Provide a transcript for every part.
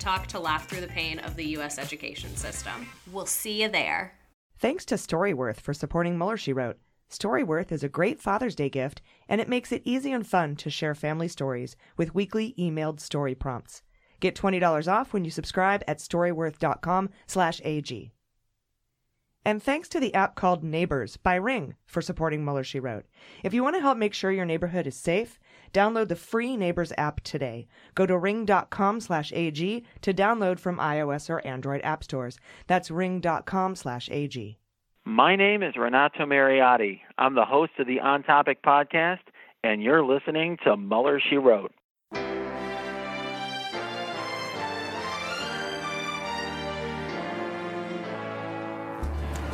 Talk to laugh through the pain of the U.S. education system. We'll see you there. Thanks to Storyworth for supporting Mueller, She Wrote. Storyworth is a great Father's Day gift, and it makes it easy and fun to share family stories with weekly emailed story prompts. Get $20 off when you subscribe at storyworth.com slash AG. And thanks to the app called Neighbors by Ring for supporting Mueller, She Wrote. If you want to help make sure your neighborhood is safe, download the free Neighbors app today. Go to ring.com slash AG to download from iOS or Android app stores. That's ring.com slash AG. My name is Renato Mariotti. I'm the host of the On Topic podcast, and you're listening to Mueller, She Wrote.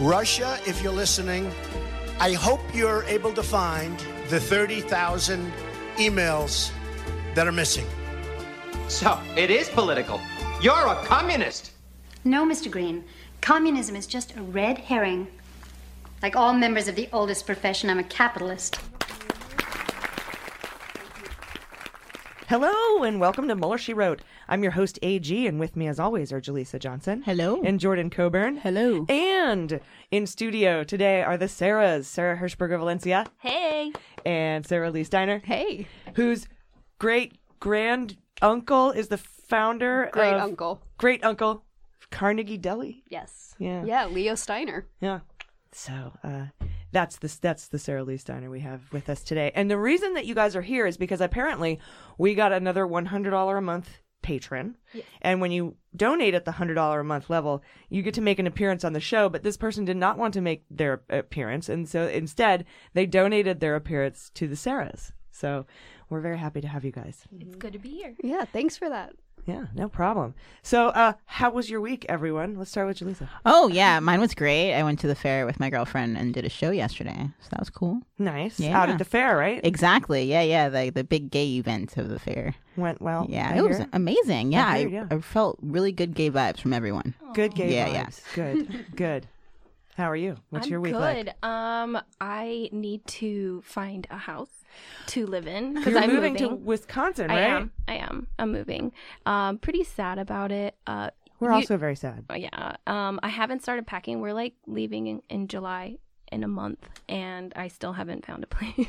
Russia, if you're listening, I hope you're able to find the 30,000 emails that are missing. So, it is political. You're a communist. No, Mr. Green. Communism is just a red herring. Like all members of the oldest profession, I'm a capitalist. Hello and welcome to Mueller She Wrote. I'm your host AG, and with me as always are Jaleesa Johnson. Hello. And Jordan Coburn. Hello. And in studio today are the Sarahs, Sarah Hershberger Valencia. Hey. And Saralee Steiner. Hey. Whose great grand uncle is the founder Great of uncle. Great uncle Carnegie Deli. Yes. Yeah. Yeah, Leo Steiner. Yeah. So uh, that's the that's the Saralee Steiner we have with us today. And the reason that you guys are here is because apparently we got another one hundred dollar a month patron, and when you donate at the hundred dollar a month level, you get to make an appearance on the show. But this person did not want to make their appearance, and so instead they donated their appearance to the Sarahs. So we're very happy to have you guys. It's good to be here. Yeah, thanks for that. Yeah, no problem. So, uh, how was your week, everyone? Let's start with Jaleesa. Oh yeah, mine was great. I went to the fair with my girlfriend and did a show yesterday, so that was cool. Nice. Yeah. Out at the fair, right? Exactly. Yeah, yeah. The the big gay event of the fair. Went well. Yeah, it was amazing. Yeah, I I, yeah. I felt really good gay vibes from everyone. Good gay Yeah, yeah. vibes. Good. Good. How are you? What's I'm your week good. like? Um, I need to find a house to live in because I'm moving to moving. Wisconsin, I am. I am. I'm moving. Um, pretty sad about it. Uh, We're you- also very sad. Oh, yeah. Um, I haven't started packing. We're like leaving in, in July in a month, and I still haven't found a place.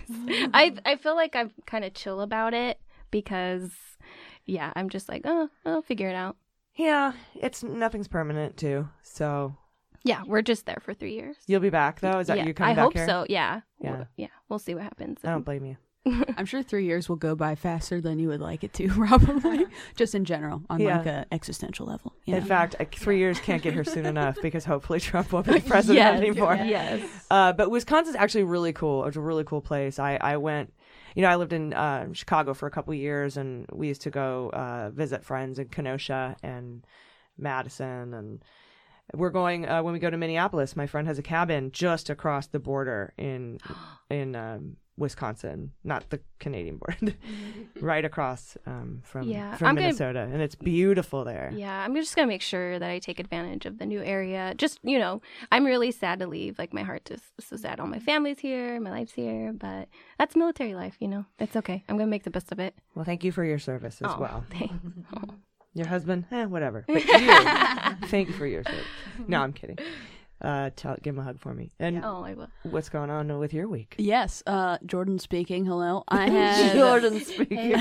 I I feel like I'm kind of chill about it because, yeah, I'm just like, oh, I'll figure it out. Yeah, it's nothing's permanent too. So Yeah, we're just there for three years. you'll be back though. Is that yeah, you coming I back hope here? so. Yeah. Yeah. We'll- yeah. We'll see what happens. I don't blame you. I'm sure three years will go by faster than you would like it to, probably. Just in general, on Yeah. like a existential level. you In know? fact, uh, three years can't get here soon enough because hopefully Trump won't be president Yes, anymore. yes. Uh, but Wisconsin's actually really cool. It's a really cool place. I, I went, you know, I lived in uh, Chicago for a couple years, and we used to go uh, visit friends in Kenosha and Madison, and we're going uh, when we go to Minneapolis. My friend has a cabin just across the border in in um, Wisconsin, not the Canadian border, right across um, from Yeah, from I'm gonna- Minnesota, and it's beautiful there. Yeah, I'm just gonna make sure that I take advantage of the new area. Just you know, I'm really sad to leave. Like my heart is so sad. All my family's here, my life's here, but that's military life. You know, it's okay. I'm gonna make the best of it. Well, thank you for your service as Oh, well. thanks. Your husband, eh, whatever. But you, thank you for your service. No, I'm kidding. Uh, tell, give him a hug for me. And Oh, I will. what's going on with your week? Yes, uh, Jordan speaking. Hello. I had Jordan speaking.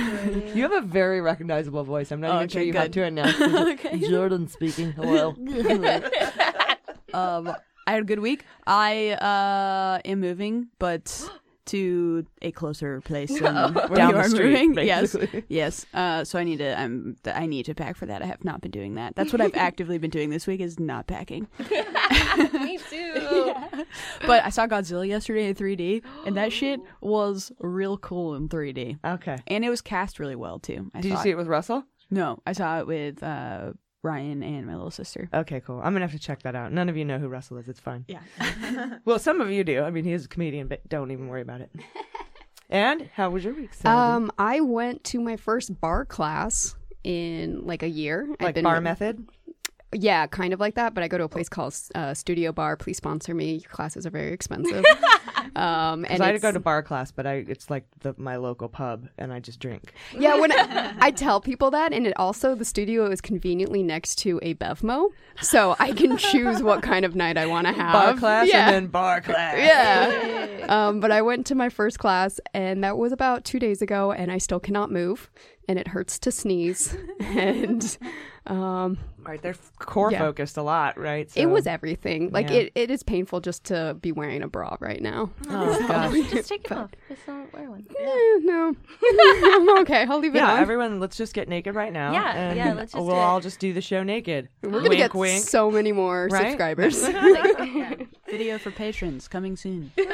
you have a very recognizable voice. I'm not even Okay, sure you had good. to announce. it. Jordan speaking. Hello. um, I had a good week. I uh, am moving, but to a closer place Down the street. Yes, yes. Uh, so I need to. I'm. I need to pack for that. I have not been doing that. That's what I've actively been doing this week is not packing. Me too. But I saw Godzilla yesterday in 3D, and that shit was real cool in 3D. Okay. And it was cast really well too. I Did you see it with Russell? No, I saw it with uh, Ryan and my little sister. Okay, cool. I'm gonna have to check that out. None of you know who Russell is. It's fine. Yeah. well, some of you do. I mean, he is a comedian, but don't even worry about it. and how was your week? Sarah? Um, I went to my first bar class in like a year. I've like been- bar method. Yeah, kind of like that. But I go to a place called uh, Studio Bar. Please sponsor me. Your classes are very expensive. um, and I had to go to bar class, but I it's like the my local pub, and I just drink. Yeah, when I, I tell people that, and it also the studio is conveniently next to a Bevmo, so I can choose what kind of night I want to have. Bar class yeah. and then bar class. Yeah. um, but I went to my first class, and that was about two days ago, and I still cannot move, and it hurts to sneeze, and um, Right, they're core Yeah. focused a lot, right? it was everything. Like Yeah. it, it is painful just to be wearing a bra right now. Oh gosh. Just take it off. Just don't wear one. Eh, no, I'm okay. I'll leave it Yeah, on. everyone, let's just get naked right now. Yeah, and yeah, let's just we'll do it. all just do the show naked. We're gonna wink, get wink. so many more Right? subscribers. Video for patrons coming soon. 18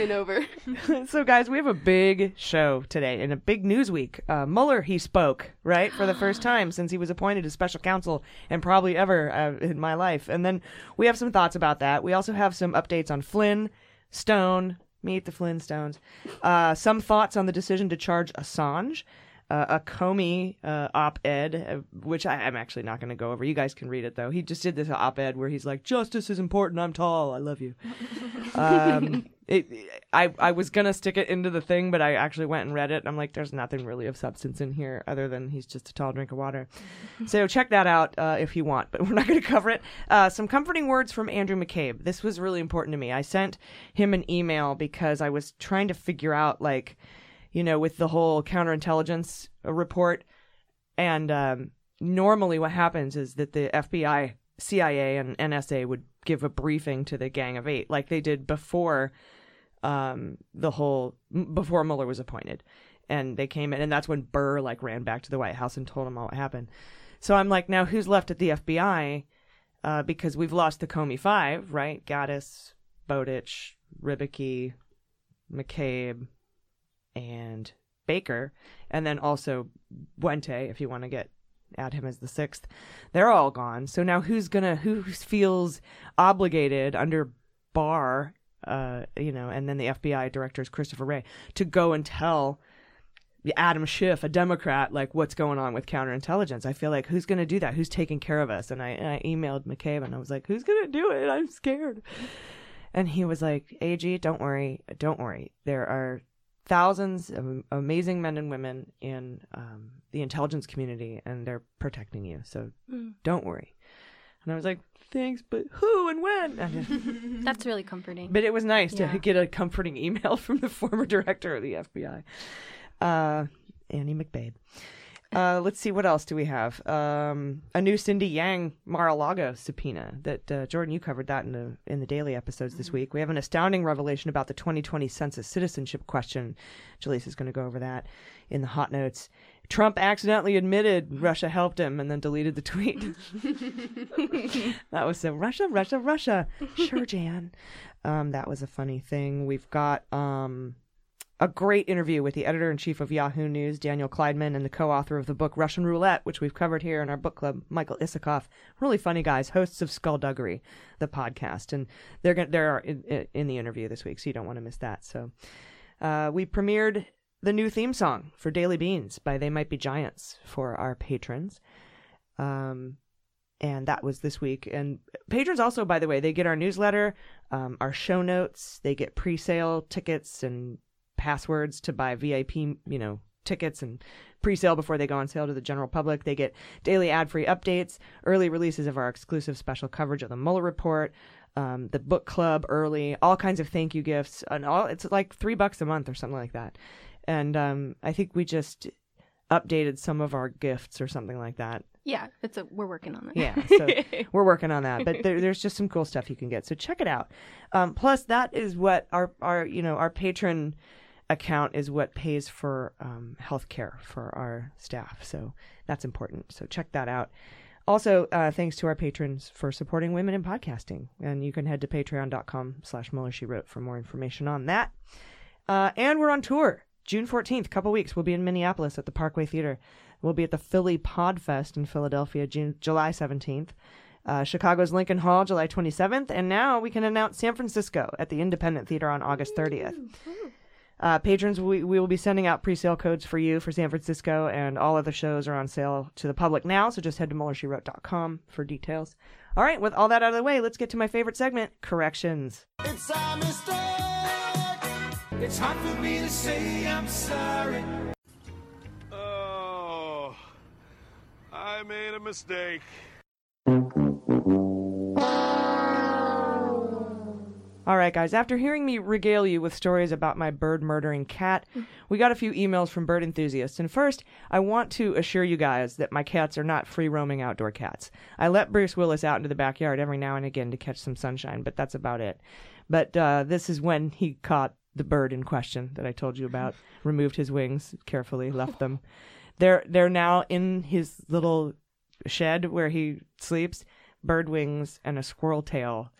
and over. so, guys, we have a big show today and a big news week. Uh, Mueller, he spoke, right, for the first time since he was appointed as special counsel and probably ever uh, in my life. And then we have some thoughts about that. We also have some updates on Flynn, Stone, meet the Flintstones, uh, some thoughts on the decision to charge Assange. Uh, a Comey uh, op-ed, uh, which I, I'm actually not going to go over. You guys can read it though. He just did this op-ed where he's like, "Justice is important. I'm tall. I love you." um, it, I I was gonna stick it into the thing, but I actually went and read it. And I'm like, there's nothing really of substance in here other than he's just a tall drink of water. so check that out uh, if you want, but we're not gonna cover it. Uh, some comforting words from Andrew McCabe. This was really important to me. I sent him an email because I was trying to figure out like, you know, with the whole counterintelligence uh, report, and um, normally what happens is that the FBI, CIA, and NSA would give a briefing to the Gang of Eight, like they did before um, the whole before Mueller was appointed, and they came in, and that's when Burr like ran back to the White House and told him all what happened. So I'm like, now who's left at the FBI? Uh, because we've lost the Comey Five, right? Ghattas, Bowdich, Rybicki, McCabe, and Baker, and then also Buente, if you want to get add him as the sixth. They're all gone. So now who's gonna who feels obligated under Barr, uh, you know, and then the FBI director is Christopher Wray to go and tell Adam Schiff, a Democrat, like what's going on with counterintelligence. I feel like who's going to do that? Who's taking care of us? And I, and I emailed McCabe and I was like, who's going to do it? I'm scared. And he was like, AG, don't worry, don't worry. There are thousands of amazing men and women in um, the intelligence community, and they're protecting you. So Mm. don't worry. And I was like, thanks, but who and when? And- That's really comforting. but it was nice Yeah. to get a comforting email from the former director of the FBI, uh, Annie McBabe. Uh, let's see what else do we have. Um, a new Cindy Yang Mar-a-Lago subpoena that uh, Jordan you covered that in the in the daily episodes this week. We have an astounding revelation about the 2020 census citizenship question. Jaleesa is going to go over that in the hot notes. Trump accidentally admitted Russia helped him and then deleted the tweet. that was so Russia, Russia, Russia. Sure, Jan. Um, that was a funny thing. We've got um, a great interview with the editor in chief of Yahoo News, Daniel Klaidman, and the co author of the book Russian Roulette, which we've covered here in our book club, Michael Isikoff. Really funny guys, hosts of Skullduggery, the podcast. And they're, gonna, they're in, in the interview this week, so you don't want to miss that. So uh, we premiered the new theme song for Daily Beans by They Might Be Giants for our patrons. Um, and that was this week. And patrons also, by the way, they get our newsletter, um, our show notes, they get pre-sale tickets and passwords to buy VIP, you know, tickets and pre-sale before they go on sale to the general public. They get daily ad-free updates, early releases of our exclusive special coverage of the Mueller report, um, the book club early, all kinds of thank you gifts, and all. It's like three bucks a month or something like that. And um, I think we just updated some of our gifts or something like that. Yeah, it's a we're working on that. Yeah, so we're working on that. But there, there's just some cool stuff you can get. So check it out. Um, plus, that is what our our you know our patron account is what pays for um, health care for our staff. So that's important. So check that out. Also, uh, thanks to our patrons for supporting women in podcasting. And you can head to patreon.com slash Mueller She Wrote for more information on that. Uh, and we're on tour. June 14th, couple weeks, we'll be in Minneapolis at the Parkway Theater. We'll be at the Philly Podfest in Philadelphia, June, July 17th. Uh, Chicago's Lincoln Hall, July 27th. And now we can announce San Francisco at the Independent Theater on August 30th. Uh, patrons, we, we will be sending out pre-sale codes for you for San Francisco, and all other shows are on sale to the public now. So just head to MuellerSheWrote.com for details. All right, with all that out of the way, let's get to my favorite segment: corrections. It's a mistake. It's hard for me to say I'm sorry. Oh, I made a mistake. All right, guys, after hearing me regale you with stories about my bird murdering cat, we got a few emails from bird enthusiasts. And first, I want to assure you guys that my cats are not free roaming outdoor cats. I let Bruce Willis out into the backyard every now and again to catch some sunshine, but that's about it. But uh, this is when he caught the bird in question that I told you about, removed his wings carefully, left them. They're they're now in his little shed where he sleeps, bird wings and a squirrel tail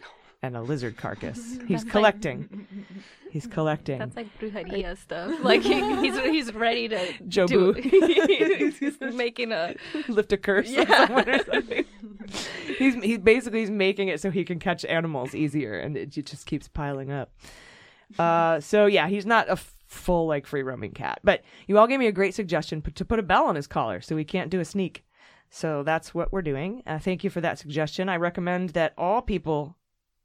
and a lizard carcass. He's That's collecting. He's collecting. That's like brujeria stuff. Like he, he's he's ready to Jobu. do. he's just making a lift a curse on Yeah. someone or something. he's he's basically he's making it so he can catch animals easier, and it, ju- just keeps piling up. Uh, so yeah, he's not a full like free roaming cat, but you all gave me a great suggestion p- to put a bell on his collar so he can't do a sneak. So that's what we're doing. Uh, thank you for that suggestion. I recommend that all people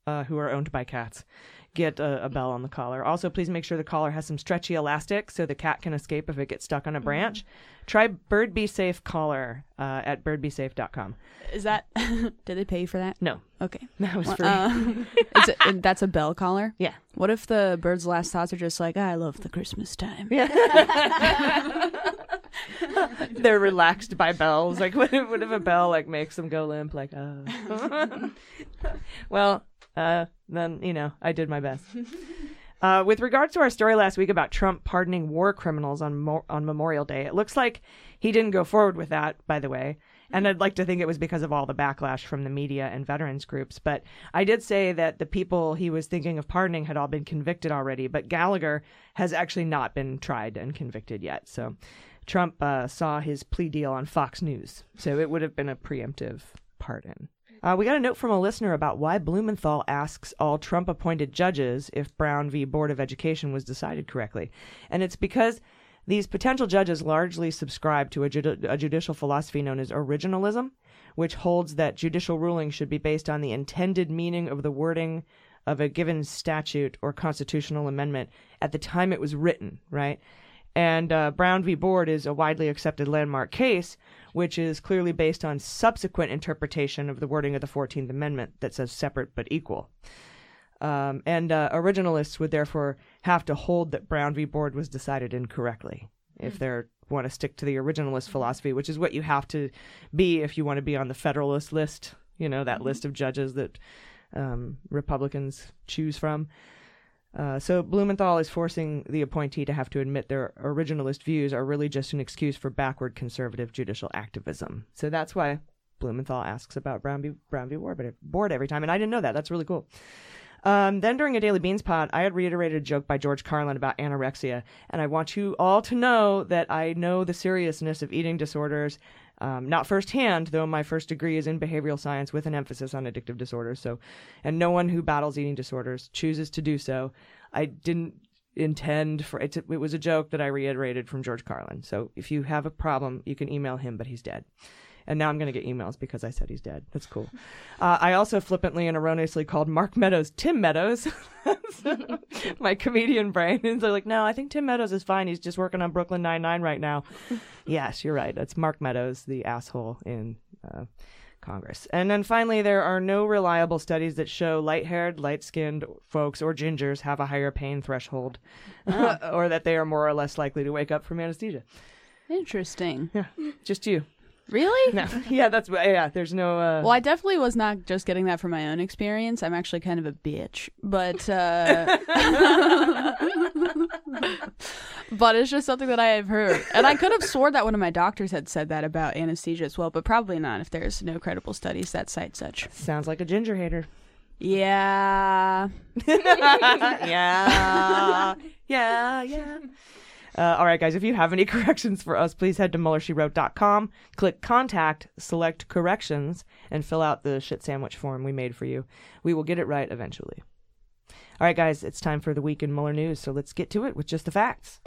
uh, who are owned by cats get a, a bell on the collar. Also, please make sure the collar has some stretchy elastic so the cat can escape if it gets stuck on a branch. Try Bird Be Safe collar uh, at birdbesafe.com. Is that? did they pay you for that? No. Okay. That was free. uh, it, that's a bell collar. Yeah. What if the bird's last thoughts are just like, "I love the Christmas time." Yeah. They're relaxed by bells. Like, what if, what if a bell like makes them go limp? Like, oh. well, uh, then you know, I did my best. Uh, with regards to our story last week about Trump pardoning war criminals on Mo- on Memorial Day, it looks like he didn't go forward with that. By the way, and I'd like to think it was because of all the backlash from the media and veterans groups. But I did say that the people he was thinking of pardoning had all been convicted already, but Gallagher has actually not been tried and convicted yet. So Trump uh, saw his plea deal on Fox News, so it would have been a preemptive pardon. Uh, we got a note from a listener about why Blumenthal asks all Trump appointed judges if Brown v. Board of Education was decided correctly. And it's because these potential judges largely subscribe to a, judi- a judicial philosophy known as originalism, which holds that judicial rulings should be based on the intended meaning of the wording of a given statute or constitutional amendment at the time it was written, right? And uh, Brown v. Board is a widely accepted landmark case, which is clearly based on subsequent interpretation of the wording of the 14th Amendment that says separate but equal. Um, and uh, originalists would therefore have to hold that Brown v. Board was decided incorrectly if they want to stick to the originalist philosophy, which is what you have to be if you want to be on the Federalist list, you know, that list of judges that um, Republicans choose from. Uh, so Blumenthal is forcing the appointee to have to admit their originalist views are really just an excuse for backward conservative judicial activism. So that's why Blumenthal asks about Brown v. Brown v. Board, board every time, and I didn't know that. That's really cool. Um, then during a Daily Beans pod, I had reiterated a joke by George Carlin about anorexia, and I want you all to know that I know the seriousness of eating disorders, um, not firsthand, though my first degree is in behavioral science with an emphasis on addictive disorders. So, and no one who battles eating disorders chooses to do so. I didn't intend for it. To, it was a joke that I reiterated from George Carlin. So if you have a problem, you can email him, but he's dead. And now I'm going to get emails because I said he's dead. That's cool. Uh, I also flippantly and erroneously called Mark Meadows Tim Meadows. My comedian brain. And they're like, no, I think Tim Meadows is fine. He's just working on Brooklyn Nine-Nine right now. yes, you're right. That's Mark Meadows, the asshole in uh, Congress. And then finally, there are no reliable studies that show light haired, light skinned folks or gingers have a higher pain threshold uh, or that they are more or less likely to wake up from anesthesia. Interesting. Yeah, just you. Really? No. Yeah, that's yeah. There's no. Uh, Well, I definitely was not just getting that from my own experience. I'm actually kind of a bitch, but uh, but it's just something that I have heard, and I could have swore that one of my doctors had said that about anesthesia as well, but probably not if there's no credible studies that cite such. Sounds like a ginger hater. Yeah. yeah. Yeah, yeah. Uh, all right, guys, if you have any corrections for us, please head to MuellerSheWrote.com, click Contact, select Corrections, and fill out the shit sandwich form we made for you. We will get it right eventually. All right, guys, it's time for the week in Mueller news, so let's get to it with just the facts.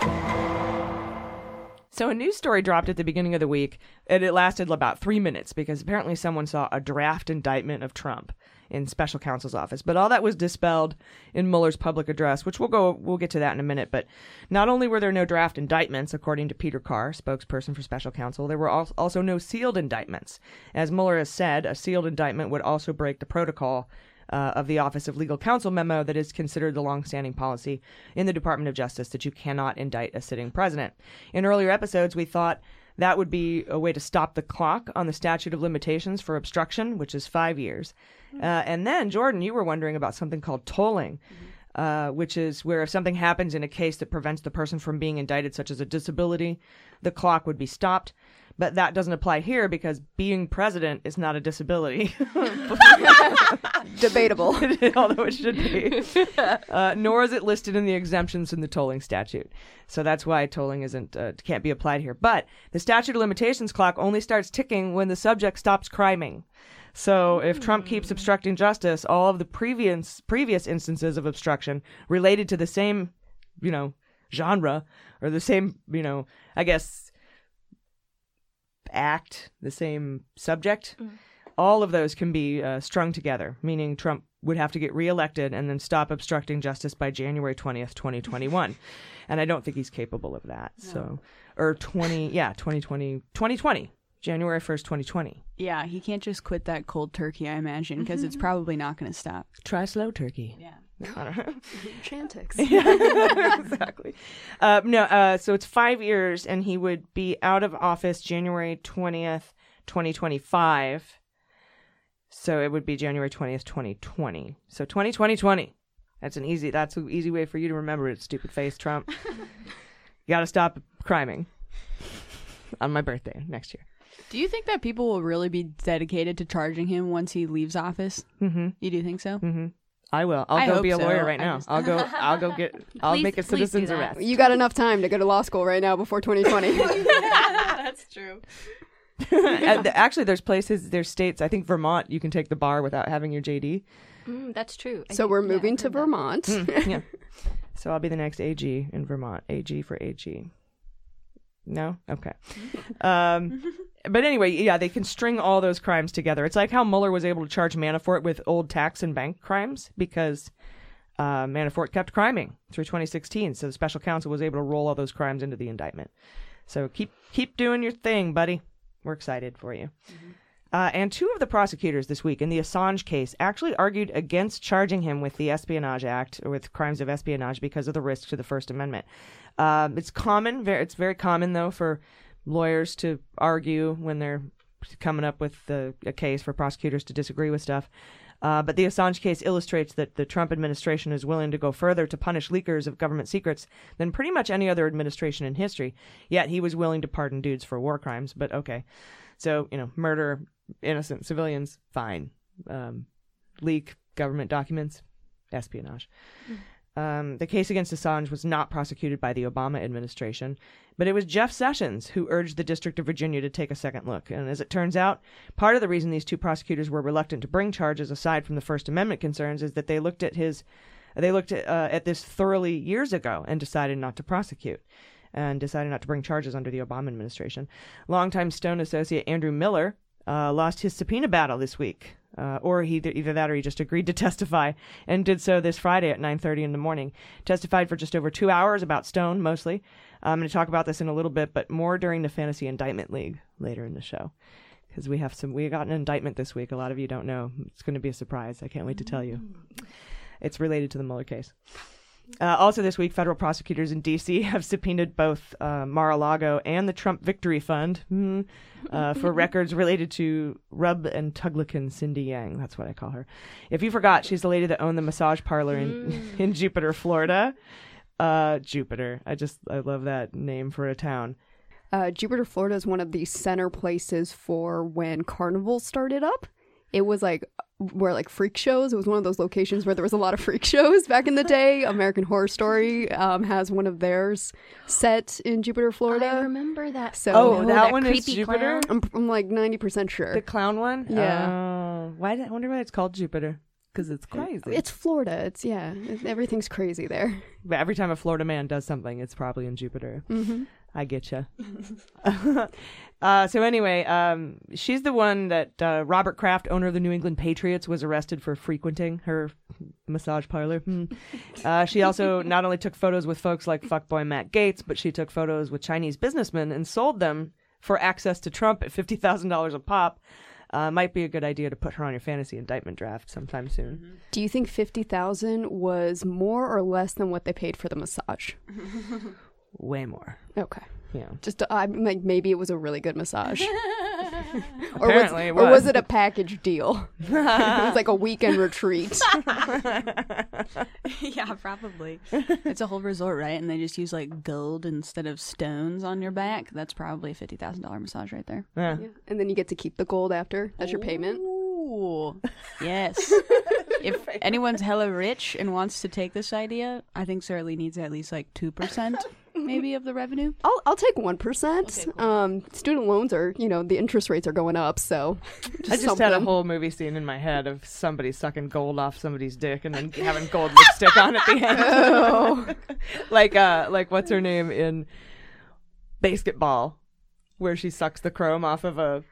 So, a news story dropped at the beginning of the week, and it lasted about three minutes because apparently someone saw a draft indictment of Trump in special counsel's office. But all that was dispelled in Mueller's public address, which we'll go we'll get to that in a minute. But not only were there no draft indictments, according to Peter Carr, spokesperson for special counsel, there were al- also no sealed indictments. As Mueller has said, a sealed indictment would also break the protocol uh, of the Office of Legal Counsel memo that is considered the longstanding policy in the Department of Justice that you cannot indict a sitting president. In earlier episodes, we thought that would be a way to stop the clock on the statute of limitations for obstruction, which is five years. Uh, and then, Jordan, you were wondering about something called tolling. Uh, which is where if something happens in a case that prevents the person from being indicted, such as a disability, the clock would be stopped. But that doesn't apply here because being president is not a disability. Debatable. Although it should be. Uh, nor is it listed in the exemptions in the tolling statute. So that's why tolling isn't uh, can't be applied here. But the statute of limitations clock only starts ticking when the subject stops criming. So if Trump keeps obstructing justice, all of the previous previous instances of obstruction related to the same, you know, genre or the same, you know, I guess act, the same subject, all of those can be uh, strung together, meaning Trump would have to get reelected and then stop obstructing justice by January 20th, 2021. and I don't think he's capable of that. So, or 20, yeah, 2020, 2020, January 1st, 2020. Yeah, he can't just quit that cold turkey, I imagine, because it's probably not going to stop. Try slow turkey. Yeah. I don't know. Chantix. Yeah, exactly. Uh, no, uh, so it's five years, and he would be out of office January 20th, 2025. So it would be January 20th, 2020. So 2020, 20. That's an easy, that's an easy way for you to remember it, stupid face, Trump. you got to stop criming on my birthday next year. Do you think that people will really be dedicated to charging him once he leaves office? Mm-hmm. You do think so? Mm-hmm. I will. I'll I go be a so. lawyer right now. just- I'll go. I'll go get. I'll Please- make a citizen's arrest. You got enough time to go to law school right now before 2020. That's true. And Actually, there's places, there's states. I think Vermont, you can take the bar without having your JD. Mm, that's true. I so think- we're moving I've to. Vermont. Hmm, yeah. So I'll be the next AG in Vermont. AG for AG. No? Okay. Um, but anyway, yeah, they can string all those crimes together. It's like how Mueller was able to charge Manafort with old tax and bank crimes because uh, Manafort kept criming through 2016. So the special counsel was able to roll all those crimes into the indictment. So keep keep doing your thing, buddy. We're excited for you. Uh, and two of the prosecutors this week in the Assange case actually argued against charging him with the Espionage Act or with crimes of espionage because of the risk to the First Amendment. Um, it's common, very, it's very common though for lawyers to argue when they're coming up with the, a case for prosecutors to disagree with stuff. Uh, but the Assange case illustrates that the Trump administration is willing to go further to punish leakers of government secrets than pretty much any other administration in history. Yet he was willing to pardon dudes for war crimes. But okay. So, you know, murder innocent civilians, fine. Um, leak government documents, espionage. Um, the case against Assange was not prosecuted by the Obama administration, but it was Jeff Sessions who urged the District of Virginia to take a second look. And as it turns out, part of the reason these two prosecutors were reluctant to bring charges, aside from the First Amendment concerns, is that they looked at his, they looked at, uh, at this thoroughly years ago and decided not to prosecute. And decided not to bring charges under the Obama administration. Longtime Stone associate Andrew Miller uh, lost his subpoena battle this week. Uh, or he either that or he just agreed to testify and did so this Friday at 9:30 in the morning. Testified for just over two hours about Stone mostly. I'm going to talk about this in a little bit, but more during the Fantasy Indictment League later in the show because we have some. We got an indictment this week. A lot of you don't know. It's going to be a surprise. I can't wait to tell you. It's related to the Mueller case. Uh, also, this week, federal prosecutors in D.C. have subpoenaed both uh, Mar-a-Lago and the Trump Victory Fund hmm, uh, for records related to Rub and Tuglican Cindy Yang. That's what I call her. If you forgot, she's the lady that owned the massage parlor in, in Jupiter, Florida. Uh, Jupiter. I just I love that name for a town. Uh, Jupiter, Florida is one of the center places for when carnivals started up. It was like where like freak shows. It was one of those locations where there was a lot of freak shows back in the day. American Horror Story um, has one of theirs set in Jupiter, Florida. I remember that. So Oh, that one is Jupiter? I'm, I'm like ninety percent sure. The clown one? Yeah. Oh, why? did- I wonder why it's called Jupiter. Because it's crazy. It's Florida. It's yeah. it- everything's crazy there. But every time a Florida man does something, it's probably in Jupiter. Mhm. I get you. uh, so anyway, um, she's the one that uh, Robert Kraft, owner of the New England Patriots, was arrested for frequenting her massage parlor. Hmm. Uh, she also not only took photos with folks like fuckboy Matt Gaetz, but she took photos with Chinese businessmen and sold them for access to Trump at fifty thousand dollars a pop. Uh, might be a good idea to put her on your fantasy indictment draft sometime soon. Do you think fifty thousand was more or less than what they paid for the massage? Way more. Okay. Yeah. Just uh, I'm like maybe it was a really good massage. or Apparently was, it or was was. it a package deal? it was like a weekend retreat. yeah, probably. it's a whole resort, right? And they just use like gold instead of stones on your back. That's probably a fifty thousand dollar massage right there. Yeah. And then you get to keep the gold after. That's your payment. Ooh, yes. if anyone's hella rich and wants to take this idea, I think Saralee needs at least like two percent, maybe, of the revenue. I'll I'll take one Um, student loans are you know the interest rates are going up, so I just had a whole movie scene in my head of somebody sucking gold off somebody's dick and then having gold lipstick on at the end. Oh. like uh like what's her name in BASEketball where she sucks the chrome off of a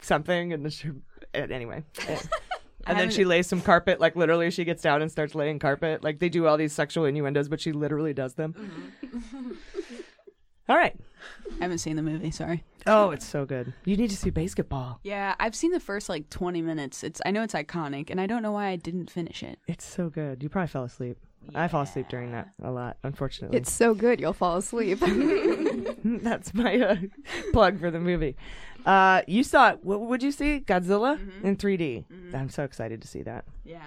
something and then she anyway. eh. And then she lays some carpet, like literally she gets down and starts laying carpet. Like they do all these sexual innuendos, but she literally does them. Mm-hmm. All right. I haven't seen the movie. Sorry. Oh, it's so good. You need to see BASEketball. Yeah, I've seen the first like twenty minutes. It's I know it's iconic, and I don't know why I didn't finish it. It's so good. You probably fell asleep. I fall asleep during that a lot, unfortunately. It's so good you'll fall asleep. That's my uh, plug for the movie. Uh, you saw it. What would you see? Godzilla in 3D. I'm so excited to see that. Yeah.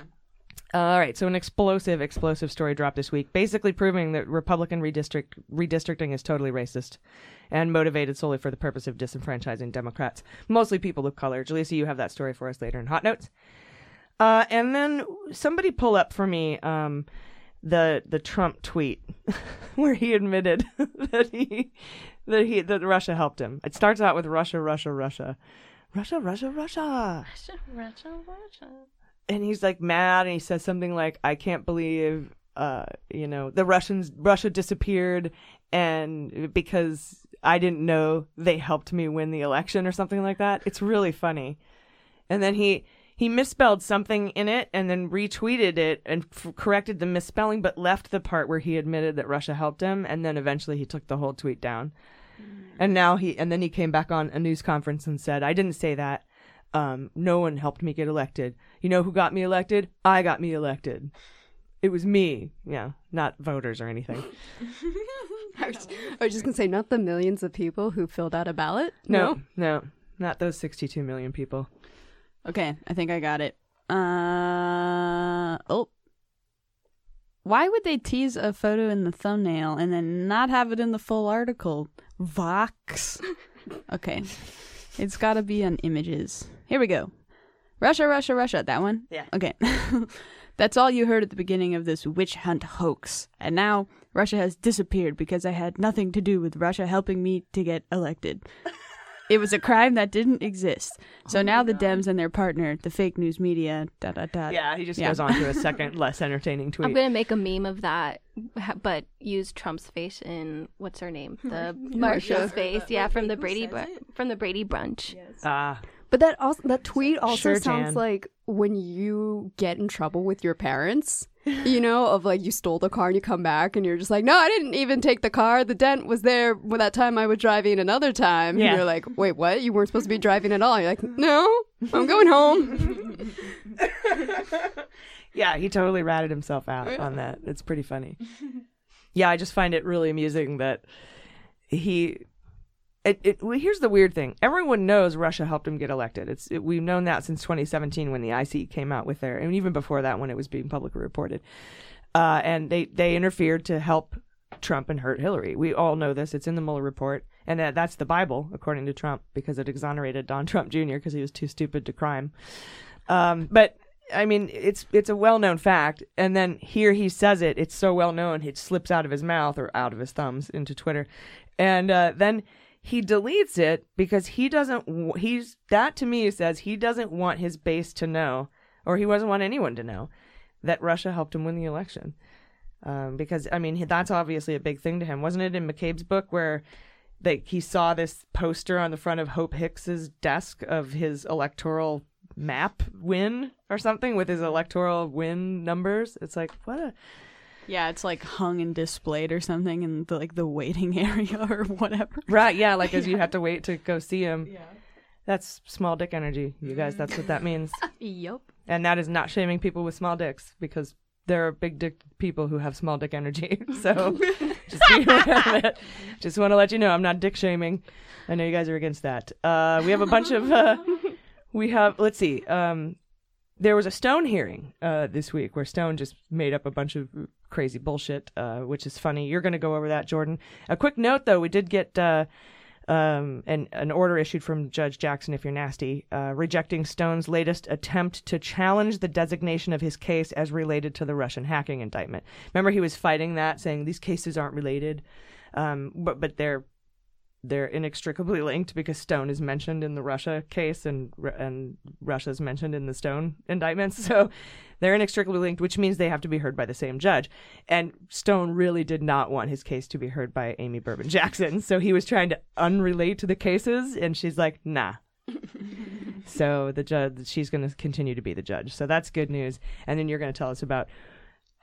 All right, so an explosive, explosive story dropped this week, basically proving that Republican redistrict redistricting is totally racist and motivated solely for the purpose of disenfranchising Democrats, mostly people of color. Jaleesa, you have that story for us later in Hot Notes. Uh, and then somebody pull up for me um, the the Trump tweet where he admitted that he that he that Russia helped him. It starts out with Russia, Russia, Russia, Russia, Russia, Russia. Russia, Russia, and he's like mad and he says something like i can't believe uh you know the russians russia disappeared and because i didn't know they helped me win the election or something like that. It's really funny. And then he he misspelled something in it and then retweeted it and f- corrected the misspelling but left the part where he admitted that russia helped him and then eventually he took the whole tweet down and now he and then he came back on a news conference and said i didn't say that um, no one helped me get elected. You know who got me elected? I got me elected. It was me. Yeah, not voters or anything. I, was, I was just gonna say, not the millions of people who filled out a ballot. No, no, not those 62 million people. Okay, I think I got it. Uh oh. Why would they tease a photo in the thumbnail and then not have it in the full article? Vox. Okay. It's got to be on images. Here we go. Russia, Russia, Russia. That one? Yeah. Okay. That's all you heard at the beginning of this witch hunt hoax. And now Russia has disappeared because I had nothing to do with Russia helping me to get elected. It was a crime that didn't exist. So now the Dems and their partner, the fake news media, da da da. Yeah, he just goes on to a second, less entertaining tweet. I'm gonna make a meme of that, but use Trump's face in what's her name, the Marcia. Marsha's face, yeah, from the Brady Br- from the Brady brunch. Ah, But that also that tweet also Sure, sounds Jan. like when you get in trouble with your parents, you know, of like you stole the car and you come back and you're just like, no, I didn't even take the car. The dent was there when that time I was driving another time. Yeah. And you're like, wait, what? You weren't supposed to be driving at all. You're like, no, I'm going home. Yeah, he totally ratted himself out on that. It's pretty funny. Yeah, I just find it really amusing that he. It, it, well, here's the weird thing. Everyone knows Russia helped him get elected. It's it, we've known that since 2017 when the IC came out with their, and even before that when it was being publicly reported. Uh, and they they interfered to help Trump and hurt Hillary. We all know this. It's in the Mueller report, and that, that's the Bible according to Trump because it exonerated Don Trump Jr. because he was too stupid to crime. Um, but I mean, it's it's a well known fact, and then here he says it. It's so well known, it slips out of his mouth or out of his thumbs into Twitter, and uh, then he deletes it because he doesn't. He's that to me says he doesn't want his base to know, or he doesn't want anyone to know that Russia helped him win the election. Um, because I mean, that's obviously a big thing to him, wasn't it? In McCabe's book, where they, he saw this poster on the front of Hope Hicks's desk of his electoral map win or something with his electoral win numbers. It's like what a Yeah, it's like hung and displayed or something in the like the waiting area or whatever. right. Yeah, like as you have to wait to go see him. Yeah, that's small dick energy, you guys. That's what that means. Yup. And that is not shaming people with small dicks because there are big dick people who have small dick energy. So just be aware of it. Just want to let you know I'm not dick shaming. I know you guys are against that. Uh, we have a bunch of. Uh, we have. Let's see. Um, there was a Stone hearing uh, this week where Stone just made up a bunch of crazy bullshit, uh, which is funny. You're going to go over that, Jordan. A quick note, though, we did get uh, um, an, an order issued from Judge Jackson, if you're nasty, uh, rejecting Stone's latest attempt to challenge the designation of his case as related to the Russian hacking indictment. Remember, he was fighting that, saying these cases aren't related, um, but but they're they're inextricably linked because Stone is mentioned in the Russia case and and Russia is mentioned in the Stone indictments. So they're inextricably linked, which means they have to be heard by the same judge. And Stone really did not want his case to be heard by Amy Berman Jackson, so he was trying to unrelate to the cases, and she's like, "Nah." so the judge, she's going to continue to be the judge. So that's good news. And then you're going to tell us about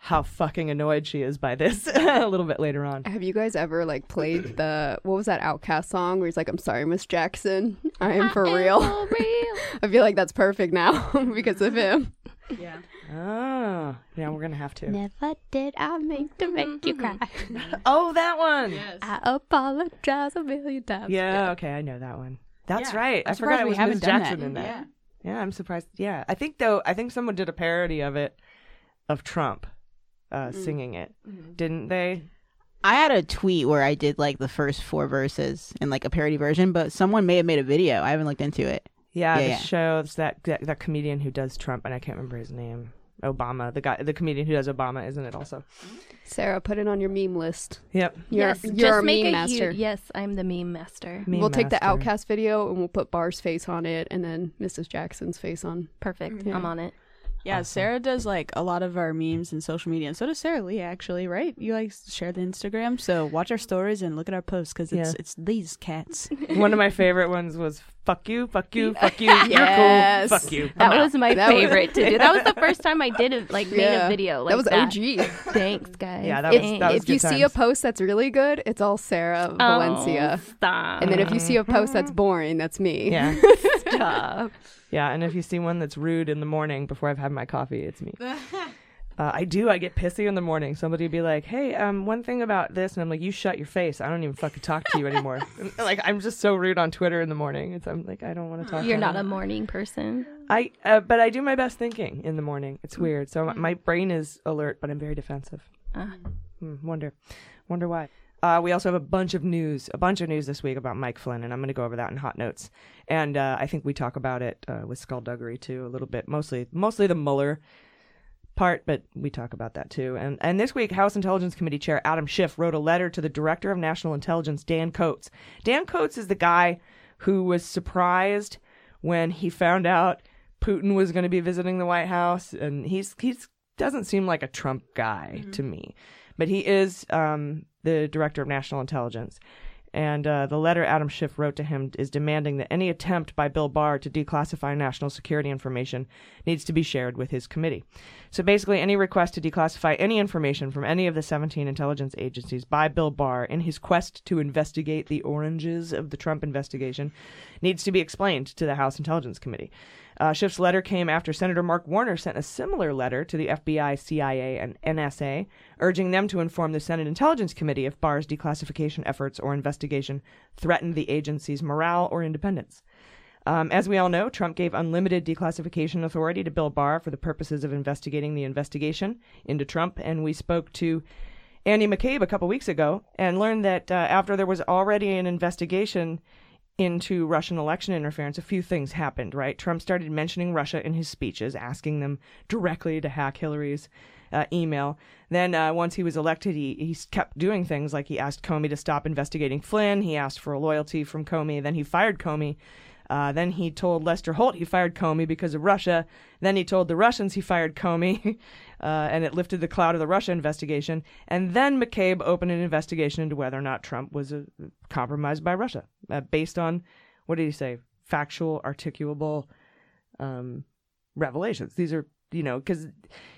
how fucking annoyed she is by this a little bit later on. Have you guys ever like played the what was that OutKast song where he's like, "I'm sorry, Miss Jackson, I am for real." I feel like that's perfect now because of him. Yeah. Oh, yeah, we're gonna have to. Never did I mean to make you cry. Oh, that one. Yes. I apologize a million times. Yeah, okay, I know that one. That's Yeah, right. I'm I forgot surprised it we was Miss Jackson that. in that. Yeah. Yeah, I'm surprised. Yeah, I think though, I think someone did a parody of it, of Trump uh, Mm. singing it, Mm-hmm. didn't they? I had a tweet where I did like the first four verses in like a parody version, but someone may have made a video. I haven't looked into it. Yeah, Yeah, the yeah. shows that, that that comedian who does Trump, and I can't remember his name. Obama, the guy, the comedian who does Obama, isn't it? Also. Sarah, put it on your meme list. Yep. You're, yes, you're just a make meme a master. Huge, yes, I'm the meme master. Meme we'll take the. OutKast video and we'll put Barr's face on it, and then Mrs. Jackson's face on. Perfect. Yeah. I'm on it. Yeah, Sarah does like a lot of our memes and social media, and so does Saralee. Actually, right? You like share the Instagram, so watch our stories and look at our posts because it's Yeah. it's these cats. One of my favorite ones was "fuck you, fuck you, fuck you, Yes. you're cool, fuck you." That I'm out. was my That was- favorite to do. That was the first time I did it, like made a video. Like that was OG. Thanks, guys. Yeah, that was- that was if you good see a post that's really good, it's all Sarah oh, Valencia. Oh, stop. And then if you see a post that's boring, that's me. Yeah. Stop. Yeah, and if you see one that's rude in the morning before I've had my coffee, it's me. Uh, I do. I get pissy in the morning. Somebody would be like, "Hey, um, one thing about this," and I'm like, "You shut your face. I don't even fucking talk to you anymore." And, like I'm just so rude on Twitter in the morning. It's I'm like I don't want to talk. To You're to not a morning person. I uh, but I do my best thinking in the morning. It's weird. So my, my brain is alert, but I'm very defensive. Ah. Hmm, wonder, wonder why. Uh, we also have a bunch of news, a bunch of news this week about Mike Flynn, and I'm going to go over that in hot notes. And uh, I think we talk about it uh, with skullduggery too a little bit, mostly mostly the Mueller part, but we talk about that too. And and this week, House Intelligence Committee Chair Adam Schiff wrote a letter to the Director of National Intelligence, Dan Coats. Dan Coats is the guy who was surprised when he found out Putin was going to be visiting the White House, and he's he's doesn't seem like a Trump guy to me, but he is um, the Director of National Intelligence. And uh, the letter Adam Schiff wrote to him is demanding that any attempt by Bill Barr to declassify national security information needs to be shared with his committee. So basically, any request to declassify any information from any of the 17 intelligence agencies by Bill Barr in his quest to investigate the oranges of the Trump investigation needs to be explained to the House Intelligence Committee. Uh, Schiff's letter came after Senator Mark Warner sent a similar letter to the FBI, CIA, and NSA, urging them to inform the Senate Intelligence Committee if Barr's declassification efforts or investigation threatened the agency's morale or independence. Um, as we all know, Trump gave unlimited declassification authority to Bill Barr for the purposes of investigating the investigation into Trump, and we spoke to Andy McCabe a couple weeks ago and learned that uh, after there was already an investigation into Russian election interference, a few things happened, right? Trump started mentioning Russia in his speeches, asking them directly to hack Hillary's uh, email. Then, uh, once he was elected, he, he kept doing things like he asked Comey to stop investigating Flynn. He asked for a loyalty from Comey. Then he fired Comey. Uh, then he told Lester Holt he fired Comey because of Russia. Then he told the Russians he fired Comey, uh, and it lifted the cloud of the Russia investigation. And then McCabe opened an investigation into whether or not Trump was uh, compromised by Russia, uh, based on what did he say? Factual, articulable um, revelations. These are, you know, because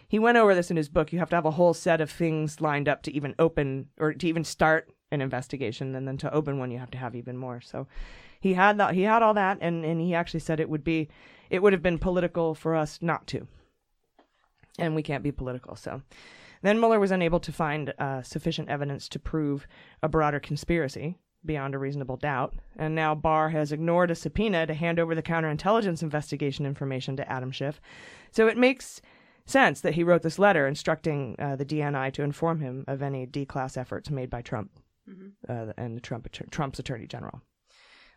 he went over this in his book. You have to have a whole set of things lined up to even open or to even start an investigation, and then to open one, you have to have even more. So he had he had all that and and he actually said it would be it would have been political for us not to and we can't be political so then Mueller was unable to find uh, sufficient evidence to prove a broader conspiracy beyond a reasonable doubt, and now Barr has ignored a subpoena to hand over the counterintelligence investigation information to Adam Schiff. So it makes sense that he wrote this letter instructing uh, the DNI to inform him of any D-class efforts made by Trump uh, and the Trump Trump's Attorney General.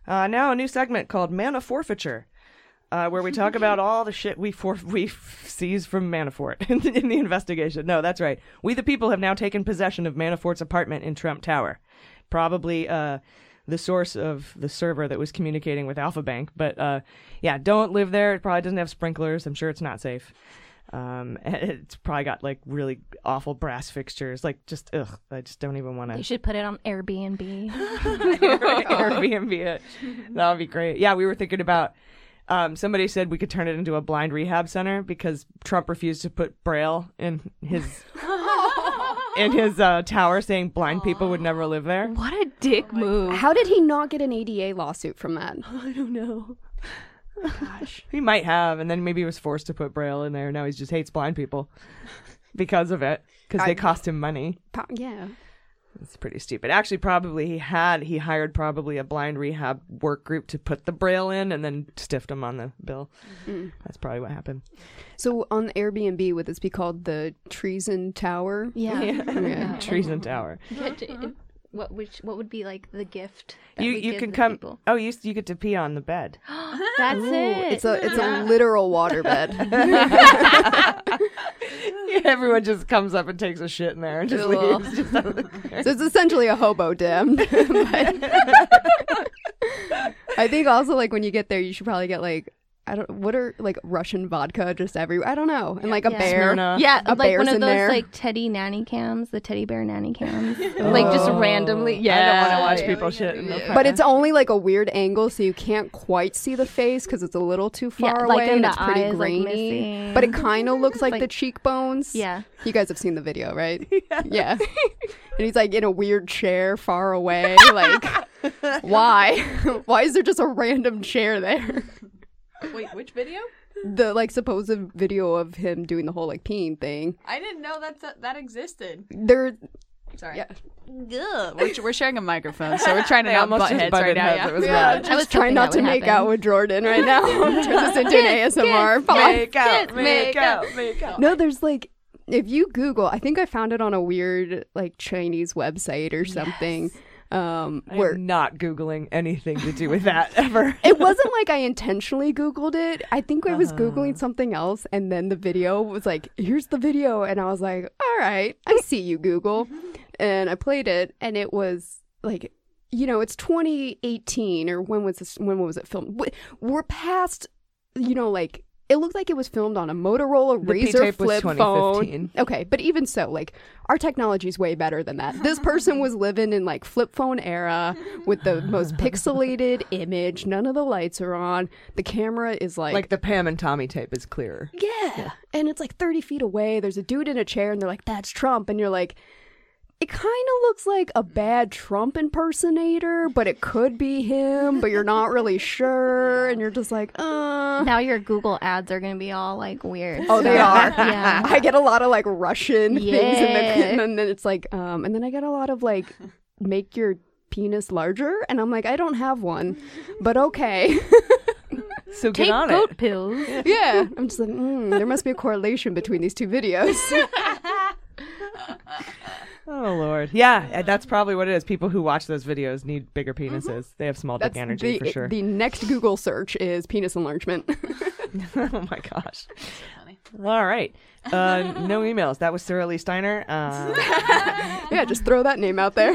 Uh, now a new segment called Mana Forfeiture, uh, where we talk about all the shit we for- we f- seized from Manafort in the, in the investigation. No, that's right. We the people have now taken possession of Manafort's apartment in Trump Tower, probably uh, the source of the server that was communicating with Alfa Bank. But uh, yeah, don't live there. It probably doesn't have sprinklers. I'm sure it's not safe. Um, it's probably got like really awful brass fixtures. Like just ugh, I just don't even want to. You should put it on Airbnb. Airbnb it. That would be great. Yeah, we were thinking about. Um, somebody said we could turn it into a blind rehab center because Trump refused to put braille in his in his uh, tower, saying blind people would never live there. What a dick move! How did he not get an ADA lawsuit from that? I don't know. Gosh, he might have, and then maybe he was forced to put braille in there. Now he just hates blind people because of it because they cost him money. Po- yeah. It's pretty stupid. Actually, probably he had he hired probably a blind rehab work group to put the braille in and then stiffed him on the bill. Mm. That's probably what happened. So on Airbnb, would this be called the Treason Tower? Yeah. Yeah. Treason Tower. Get to- What which what would be like the gift? that You we you give can come. people? Oh, you you get to pee on the bed. That's Ooh, it. It's a it's a literal waterbed. Everyone just comes up and takes a shit in there and just Cool. leaves. Just out of the- so it's essentially a hobo den. I think also like when you get there, you should probably get like I don't what are like Russian vodka just everywhere. I don't know, and like a Yeah. bear. Yeah, a like bear's one of in those there. like teddy nanny cams, the teddy bear nanny cams. like just oh. randomly. Yeah. I don't want to watch people shit. In the but it's only like a weird angle, so you can't quite see the face because it's a little too Yeah, far like, away and and it's pretty eye is, like, grainy. but it kind of looks like, Like- the cheekbones. Yeah. you guys have seen the video, right? yeah. and he's like in a weird chair far away. Like, why? why is there just a random chair there? Wait, which video? The like supposed video of him doing the whole like peeing thing. I didn't know that that existed. There. Sorry. Yeah. Ugh. We're, we're sharing a microphone, so we're trying to They not almost butt just heads butted right now. heads. Yeah. It was Yeah, bad. just try not to make out with Jordan right now. Turn this into an ASMR. Make out, Kiss, make out, make out. No, there's like if you Google, I think I found it on a weird like Chinese website or something. Um, I where not googling anything to do with that ever. it wasn't like I intentionally Googled it. I think I was Uh-huh. Googling something else, and then the video was like, here's the video. And I was like, all right, I see you, Google. and I played it, and it was like, you know, it's 2018, or when was this, when was it filmed? We're past, you know, like, it looked like it was filmed on a Motorola The Razor flip 2015. phone. Okay, but even so, like our technology is way better than that. This person was living in like flip phone era with the most pixelated image. None of the lights are on. The camera is like Like the Pam and Tommy tape is clearer. yeah. And it's like 30 feet away. There's a dude in a chair, and they're like, that's Trump. And you're like, it kind of looks like a bad Trump impersonator, but it could be him, but you're not really sure. And you're just like, uh. Now your Google ads are gonna be all like weird. Oh, they are. yeah. I get a lot of like Russian things, in Yeah. the, and then it's like, um, and then I get a lot of like, make your penis larger, and I'm like, I don't have one, but okay. So Take goat pills. yeah, I'm just like, mm, there must be a correlation between these two videos. Oh lord, yeah, and that's probably what it is. People who watch those videos need bigger penises. They have small dick energy the, for sure. The next Google search is penis enlargement. oh my gosh. All right. Uh, no emails. That was Saralee Steiner. Uh, yeah, just throw that name out there.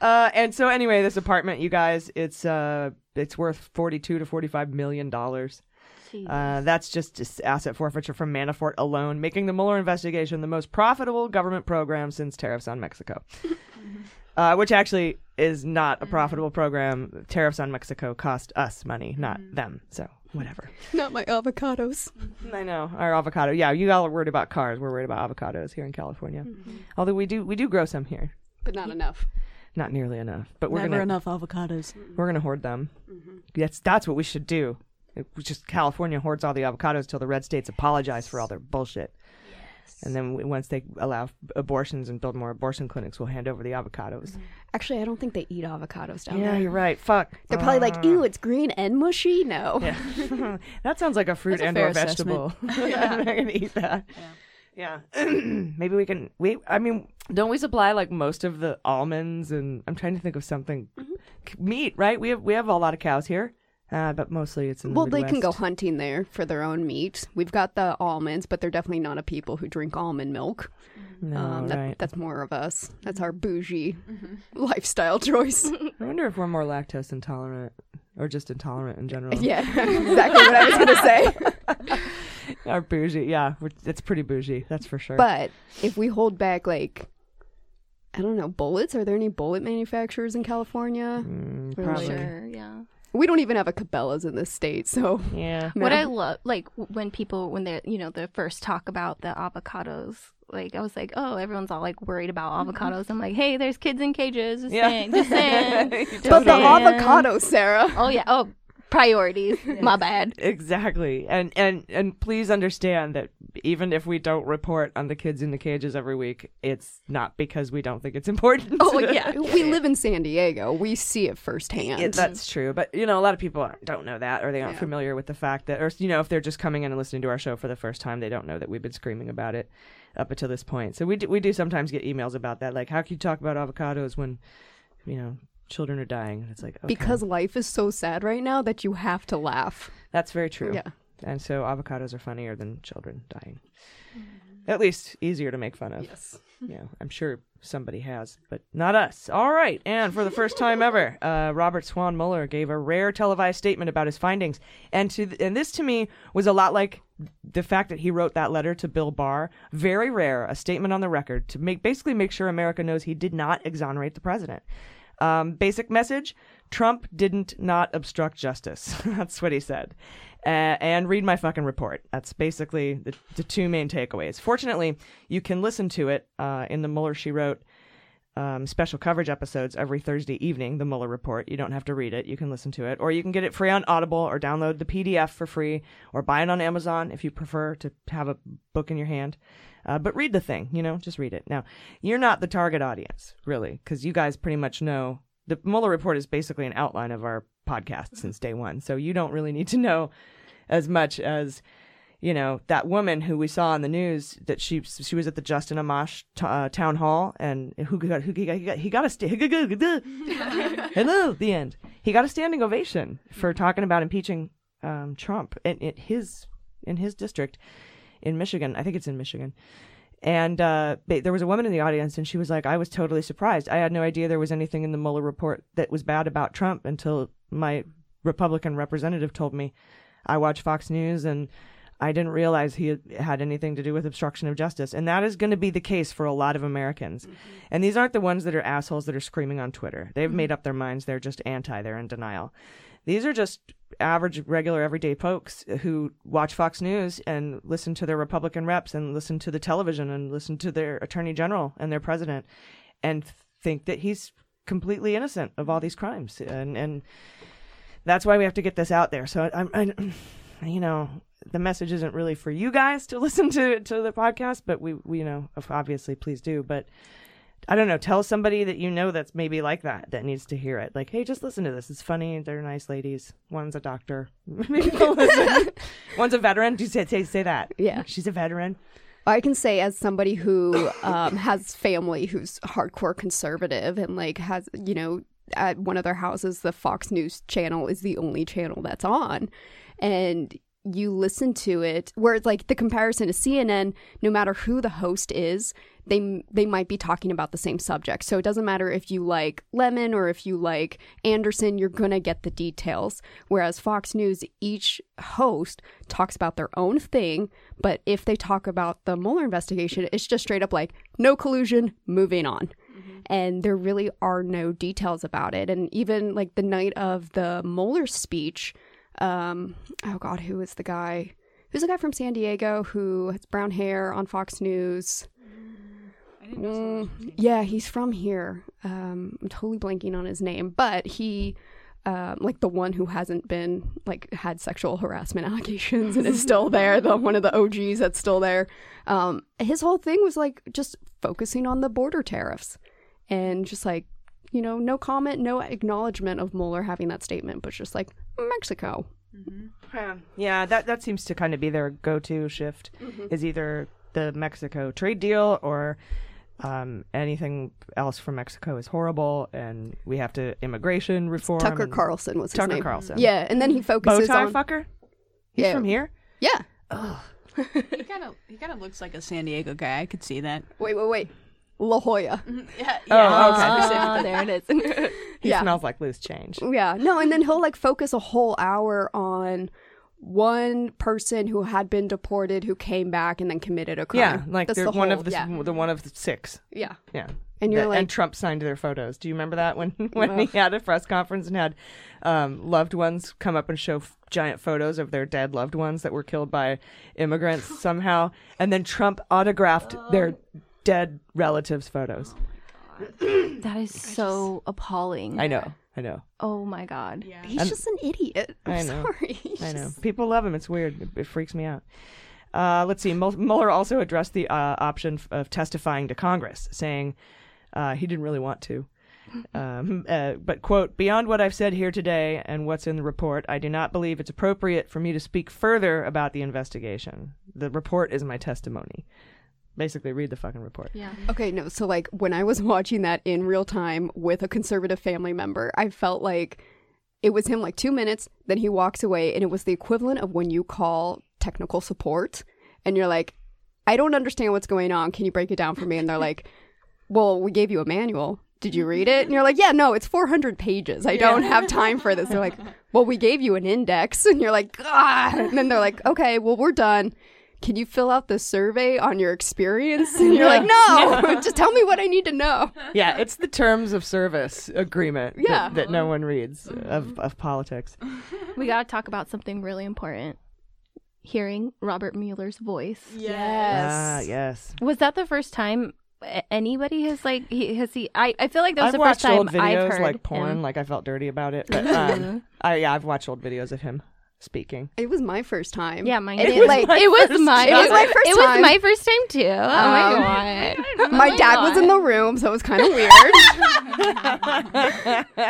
uh, and so anyway, this apartment, you guys, it's uh, it's worth forty-two to forty-five million dollars. Uh, that's just, just asset forfeiture from Manafort alone, making the Mueller investigation the most profitable government program since tariffs on Mexico. uh, which actually is not a profitable program. Tariffs on Mexico cost us money, not them. So whatever. Not my avocados. I know our avocado. Yeah, you all are worried about cars. We're worried about avocados here in California. Although we do we do grow some here, But not enough. not nearly enough. But we're Never gonna enough avocados. we're gonna hoard them. That's that's what we should do. It, we just California hoards all the avocados till the red states apologize for all their bullshit. And then w- once they allow abortions and build more abortion clinics, we'll hand over the avocados. Actually, I don't think they eat avocados down Yeah, there. Yeah, you're right. Fuck. They're probably like, Ah. ew, it's green and mushy. No. Yeah. that sounds like a fruit That's a and fair or vegetable. assessment. I'm not gonna eat that. Yeah. Maybe we can we I mean, don't we supply like most of the almonds and I'm trying to think of something C- meat, right? We have we have a lot of cows here. Uh, but mostly it's in the Well, they can go hunting there for their own meat. We've got the almonds, but they're definitely not a people who drink almond milk. No, um, that, right. That's more of us. That's our bougie lifestyle choice. I wonder if we're more lactose intolerant or just intolerant in general. yeah, exactly what I was going to say. Our bougie, yeah, we're, it's pretty bougie, that's for sure. But if we hold back, like, I don't know, bullets, are there any bullet manufacturers in California? Mm, Or, probably. Sure, yeah. We don't even have a Cabela's in this state, so yeah. What I love, like when people, when they're, you know, the first talk about the avocados, like I was like, oh, everyone's all like worried about avocados. I'm like, hey, there's kids in cages. Just Yeah. saying, just saying. just But the saying. avocado, Sarah. Oh yeah. Oh, priorities. My bad. Exactly. And and and please understand that even if we don't report on the kids in the cages every week, it's not because we don't think it's important. Oh yeah, we live in San Diego. We see it firsthand. Yeah, that's true. But you know, a lot of people aren't- don't know that, or they aren't familiar with the fact that, or you know, if they're just coming in and listening to our show for the first time, they don't know that we've been screaming about it up until this point. So we do, we do sometimes get emails about that, like, how can you talk about avocados when, you know, children are dying? And it's like okay. because life is so sad right now that you have to laugh. That's very true. Yeah. And so avocados are funnier than children dying. At least easier to make fun of. Yes. Yeah, I'm sure somebody has, but not us. All right. And for the first time ever, uh, Robert Swan Mueller gave a rare televised statement about his findings. And to th- and this to me was a lot like the fact that he wrote that letter to Bill Barr. Very rare, a statement on the record to make basically make sure America knows he did not exonerate the president. Um, basic message Trump didn't not obstruct justice. That's what he said. Uh, and read my fucking report. That's basically the, the two main takeaways. Fortunately, you can listen to it uh, in the Mueller She Wrote um, special coverage episodes every Thursday evening, the Mueller Report. You don't have to read it. You can listen to it. Or you can get it free on Audible or download the PDF for free or buy it on Amazon if you prefer to have a book in your hand. Uh, but read the thing, you know, just read it. Now, you're not the target audience, really, because you guys pretty much know the Mueller Report is basically an outline of our podcast since day one. So you don't really need to know as much as you know that woman who we saw on the news that she she was at the Justin Amash t- uh, town hall and who got who he got he got, a sta- hello the end he got a standing ovation for talking about impeaching um, Trump in, in his in his district in Michigan I think it's in Michigan and uh, there was a woman in the audience, and she was like, I was totally surprised. I had no idea there was anything in the Mueller report that was bad about Trump until my Republican representative told me. I watch Fox News and I didn't realize he had- had anything to do with obstruction of justice. And that is going to be the case for a lot of Americans. And these aren't the ones that are assholes that are screaming on Twitter. They've made up their minds. They're just anti, they're in denial. These are just average, regular, everyday folks who watch Fox News and listen to their Republican reps and listen to the television and listen to their attorney general and their president and think that he's completely innocent of all these crimes. And, and that's why we have to get this out there. So I'm, I, you know, the message isn't really for you guys to listen to to the podcast, but we, we you know, obviously, please do. But I don't know, tell somebody that you know that's maybe like that that needs to hear it. Like, hey, just listen to this. It's funny. They're nice ladies. One's a doctor. Maybe they'll listen. One's a veteran. Do you say, say say that? Yeah. she's a veteran. I can say as somebody who um, has family who's hardcore conservative and like has you know at one of their houses the Fox News channel is the only channel that's on, and you listen to it where it's like the comparison to CNN no matter who the host is they they might be talking about the same subject. So it doesn't matter if you like Lemon or if you like Anderson you're going to get the details. Whereas Fox News each host talks about their own thing but if they talk about the Mueller investigation it's just straight up like no collusion moving on. And there really are no details about it. And even like the night of the Mueller speech um oh god who is the guy who's the guy from san diego who has brown hair on fox news? Mm, yeah he's from here. Um i'm totally blanking on his name but he um, like the one who hasn't been like had sexual harassment allegations and is still there the one of the og's that's still there. Um his whole thing was like just focusing on the border tariffs and just like you know no comment no acknowledgement of Mueller having that statement but just like Mexico Yeah, yeah, that that seems to kind of be their go-to shift Mhm. is either the Mexico trade deal or um, anything else from Mexico is horrible, and we have to immigration reform. Tucker Carlson was his Tucker name. Carlson. Yeah, and then he focuses Bowtie on fucker. He's Yeah. from here. Yeah. he kind of he kind of looks like a San Diego guy. I could see that. Wait, wait, wait. La Jolla. Yeah, Oh, okay. Ah, there it is. He yeah. smells like loose change. Yeah. No, and then he'll like focus a whole hour on one person who had been deported who came back and then committed a crime. Yeah, like That's they're the one whole- of the yeah. the one of the six. Yeah. Yeah. And you're That- like- and Trump signed their photos. Do you remember that when when Ugh. he had a press conference and had um, loved ones come up and show f- giant photos of their dead loved ones that were killed by immigrants somehow, and then Trump autographed their dead relatives' photos. That is so appalling. I know, I know, Oh my god. Yeah. He's And- just an idiot. I'm I know. sorry. He's I know. just- People love him. It's weird. It, it freaks me out. Uh, let's see. Mul- Mueller also addressed the uh, option f- of testifying to Congress, saying uh, he didn't really want to. Um, uh, but, quote, beyond what I've said here today and what's in the report, I do not believe it's appropriate for me to speak further about the investigation. The report is my testimony. Basically, read the fucking report. Yeah. Okay, no. So like when I was watching that in real time with a conservative family member, I felt like it was him like 2 minutes, then he walks away and it was the equivalent of when you call technical support and you're like, "I don't understand what's going on. Can you break it down for me?" And they're like, "Well, we gave you a manual. Did you read it?" And you're like, "Yeah, no, it's 400 pages. I don't have time for this." They're like, "Well, we gave you an index." And you're like, "Ah." And then they're like, "Okay, well, we're done." Can you fill out the survey on your experience? And you're like, no, just tell me what I need to know. Yeah, it's the terms of service agreement Yeah. that, no one reads of, of politics. We got to talk about something really important. Hearing Robert Mueller's voice. Ah, yes. Was that the first time anybody has like he has he? I, I feel like that was I've the first time old I've videos heard like porn, him. like I felt dirty about it. But um, I yeah, I've watched old videos of him speaking. It was my first time. Yeah, mine And too. it, like, it was my It was my first it was time. my first time too. Oh my Um, god. My Oh dad my was in the room, so it was kind of weird.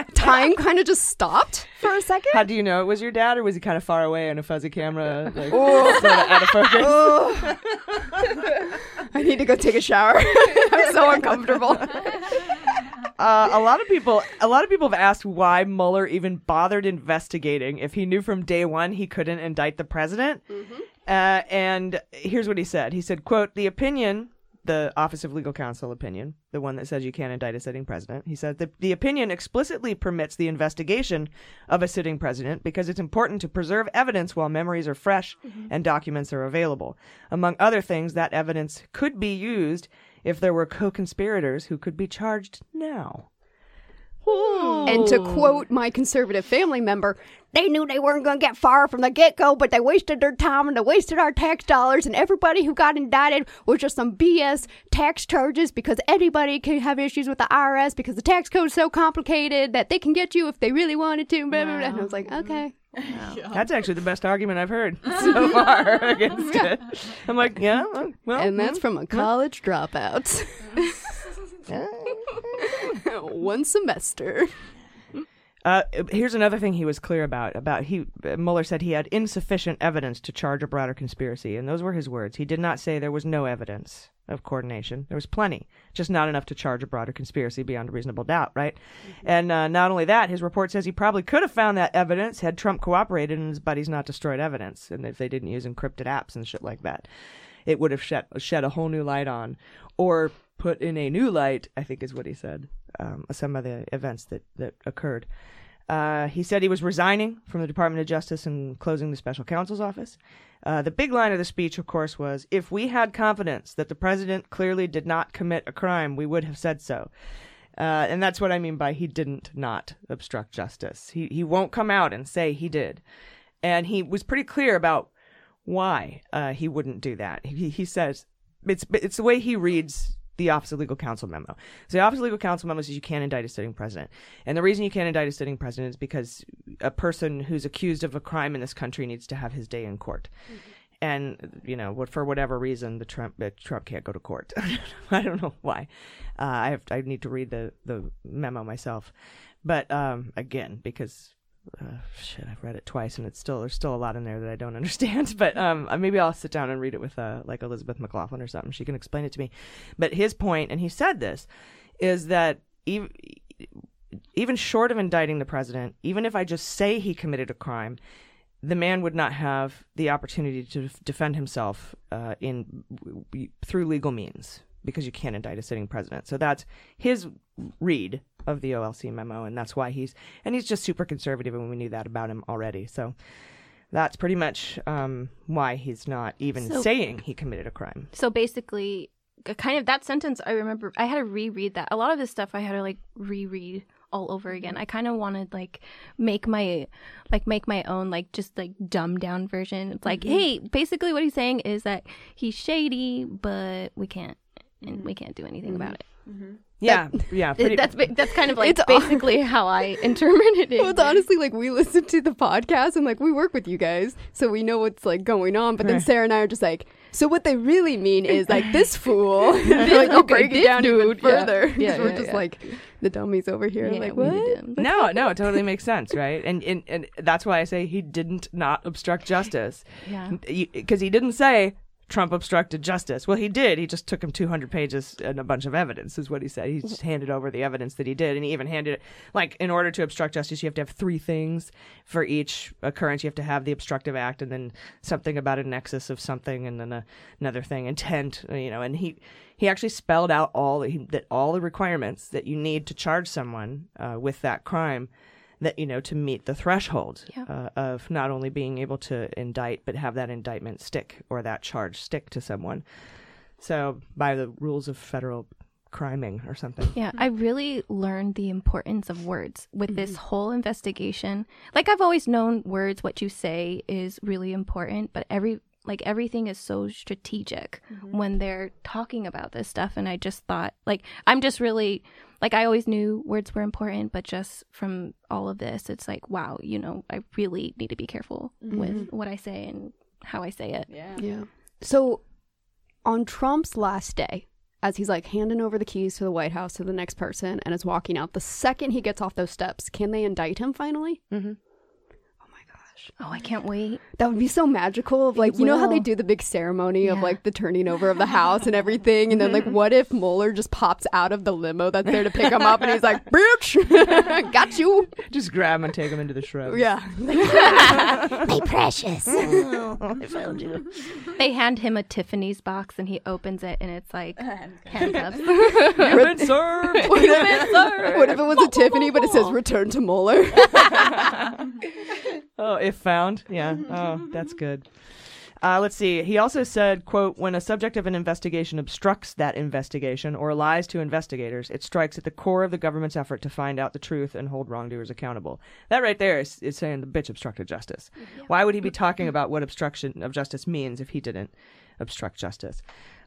Time kind of just stopped for a second. How do you know it was your dad, or was he kind of far away on a fuzzy camera, like Oh. sort of out of focus? Oh. I need to go take a shower. I'm so uncomfortable. Uh, a lot of people, a lot of people have asked why Mueller even bothered investigating if he knew from day one he couldn't indict the president. Uh, and here's what he said: He said, "quote The opinion the Office of Legal Counsel opinion, the one that says you can't indict a sitting president. He said the, the opinion explicitly permits the investigation of a sitting president because it's important to preserve evidence while memories are fresh and documents are available. Among other things, that evidence could be used if there were co conspirators who could be charged now. Hmm. And to quote my conservative family member, they knew they weren't going to get far from the get go, but they wasted their time and they wasted our tax dollars. And everybody who got indicted was just some BS tax charges because anybody can have issues with the IRS because the tax code is so complicated that they can get you if they really wanted to. Blah, blah, blah. And I was like, okay. That's actually the best argument I've heard so far against it. I'm like, yeah, well, and that's from a college dropout. One semester. Uh, here's another thing he was clear about. About he Mueller said he had insufficient evidence to charge a broader conspiracy, and those were his words. He did not say there was no evidence of coordination. There was plenty, just not enough to charge a broader conspiracy beyond a reasonable doubt, right? And uh, not only that, his report says he probably could have found that evidence had Trump cooperated and his buddies not destroyed evidence, and if they didn't use encrypted apps and shit like that, it would have shed shed a whole new light on, or put in a new light. I think is what he said. Um, some of the events that that occurred. Uh, he said he was resigning from the Department of Justice and closing the special counsel's office. Uh, the big line of the speech, of course, was if we had confidence that the president clearly did not commit a crime, we would have said so. Uh, and that's what I mean by he didn't not obstruct justice. He, he won't come out and say he did. And he was pretty clear about why uh, he wouldn't do that. He, he says it's, it's the way he reads the Office of Legal Counsel memo. So the Office of Legal Counsel memo says you can't indict a sitting president. And the reason you can't indict a sitting president is because a person who's accused of a crime in this country needs to have his day in court. And you know, what for whatever reason, the Trump uh, Trump can't go to court. I don't know why. Uh, I have I need to read the the memo myself, but um, again because uh, shit, I've read it twice and it's still there's still a lot in there that I don't understand. But um, uh, maybe I'll sit down and read it with uh, like Elizabeth McLaughlin or something. She can explain it to me. But his point, and he said this, is that even even short of indicting the president, even if I just say he committed a crime, the man would not have the opportunity to defend himself uh, in through legal means because you can't indict a sitting president. So that's his read of the OLC memo, and that's why he's and he's just super conservative, and we knew that about him already. So that's pretty much um, why he's not even So- saying he committed a crime. So basically, kind of that sentence, I remember I had to reread that. A lot of this stuff I had to like reread all over again. I kind of wanted like make my like make my own like just like dumbed down version. It's like, Mhm. hey, basically what he's saying is that he's shady, but we can't and we can't do anything about it. Mm-hmm. Yeah, That- yeah, pretty- that's that's kind of like It's basically how I interpreted it. Well, it's honestly like we listen to the podcast and like we work with you guys, so we know what's like going on. But then Right. Sarah and I are just like, so what they really mean is like this fool. This- like okay, break it down dude, even yeah. further. 'cause Yeah, we're yeah, just yeah. like the dummies over here. Yeah, like what? no, no, it totally makes sense, right? And, and and that's why I say he didn't not obstruct justice. Yeah. Because he didn't say Trump obstructed justice. Well, he did. He just took him 200 pages and a bunch of evidence, is what he said. He just handed over the evidence that he did, and he even handed it like in order to obstruct justice, you have to have three things for each occurrence. You have to have the obstructive act, and then something about a nexus of something, and then a, another thing, intent. You know, and he he actually spelled out all the, he, that all the requirements that you need to charge someone uh, with that crime that you know to meet the threshold Yeah. uh, of not only being able to indict but have that indictment stick or that charge stick to someone so by the rules of federal criming or something Yeah, I really learned the importance of words with this whole investigation. Like I've always known words, what you say is really important, but every like everything is so strategic when they're talking about this stuff and I just thought like I'm just really like I always knew words were important, but just from all of this it's like wow, you know, I really need to be careful with Mhm. what I say and how I say it. Yeah. Yeah. So on Trump's last day, as he's like handing over the keys to the White House to the next person and is walking out, the second he gets off those steps, can they indict him finally? Mm-hmm. Oh. Oh, I can't wait. That would be so magical. Of like, you know how they do the big ceremony of like the turning over of the house and everything, and then like, mm-hmm. what if Mueller just pops out of the limo that's there to pick him up, and he's like, "Bitch, got you." Just grab him and take him into the shrubs. Yeah. My precious. I found you. They hand him a Tiffany's box and he opens it and it's like handcuffs. You've been served. What if, what if it was a Tiffany, but it says "Return to Mueller"? Oh, if found. Yeah. Oh, that's good. Uh, let's see. He also said, "quote When a subject of an investigation obstructs that investigation or lies to investigators, it strikes at the core of the government's effort to find out the truth and hold wrongdoers accountable." That right there is, is saying the bitch obstructed justice. Why would he be talking about what obstruction of justice means if he didn't obstruct justice?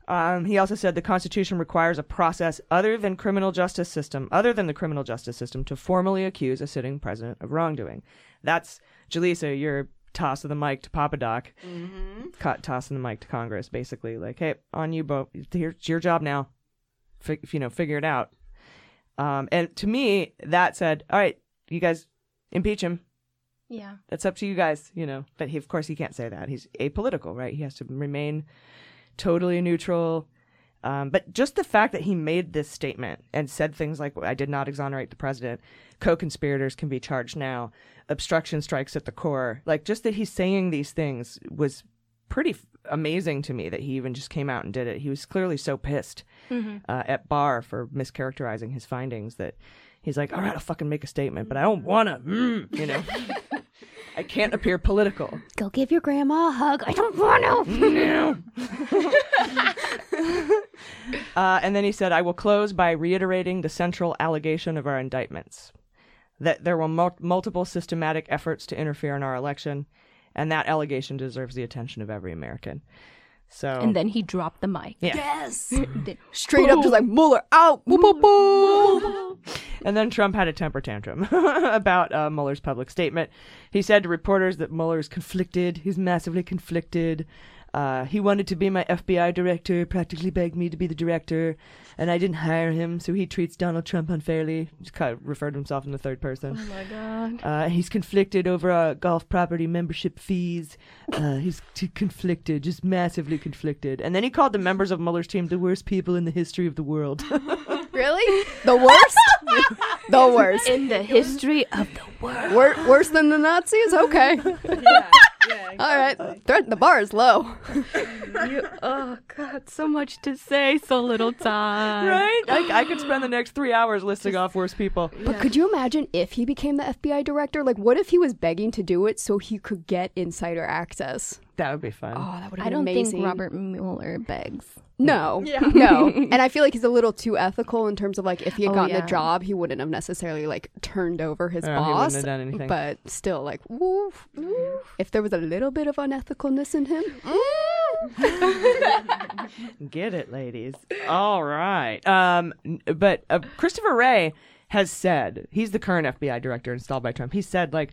Um, he also said the Constitution requires a process other than criminal justice system, other than the criminal justice system, to formally accuse a sitting president of wrongdoing. That's Jaleesa. You're tossing the mic to Papa Doc, co- tossing the mic to Congress, basically like, hey, on you, both. Here's your job now. Fi- you know, figure it out. Um, and to me, that said, all right, you guys impeach him. Yeah. That's up to you guys, you know. But he, of course, he can't say that. He's apolitical, right? He has to remain totally neutral. Um, but just the fact that he made this statement and said things like, I did not exonerate the president, co conspirators can be charged now, obstruction strikes at the core. Like, just that he's saying these things was pretty f- amazing to me that he even just came out and did it. He was clearly so pissed Mhm. uh, at Barr for mischaracterizing his findings that he's like, all right, I'll fucking make a statement, but I don't want to, mm, you know. I can't appear political. Go give your grandma a hug. I don't want to. No. Uh, and then he said, I will close by reiterating the central allegation of our indictments that there were mul- multiple systematic efforts to interfere in our election, and that allegation deserves the attention of every American. So, And then he dropped the mic. Yeah. Yes. Then- Straight up, just like Mueller out. Boop, boop, boop. And then Trump had a temper tantrum about uh, Mueller's public statement. He said to reporters that Mueller is conflicted. He's massively conflicted. Uh, he wanted to be my FBI director, practically begged me to be the director, and I didn't hire him, so he treats Donald Trump unfairly. Just kind of referred to himself in the third person. Oh my god. Uh, he's conflicted over uh, golf property membership fees. Uh, he's t- conflicted, just massively conflicted. And then he called the members of Mueller's team the worst people in the history of the world. Really? The worst? the worst. In the history of the world. Wor- worse than the Nazis? Okay. All right. They're- The bar is low. You, oh god, so much to say, so little time. right? I, I could spend the next three hours listing off worst people. But could you imagine if he became the FBI director? Like, what if he was begging to do it so he could get insider access? That would be fun. Oh, that would I be don't amazing. think Robert Mueller begs. No, Yeah. no, and I feel like he's a little too ethical in terms of like if he had Oh, gotten yeah. the job, he wouldn't have necessarily like turned over his No, he boss. have done anything. But still, like, woof, if there was a little bit of unethicalness in him, Get it, ladies. All right. Um, but uh, Christopher Wray has said he's the current FBI director installed by Trump. He said like,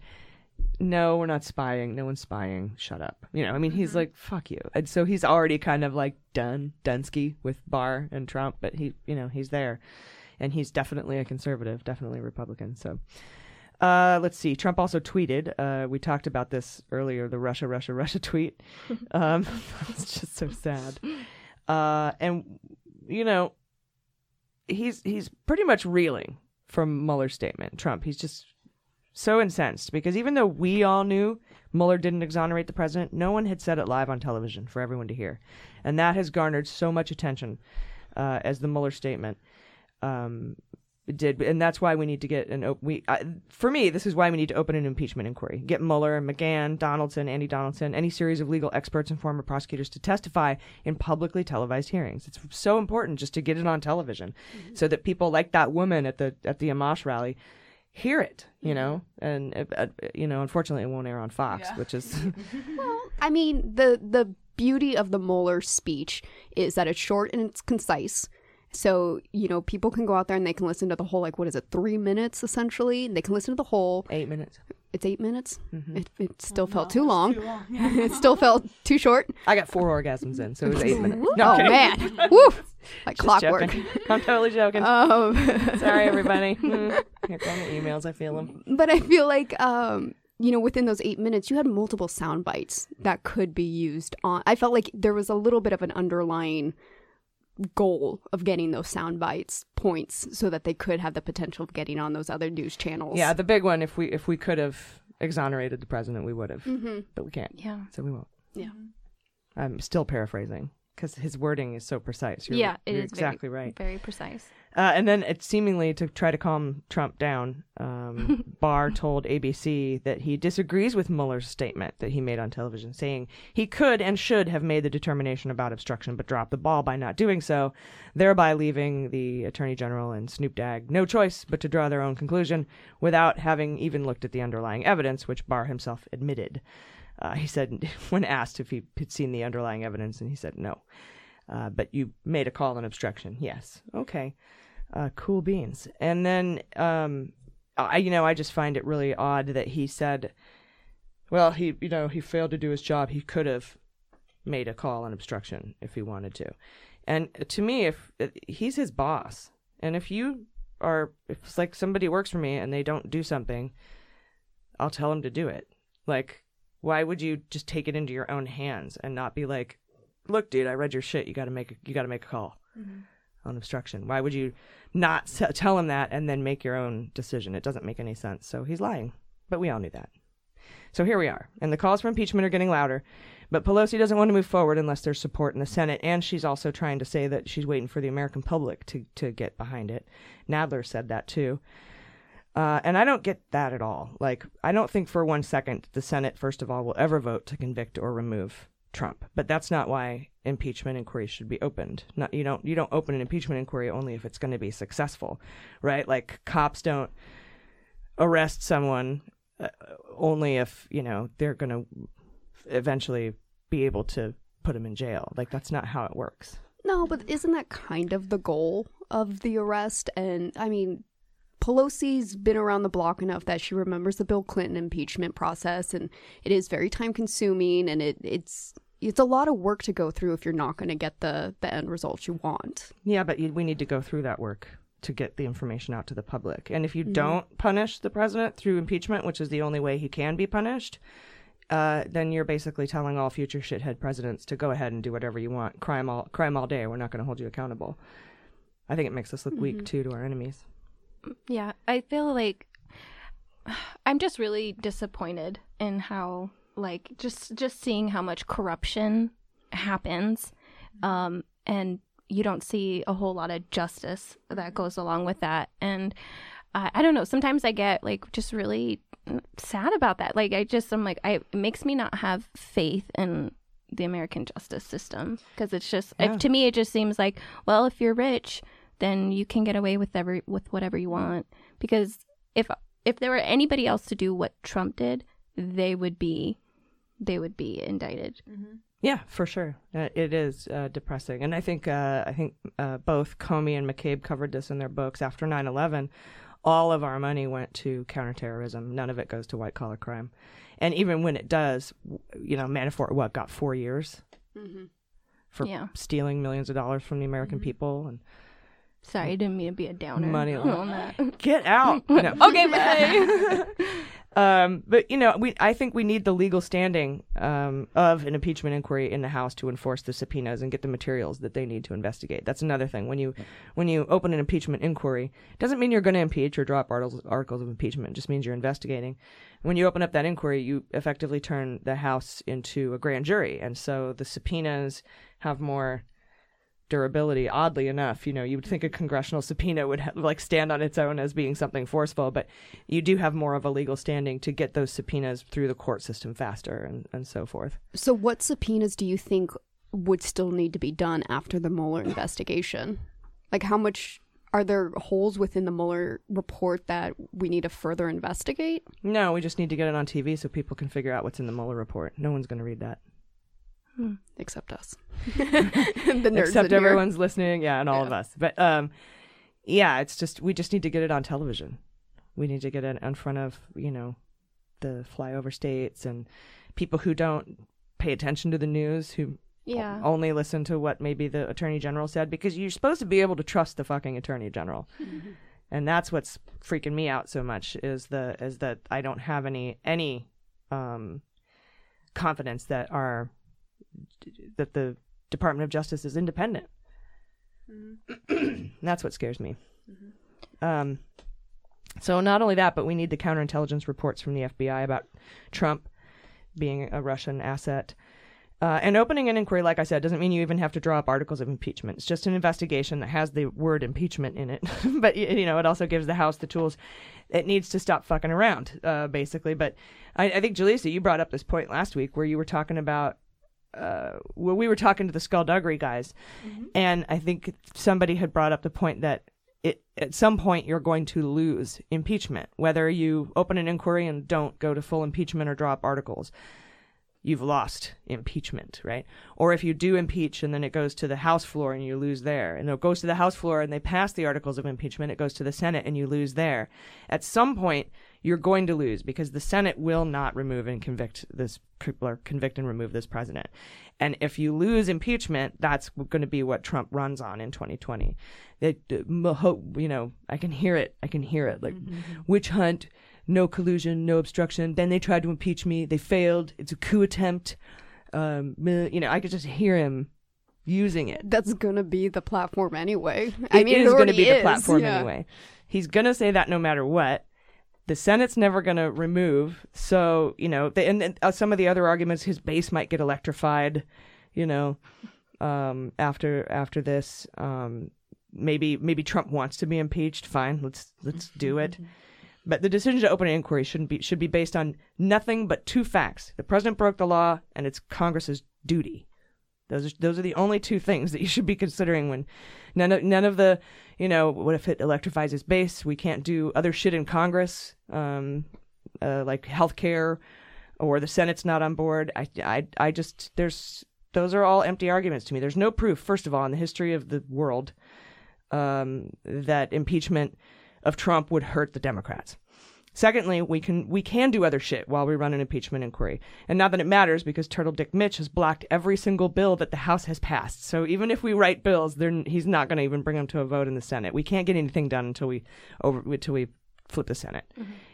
no, we're not spying. No one's spying. Shut up. You know, I mean, he's like, fuck you. And so he's already kind of like done Dunsky with Barr and Trump, but he, you know, he's there, and he's definitely a conservative, definitely a Republican. So. Uh, let's see. Trump also tweeted. Uh, we talked about this earlier. The Russia, Russia, Russia tweet. Um, it's just so sad. Uh, and you know, he's he's pretty much reeling from Mueller's statement. Trump. He's just so incensed because even though we all knew Mueller didn't exonerate the president, no one had said it live on television for everyone to hear, and that has garnered so much attention uh, as the Mueller statement um, did, and that's why we need to get an op- we. Uh, for me, this is why we need to open an impeachment inquiry. Get Mueller, McGahn, Donaldson, Annie Donaldson, any series of legal experts and former prosecutors to testify in publicly televised hearings. It's so important just to get it on television, so that people like that woman at the at the Amash rally hear it. You know, and uh, uh, you know, unfortunately, it won't air on Fox, which is well, I mean, the the beauty of the Mueller speech is that it's short and it's concise. So, you know, people can go out there and they can listen to the whole, like, what is it, three minutes essentially? They can listen to the whole. eight minutes. It's eight minutes? Mhm. It, it still felt too long. it still felt too short. I got four orgasms in, so it was eight minutes. No, oh, I'm man. Woo! Like Just clockwork. joking. I'm totally joking. Um, Sorry, everybody. Mm. Here come the emails. I feel them. but I feel like um you know, within those eight minutes, you had multiple sound bites that could be used on. I felt like there was a little bit of an underlying goal of getting those sound bites points so that they could have the potential of getting on those other news channels. Yeah, the big one. If we if we could have exonerated the president, we would have. Mhm. But we can't. Yeah. So we won't. Yeah. I'm still paraphrasing because his wording is so precise. You're, yeah, it you're is exactly very, right. Very precise. Uh, and then it seemingly to try to calm Trump down, um, Barr told ABC that he disagrees with Mueller's statement that he made on television, saying he could and should have made the determination about obstruction, but dropped the ball by not doing so, thereby leaving the Attorney General and Snoop Dogg no choice but to draw their own conclusion without having even looked at the underlying evidence, which Barr himself admitted. Uh, he said, when asked if he had seen the underlying evidence, and he said no. Uh, but you made a call on obstruction. Yes. Okay. Uh, cool beans. And then, um, I, you know, I just find it really odd that he said, well, he, you know, he failed to do his job. He could have made a call on obstruction if he wanted to. And to me, if he's his boss, and if you are, if it's like somebody works for me and they don't do something, I'll tell him to do it. Like, why would you just take it into your own hands and not be like, look, dude, I read your shit. You got to make a, you got to make a call mm-hmm. on obstruction. Why would you not s- tell him that and then make your own decision? It doesn't make any sense. So he's lying, but we all knew that. So here we are, and the calls for impeachment are getting louder. But Pelosi doesn't want to move forward unless there's support in the Senate, and she's also trying to say that she's waiting for the American public to, to get behind it. Nadler said that too. Uh, and I don't get that at all. Like, I don't think for one second the Senate, first of all, will ever vote to convict or remove Trump. But that's not why impeachment inquiries should be opened. Not you don't you don't open an impeachment inquiry only if it's going to be successful, right? Like cops don't arrest someone uh, only if you know they're going to eventually be able to put him in jail. Like that's not how it works. No, but isn't that kind of the goal of the arrest? And I mean, Pelosi's been around the block enough that she remembers the Bill Clinton impeachment process, and it is very time consuming, and it it's it's a lot of work to go through if you're not going to get the the end result you want. Yeah, but you, we need to go through that work to get the information out to the public. And if you Mhm. don't punish the president through impeachment, which is the only way he can be punished, uh, then you're basically telling all future shithead presidents to go ahead and do whatever you want, crime all crime all day. We're not going to hold you accountable. I think it makes us look weak Mhm. too to our enemies. Yeah, I feel like I'm just really disappointed in how like just just seeing how much corruption happens. Um and you don't see a whole lot of justice that goes along with that. And I I don't know sometimes I get like just really sad about that. Like I just I'm like I it makes me not have faith in the American justice system. Because it's just Yeah. to me it just seems like well if you're rich then you can get away with every with whatever you want because if if there were anybody else to do what Trump did they would be they would be indicted Yeah, for sure. Uh, it is uh, depressing, and I think uh, I think uh, both Comey and McCabe covered this in their books. After 9-11, all of our money went to counterterrorism. None of it goes to white collar crime, and even when it does, you know, Manafort what got four years Mm-hmm. for Yeah. stealing millions of dollars from the American people and sorry I didn't mean to be a downer money. on that Get out. No. okay bye um, but you know, we I think we need the legal standing um, of an impeachment inquiry in the House to enforce the subpoenas and get the materials that they need to investigate. That's another thing. When you when you open an impeachment inquiry, it doesn't mean you're going to impeach or drop articles articles of impeachment. It just means you're investigating. When you open up that inquiry, you effectively turn the House into a grand jury, and so the subpoenas have more durability. Oddly enough, you know, you would think a congressional subpoena would ha- like stand on its own as being something forceful, but you do have more of a legal standing to get those subpoenas through the court system faster and, and so forth. So, what subpoenas do you think would still need to be done after the Mueller investigation? Like, how much are there holes within the Mueller report that we need to further investigate? No, we just need to get it on TV so people can figure out what's in the Mueller report. No one's going to read that. Hmm. Except us. the nerds Except in here. everyone's listening, yeah, and all of us. But um, yeah, it's just we just need to get it on television. We need to get it in front of you know the flyover states and people who don't pay attention to the news who Yeah. only listen to what maybe the attorney general said because you're supposed to be able to trust the fucking attorney general and that's what's freaking me out so much is the is that i don't have any any um, confidence that our that the Department of Justice is independent. That's what scares me. Um, so not only that, but we need the counterintelligence reports from the FBI about Trump being a Russian asset. Uh, and opening an inquiry, like I said, doesn't mean you even have to draw up articles of impeachment. It's just an investigation that has the word impeachment in it. but you know, it also gives the House the tools it needs to stop fucking around, uh, basically. But I, I think, Jaleesa, you brought up this point last week where you were talking about. Uh, well, we were talking to the skullduggery guys, and I think somebody had brought up the point that it, at some point you're going to lose impeachment, whether you open an inquiry and don't go to full impeachment or drop articles you've lost impeachment, right? Or if you do impeach and then it goes to the House floor and you lose there, and it goes to the House floor and they pass the articles of impeachment, it goes to the Senate and you lose there. At some point, you're going to lose because the Senate will not remove and convict this or convict and remove this president. And if you lose impeachment, that's going to be what Trump runs on in 2020. It, uh, you know, I can hear it. I can hear it. Like witch hunt, no collusion, no obstruction. Then they tried to impeach me. They failed. It's a coup attempt. Um, you know, I could just hear him using it. That's gonna be the platform anyway. I It mean, is it going to be the platform yeah. anyway. He's going to say that no matter what. The Senate's never going to remove. So, you know, the, and, and uh, some of the other arguments, his base might get electrified, you know, um, after after this. Um, maybe maybe Trump wants to be impeached. Fine, let's let's do it. But the decision to open an inquiry shouldn't be should be based on nothing but two facts: the president broke the law, and it's Congress's duty. Those are, those are the only two things that you should be considering when none of none of the you know what if it electrifies his base? We can't do other shit in Congress, um, uh, like healthcare, or the Senate's not on board. I, I I just there's those are all empty arguments to me. There's no proof, first of all, in the history of the world, um, that impeachment of Trump would hurt the Democrats. Secondly, we can we can do other shit while we run an impeachment inquiry. And not that it matters because Turtle Dick Mitch has blocked every single bill that the House has passed. So even if we write bills, they're, he's not going to even bring them to a vote in the Senate. We can't get anything done until we over until we flip the Senate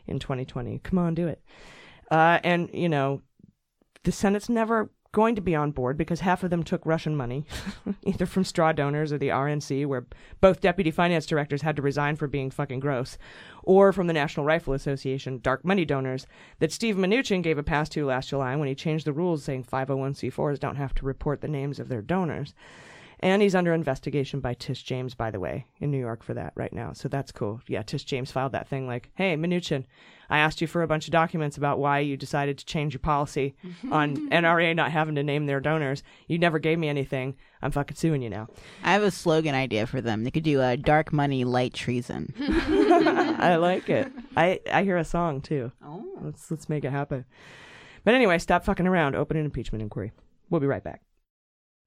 in 2020. Come on, do it. Uh, and you know, the Senate's never going to be on board because half of them took Russian money, either from straw donors or the RNC, where both deputy finance directors had to resign for being fucking gross, or from the National Rifle Association, dark money donors that Steve Mnuchin gave a pass to last July when he changed the rules saying 501c4s don't have to report the names of their donors. And he's under investigation by Tish James, by the way, in New York for that right now. So that's cool. Yeah, Tish James filed that thing like, hey, Mnuchin, I asked you for a bunch of documents about why you decided to change your policy on NRA not having to name their donors. You never gave me anything. I'm fucking suing you now. I have a slogan idea for them. They could do a dark money, light treason. I like it. I, I hear a song too. Oh. Let's let's make it happen. But anyway, stop fucking around. Open an impeachment inquiry. We'll be right back.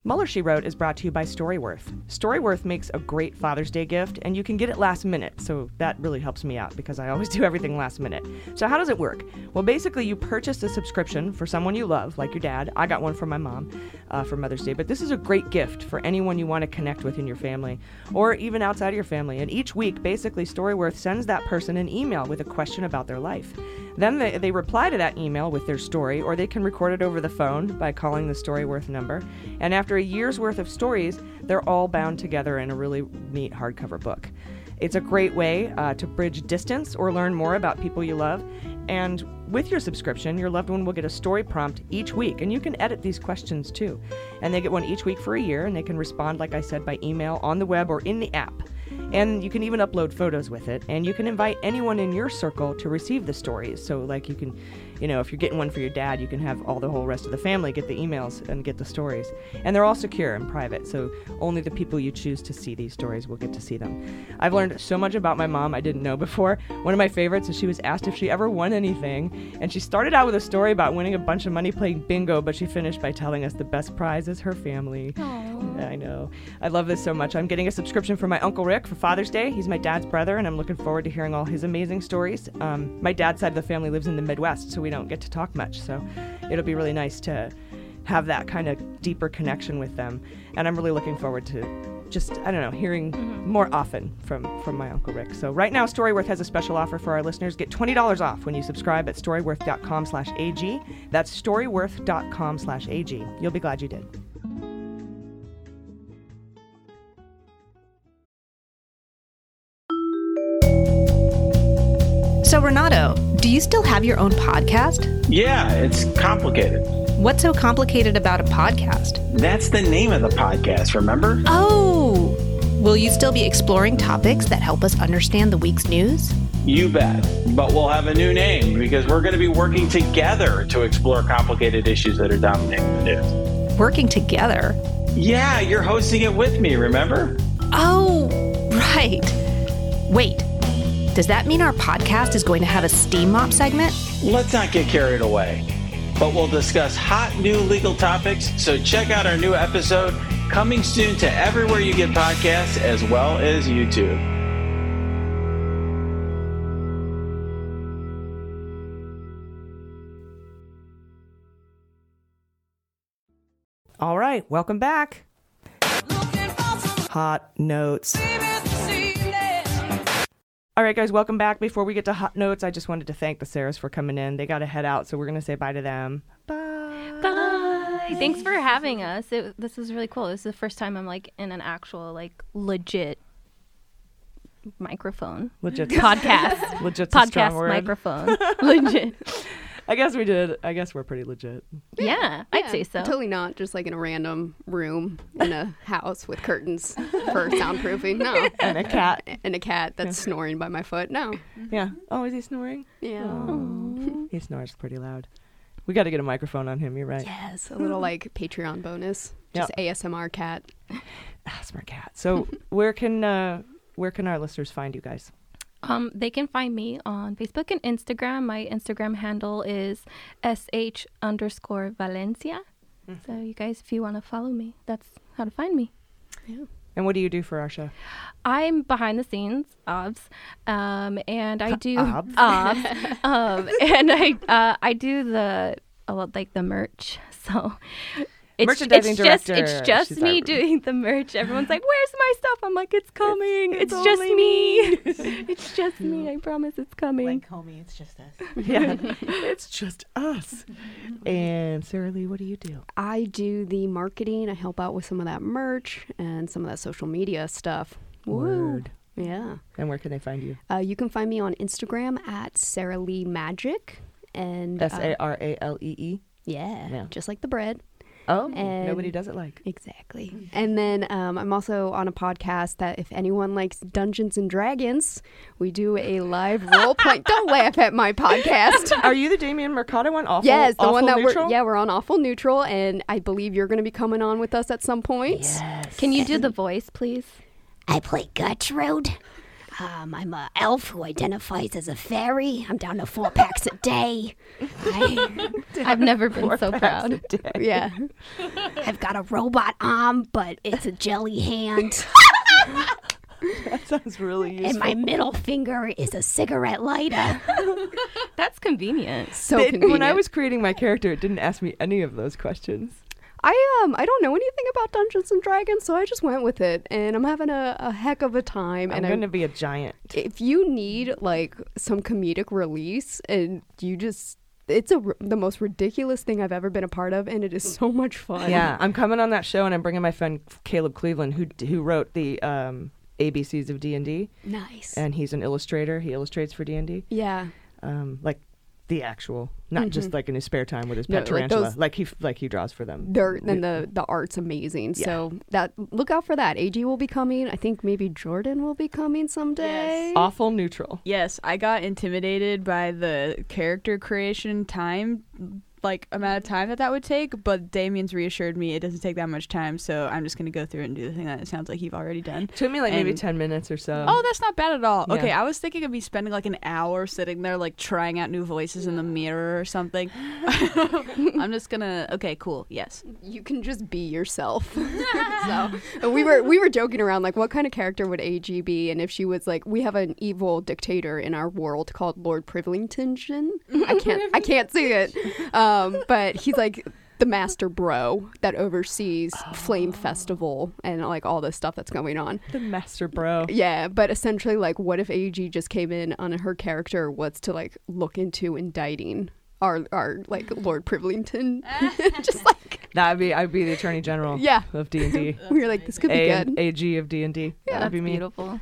Mueller She Wrote is brought to you by Storyworth. Storyworth makes a great Father's Day gift, and you can get it last minute, so that really helps me out because I always do everything last minute. So, how does it work? Well, basically, you purchase a subscription for someone you love, like your dad. I got one for my mom uh, for Mother's Day, but this is a great gift for anyone you want to connect with in your family or even outside of your family. And each week, basically, Storyworth sends that person an email with a question about their life. Then they, they reply to that email with their story, or they can record it over the phone by calling the Storyworth number. And after a year's worth of stories, they're all bound together in a really neat hardcover book. It's a great way uh, to bridge distance or learn more about people you love. And with your subscription, your loved one will get a story prompt each week, and you can edit these questions too. And they get one each week for a year, and they can respond, like I said, by email, on the web, or in the app. And you can even upload photos with it, and you can invite anyone in your circle to receive the stories. So, like, you can, you know, if you're getting one for your dad, you can have all the whole rest of the family get the emails and get the stories. And they're all secure and private, so only the people you choose to see these stories will get to see them. I've learned so much about my mom I didn't know before. One of my favorites is she was asked if she ever won anything, and she started out with a story about winning a bunch of money playing bingo, but she finished by telling us the best prize is her family. I know. I love this so much. I'm getting a subscription for my Uncle Rick for Father's Day. He's my dad's brother, and I'm looking forward to hearing all his amazing stories. Um, my dad's side of the family lives in the Midwest, so we don't get to talk much. So it'll be really nice to have that kind of deeper connection with them. And I'm really looking forward to just I don't know, hearing more often from from my uncle Rick. So right now, Storyworth has a special offer for our listeners. Get twenty dollars off when you subscribe at storyworth.com/ag. That's storyworth.com/ag. You'll be glad you did. So, Renato, do you still have your own podcast? Yeah, it's complicated. What's so complicated about a podcast? That's the name of the podcast, remember? Oh! Will you still be exploring topics that help us understand the week's news? You bet. But we'll have a new name because we're going to be working together to explore complicated issues that are dominating the news. Working together? Yeah, you're hosting it with me, remember? Oh, right. Wait, does that mean our podcast is going to have a steam mop segment? Let's not get carried away. But we'll discuss hot new legal topics, so check out our new episode coming soon to everywhere you get podcasts as well as YouTube. All right, welcome back. Hot notes. All right, guys, welcome back. Before we get to hot notes, I just wanted to thank the Sarahs for coming in. They got to head out, so we're going to say bye to them. Bye. Bye. Thanks for having us. It, this is really cool. This is the first time I'm like in an actual like legit microphone. Legit podcast. Strong podcast microphone. legit. I guess we did. I guess we're pretty legit. Yeah, I'd say so. Totally not just like in a random room in a house with curtains for soundproofing. No. And a cat. And a cat that's snoring by my foot. No. Yeah. Oh, is he snoring? Yeah. Oh. He snores pretty loud. We got to get a microphone on him. You're right. Yes, a little like Patreon bonus. Just ASMR cat. ASMR cat. So where can uh, where can our listeners find you guys? Um, they can find me on Facebook and Instagram. My Instagram handle is sh underscore Valencia. So you guys, if you want to follow me, that's how to find me. Yeah. And what do you do for our show? I'm behind the scenes, obs, um, and I do Obs. um, and I uh, I do the a like the merch. So it's, Merchandising it's just director. it's just She's me our- doing the merch. Everyone's like, "Where's my stuff?" I'm like, "It's coming. It's, it's just me. me." it's just me. I promise it's coming." homie, it's just us. yeah, it's just us. And Saralee, what do you do? I do the marketing. I help out with some of that merch and some of that social media stuff. Woo. Yeah. And where can they find you? Uh, you can find me on Instagram at Sarah Lee Magic and uh, S A R A L E E. Yeah, Yeah. just like the bread. Oh, And- nobody does it like. Exactly. And then um, I'm also on a podcast that if anyone likes Dungeons and Dragons, we do a live role play. Don't laugh at my podcast. Are you the Damien Mercado one? Awful. yes, the awful one that neutral? we're yeah we're on awful neutral, and I believe you're going to be coming on with us at some point. Yes. Can you do the voice, please? I play Gertrude. Um, I'm a elf who identifies as a fairy. I'm down to four packs a day. I, I've never been so proud. Yeah. I've got a robot arm, but it's a jelly hand. That sounds really useful. And my middle finger is a cigarette lighter. That's convenient. So It- convenient. when I was creating my character, it didn't ask me any of those questions. I um I don't know anything about Dungeons and Dragons, so I just went with it, and I'm having a, a heck of a time. I'm and going to be a giant. if you need like some comedic release, and you just it's a the most ridiculous thing I've ever been a part of, and it is so much fun. Yeah, I'm coming on that show, and I'm bringing my friend Caleb Cleveland, who who wrote the um, ABCs of D and D, Nice. and he's an illustrator. He illustrates for D and D, Yeah. um, like the actual, not just Mhm. like in his spare time with his No, pet like tarantula. those- Like, he like he draws for them. They're, and the the art's amazing. Yeah. So that look out for that. AG will be coming. I think maybe Jordan will be coming someday. Awful neutral. Yes, I got intimidated by the character creation time, like amount of time that that would take. But Damien's reassured me it doesn't take that much time, so I'm just gonna go through it and do the thing that it sounds like you've already done. It Took me like maybe ten minutes or so. Oh, that's not bad at all. Yeah. Okay, I was thinking of me spending like an hour sitting there, like trying out new voices in the mirror or something. I'm just gonna. Okay, cool. Yes. You can just be yourself. so we were we were joking around like what kind of character would AG be and if she was like we have an evil dictator in our world called Lord Privilington. I can't I can't see it. Um, Um, but he's like the master bro that oversees Flame oh. Festival and like all the stuff that's going on. The master bro. Yeah, but essentially, like, what if AG just came in on her character was to like look into indicting our our like Lord Privlington? just like That'd be I'd be the attorney general. Yeah. Of D and D. we were like, this could be A- good. AG of D and D. Yeah, That'd be me. beautiful.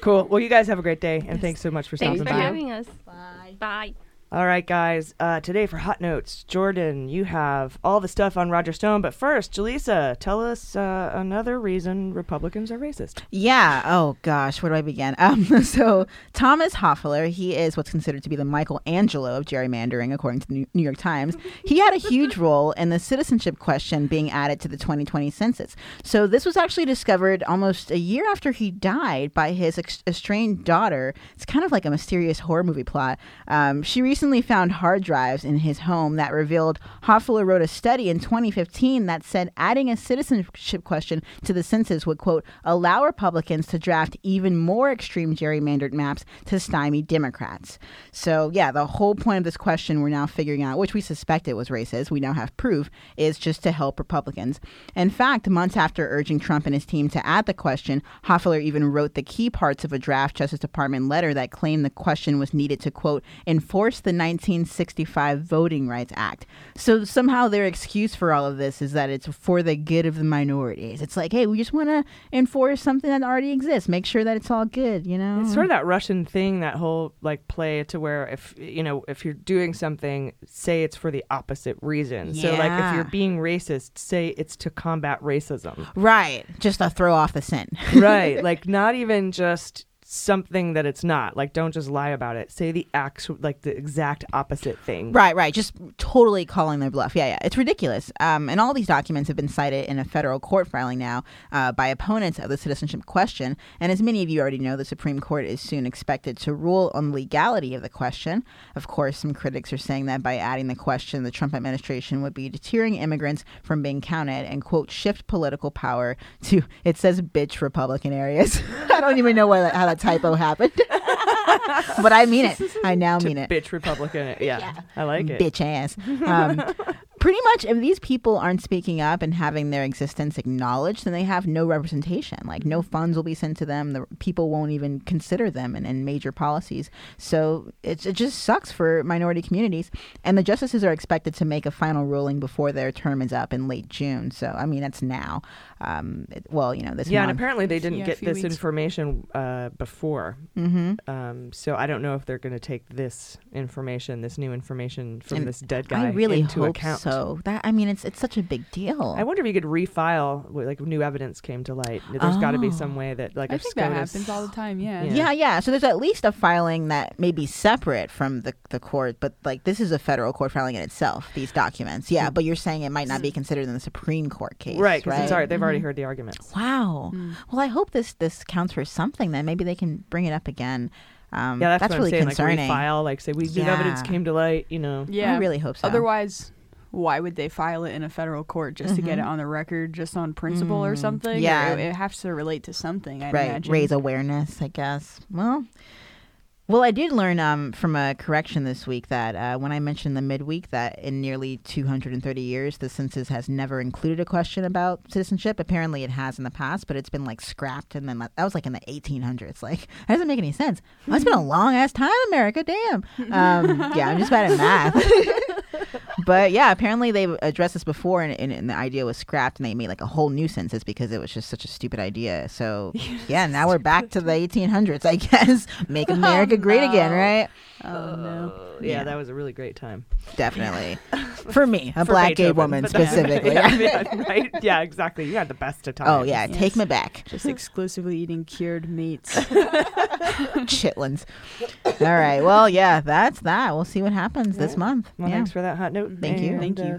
Cool. Well, you guys have a great day, and thanks so much for stopping Thanks for by. having us. Bye. Bye. All right, guys. Uh, today for Hot Notes, Jordan, you have all the stuff on Roger Stone. But first, Jaleesa, tell us uh, another reason Republicans are racist. Yeah. Oh gosh, where do I begin? Um, so Thomas Hofeller, he is what's considered to be the Michelangelo of gerrymandering, according to the New York Times. He had a huge role in the citizenship question being added to the 2020 census. So this was actually discovered almost a year after he died by his estranged daughter. It's kind of like a mysterious horror movie plot. Um, she recently found hard drives in his home that revealed Hofeller wrote a study in 2015 that said adding a citizenship question to the census would, quote, allow Republicans to draft even more extreme gerrymandered maps to stymie Democrats. So, yeah, the whole point of this question we're now figuring out, which we suspected was racist, we now have proof, is just to help Republicans. In fact, months after urging Trump and his team to add the question, Hofeller even wrote the key parts of a draft Justice Department letter that claimed the question was needed to, quote, enforce the 1965 Voting Rights Act. So somehow their excuse for all of this is that it's for the good of the minorities. It's like, hey, we just want to enforce something that already exists, make sure that it's all good, you know? It's sort of that Russian thing, that whole like play to where if you know if you're doing something, say it's for the opposite reason. So like if you're being racist, say it's to combat racism. Right. Just to throw off the scent. right. Like not even just something that it's not. Like don't just lie about it. Say the actual like the exact opposite thing. Right, right. Just totally calling their bluff. Yeah, yeah. It's ridiculous. Um, and all these documents have been cited in a federal court filing now uh, by opponents of the citizenship question. And as many of you already know, the Supreme Court is soon expected to rule on the legality of the question. Of course, some critics are saying that by adding the question, the Trump administration would be deterring immigrants from being counted and, quote, shift political power to, it says, bitch Republican areas. I don't even know why that, how that typo happened. but I mean it. I now mean it. Bitch Republican. Yeah. I like it. Bitch ass. Um, pretty much, if these people aren't speaking up and having their existence acknowledged, then they have no representation. Like, no funds will be sent to them. The people won't even consider them in, in major policies. So it's, it just sucks for minority communities. And the justices are expected to make a final ruling before their term is up in late June. So, I mean, that's now. Um, it- well, you know, this yeah, and apparently they didn't Yeah, get this weeks. information uh, before. Mhm. Um, so I don't know if they're going to take this information, this new information from And this dead guy I really into hope account. so. That I mean, it's it's such a big deal. I wonder if you could refile, w- like new evidence came to light. There's got to be Oh. some way that, like, I if think that happens all the time. Yeah. Yeah. yeah, So there's at least a filing that may be separate from the, the court, but like this is a federal court filing in itself. These documents, yeah. But you're saying it might not be considered in the Supreme Court case, Right, because right? it's already, they've already Mhm. heard the arguments. Wow. Well, I hope this this counts for something. Then maybe they can bring it up again. Um, yeah, that's, what really I'm saying. concerning. Like refile, like say we new evidence came to light. You know. Yeah. I really hope so. Otherwise, why would they file it in a federal court just to get it Mhm. on the record, just on principle or Mm, something? Or yeah. it, it has to relate to something. I right imagine. raise awareness i guess well well i did learn um, from a correction this week that uh, when i mentioned the midweek that in nearly 230 years the census has never included a question about citizenship. Apparently it has in the past but it's been like scrapped and then that was like in the 1800s like that doesn't make any sense. Oh, it's been a long ass time america. Damn. Um, yeah i'm just bad at math. But yeah, apparently they've addressed this before, and, and, and the idea was scrapped, and they made like a whole new census because it was just such a stupid idea. So yeah, now we're back to the 1800s, I guess. Make America great again, no. right? Oh no. Yeah, that was a really great time. Definitely. For me, a For black gay Beethoven, woman but that's- specifically. yeah, yeah, right? Yeah, exactly. You had the best of times. Oh yeah, take me back. Just exclusively eating cured meats. Chitlins. All right. Well, yeah, that's that. We'll see what happens this month. Well, yeah. thanks for that hot note. Thank you. And, Thank you. uh,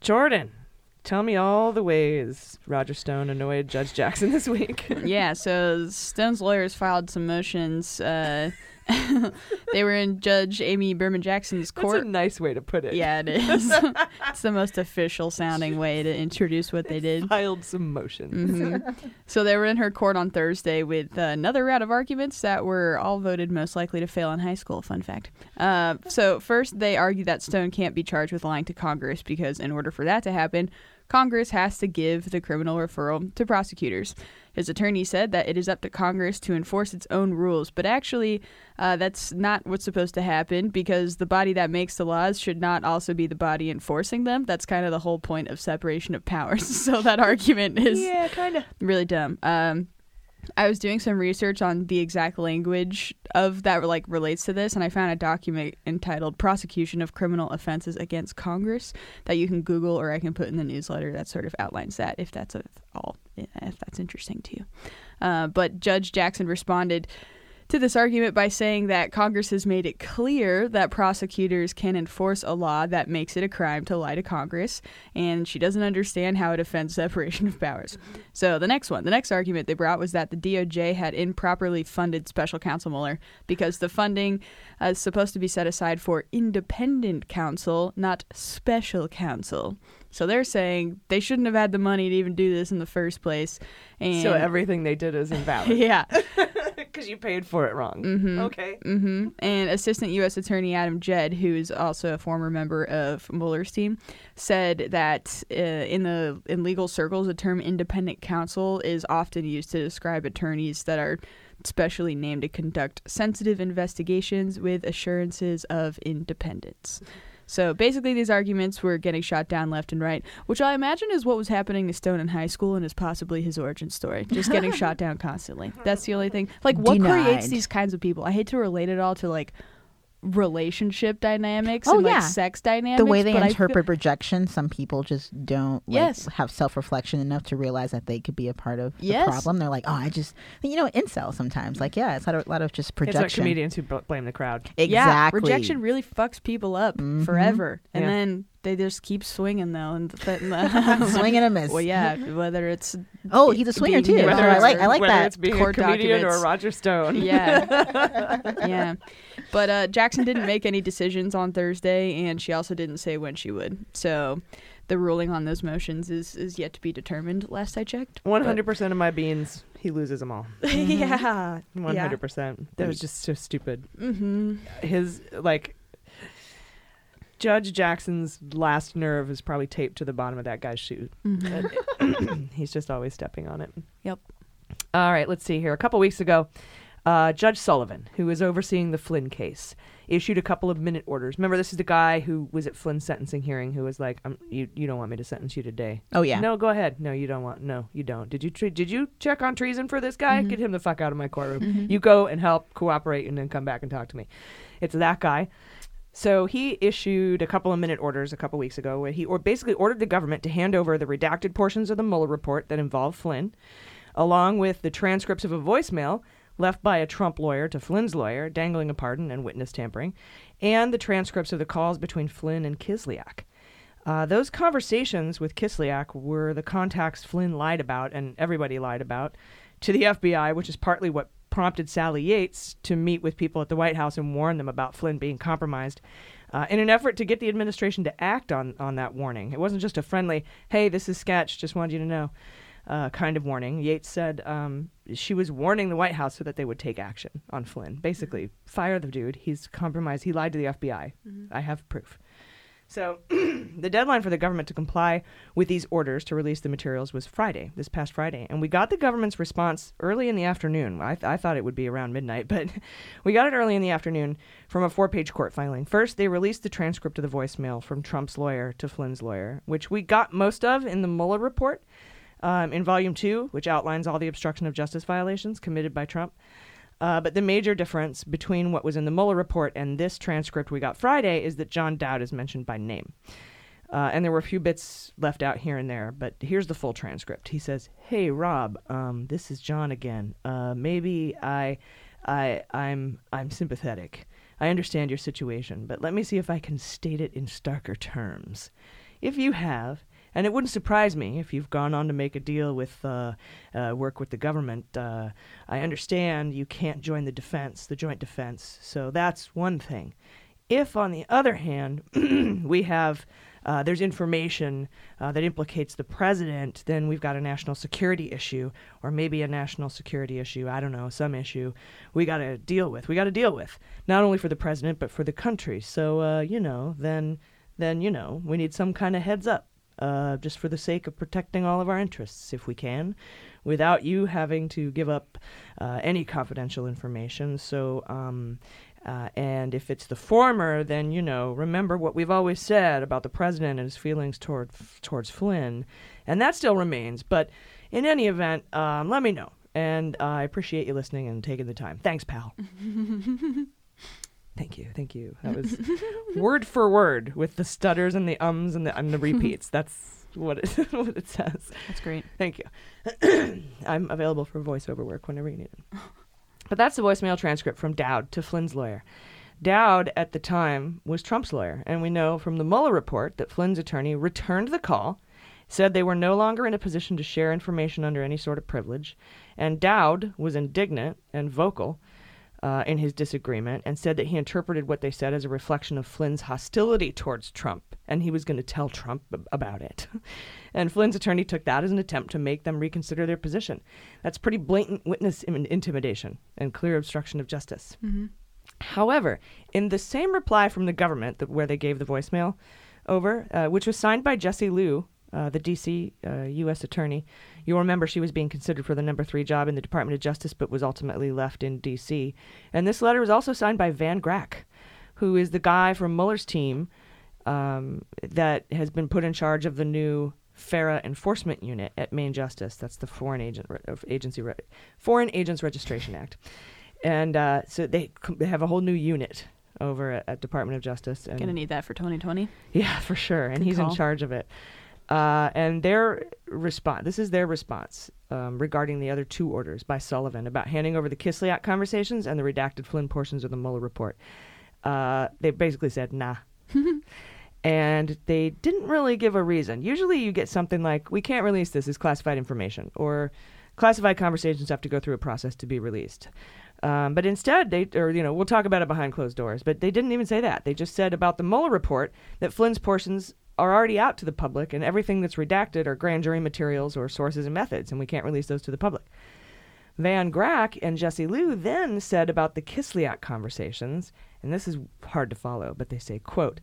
Jordan. Tell me all the ways Roger Stone annoyed Judge Jackson this week. yeah, so Stone's lawyers filed some motions uh, they were in Judge Amy Berman Jackson's court. That's a nice way to put it. Yeah, it is. it's the most official sounding way to introduce what they did. Filed some motions. Mhm. So they were in her court on Thursday with another round of arguments that were all voted most likely to fail in high school. Fun fact. Uh, so first, they argued that Stone can't be charged with lying to Congress because, in order for that to happen, Congress has to give the criminal referral to prosecutors. His attorney said that it is up to Congress to enforce its own rules, but actually, uh, that's not what's supposed to happen because the body that makes the laws should not also be the body enforcing them. That's kind of the whole point of separation of powers. so that argument is Yeah, kind of. really dumb. Um, I was doing some research on the exact language of that like relates to this, and I found a document entitled "Prosecution of Criminal Offenses Against Congress" that you can Google or I can put in the newsletter. That sort of outlines that if that's at all if that's interesting to you. Uh, but Judge Jackson responded to this argument by saying that Congress has made it clear that prosecutors can enforce a law that makes it a crime to lie to Congress, and she doesn't understand how it offends separation of powers. So the next one, the next argument they brought was that the DOJ had improperly funded Special Counsel Mueller because the funding uh, is supposed to be set aside for independent counsel, not special counsel. So they're saying they shouldn't have had the money to even do this in the first place. And So everything they did is invalid. yeah. Because you paid for it wrong. Mm-hmm. Okay. Mm-hmm. And Assistant U.S. Attorney Adam Jed, who is also a former member of Mueller's team, said that uh, in the in legal circles, the term independent counsel is often used to describe attorneys that are specially named to conduct sensitive investigations with assurances of independence. So basically, these arguments were getting shot down left and right, which I imagine is what was happening to Stone in high school and is possibly his origin story. Just getting shot down constantly. That's the only thing. Like, what creates these kinds of people? I hate to relate it all to like relationship dynamics Oh and yeah, like sex dynamics. The way they but I feel- interpret rejection, some people just don't like, Yes. have self reflection enough to realize that they could be a part of the Yes. problem. They're like, oh, I just you know, incel sometimes. Like, yeah, it's a lot of, lot of just It's like comedians who bl- blame the crowd. Yeah, Exactly. rejection really fucks people up mm-hmm. forever, and Yeah. then they just keep swinging though, and, th- and Swing and a miss. Well, yeah, whether it's Oh, he's a swinger, too. in Whether I like- I like whether that. it's being court a comedian documents. or Roger Stone. Yeah. yeah. But uh, Jackson didn't make any decisions on Thursday, and she also didn't say when she would. So the ruling on those motions is, is yet to be determined, last I checked. Hundred percent of my beans, he loses them all. yeah. One hundred percent. That was just so stupid. Mm-hmm. His like Judge Jackson's last nerve is probably taped to the bottom of that guy's shoe. Mhm. He's just always stepping on it. Yep. All right, let's see here. A couple weeks ago, uh, Judge Sullivan, who is overseeing the Flynn case, issued a couple of minute orders. Remember, this is the guy who was at Flynn's sentencing hearing who was like, um, "You you don't want me to sentence you today." Oh, yeah. No, go ahead. No, you don't want. No, you don't. Did you tre- did you check on treason for this guy? Get him the fuck out of my courtroom. Mhm. You go and help, cooperate, and then come back and talk to me. It's that guy. So he issued a couple of minute orders a couple weeks ago where he or basically ordered the government to hand over the redacted portions of the Mueller report that involved Flynn, along with the transcripts of a voicemail left by a Trump lawyer to Flynn's lawyer, dangling a pardon and witness tampering, and the transcripts of the calls between Flynn and Kislyak. Uh, those conversations with Kislyak were the contacts Flynn lied about and everybody lied about to the FBI, which is partly what prompted Sally Yates to meet with people at the White House and warn them about Flynn being compromised. Uh, in an effort to get the administration to act on, on that warning. It wasn't just a friendly, hey, this is sketch, just wanted you to know uh, kind of warning. Yates said um, she was warning the White House so that they would take action on Flynn. Basically, fire the dude. He's compromised. He lied to the FBI. I have proof. So the deadline for the government to comply with these orders to release the materials was Friday, this past Friday. And we got the government's response early in the afternoon. I, th- I thought it would be around midnight, but we got it early in the afternoon from a four page court filing. First, they released the transcript of the voicemail from Trump's lawyer to Flynn's lawyer, which we got most of in the Mueller report um, in volume two, which outlines all the obstruction of justice violations committed by Trump. Uh, but the major difference between what was in the Mueller report and this transcript we got Friday is that John Dowd is mentioned by name. Uh, and there were a few bits left out here and there, but here's the full transcript. He says, "Hey Rob, um, this is John again. Uh, maybe I, I, I'm, I'm sympathetic. I understand your situation, but let me see if I can state it in starker terms. If you have, And it wouldn't surprise me if you've gone on to make a deal with uh, uh, work with the government. Uh, I understand you can't join the defense, the joint defense. So that's one thing. If, on the other hand, we have uh, there's information uh, that implicates the president, then we've got a national security issue, or maybe a national security issue. I don't know, some issue we got to deal with. We got to deal with not only for the president but for the country. So uh, you know, then then you know we need some kind of heads up, uh, just for the sake of protecting all of our interests, if we can, without you having to give up uh, any confidential information. So. Um, uh, and if it's the former, then you know, remember what we've always said about the president and his feelings toward towards Flynn, and that still remains. But in any event, um, let me know, and I appreciate you listening and taking the time. Thanks, pal. Thank you, thank you. That was word for word with the stutters and the ums and the and the repeats. That's what it what it says. That's great. Thank you. I'm available for voiceover work whenever you need it. But that's the voicemail transcript from Dowd to Flynn's lawyer. Dowd, at the time, was Trump's lawyer, and we know from the Mueller report that Flynn's attorney returned the call, said they were no longer in a position to share information under any sort of privilege, and Dowd was indignant and vocal uh, in his disagreement and said that he interpreted what they said as a reflection of Flynn's hostility towards Trump, and he was going to tell Trump ab- about it. and Flynn's attorney took that as an attempt to make them reconsider their position. That's pretty blatant witness Im- intimidation and clear obstruction of justice. Mm-hmm. However, in the same reply from the government that, where they gave the voicemail over, uh, which was signed by Jesse Liu, uh, the D.C. Uh, U.S. attorney, you'll remember she was being considered for the number three job in the Department of Justice, but was ultimately left in D.C. And this letter was also signed by Van Grack, who is the guy from Mueller's team um, that has been put in charge of the new FARA enforcement unit at Main Justice. That's the Foreign Agent Re- Agency Re- Foreign Agents Registration Act, and uh, so they c- they have a whole new unit over at, at Department of Justice. And Gonna need that for 2020. yeah, for sure. And Good he's call. in charge of it. Uh, and their response this is their response um, regarding the other two orders by Sullivan about handing over the Kislyak conversations and the redacted Flynn portions of the Mueller report. Uh, they basically said, nah. and they didn't really give a reason. Usually you get something like, we can't release this as classified information, or classified conversations have to go through a process to be released. Um, but instead, they, or, you know, we'll talk about it behind closed doors, but they didn't even say that. They just said about the Mueller report that Flynn's portions are already out to the public, and everything that's redacted are grand jury materials or sources and methods, and we can't release those to the public. Van Grack and Jesse Liu then said about the Kislyak conversations, and this is hard to follow, but they say, quote,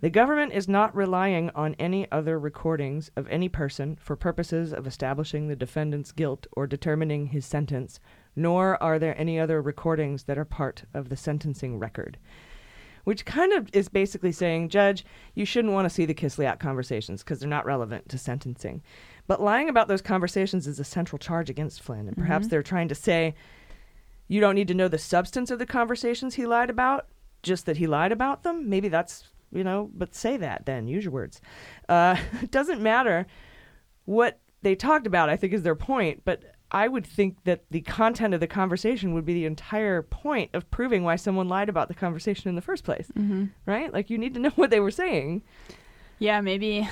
the government is not relying on any other recordings of any person for purposes of establishing the defendant's guilt or determining his sentence, nor are there any other recordings that are part of the sentencing record. Which kind of is basically saying, Judge, you shouldn't want to see the Kislyak conversations because they're not relevant to sentencing. But lying about those conversations is a central charge against Flynn, and perhaps Mhm. they're trying to say, you don't need to know the substance of the conversations he lied about, just that he lied about them. Maybe that's, you know, but say that then, use your words. Uh, it doesn't matter what they talked about, I think is their point, but I would think that the content of the conversation would be the entire point of proving why someone lied about the conversation in the first place, Mm-hmm. right? Like you need to know what they were saying. Yeah, maybe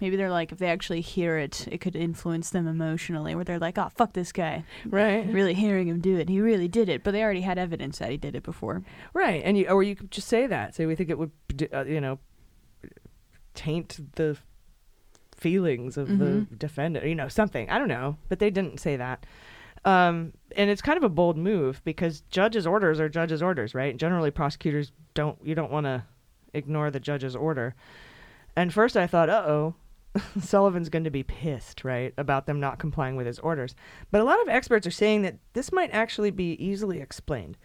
maybe they're like if they actually hear it, it could influence them emotionally where they're like, "Oh, fuck this guy." Right. Really hearing him do it. He really did it, but they already had evidence that he did it before. Right, and you or you could just say that. Say we think it would, uh, you know, taint the feelings of the Mhm. defendant. You know, something. I don't know, but they didn't say that. Um, and it's kind of a bold move because judges' orders are judges' orders, right? Generally, prosecutors don't. You don't want to ignore the judge's order. And first, I thought, uh oh. Sullivan's going to be pissed, right, about them not complying with his orders. But a lot of experts are saying that this might actually be easily explained.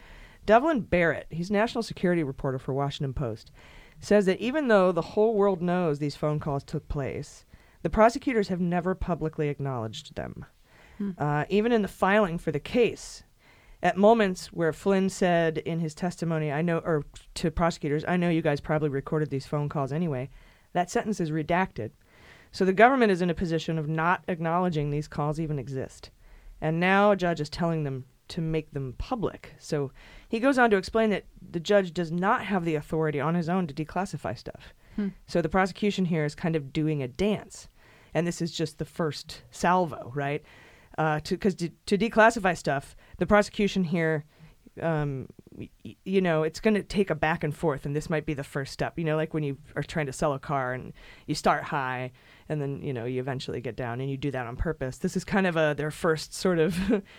Devlin Barrett, he's national security reporter for Washington Post, says that even though the whole world knows these phone calls took place, the prosecutors have never publicly acknowledged them. Hmm. Uh, even in the filing for the case, at moments where Flynn said in his testimony, I know, or to prosecutors, I know you guys probably recorded these phone calls anyway, that sentence is redacted. So the government is in a position of not acknowledging these calls even exist. And now a judge is telling them to make them public. So he goes on to explain that the judge does not have the authority on his own to declassify stuff. Hmm. So the prosecution here is kind of doing a dance. And this is just the first salvo, right? Uh, to because to, to declassify stuff, the prosecution here, um, y- you know, it's going to take a back and forth, and this might be the first step. You know, like when you are trying to sell a car and you start high, and then you know you eventually get down, and you do that on purpose. This is kind of a their first sort of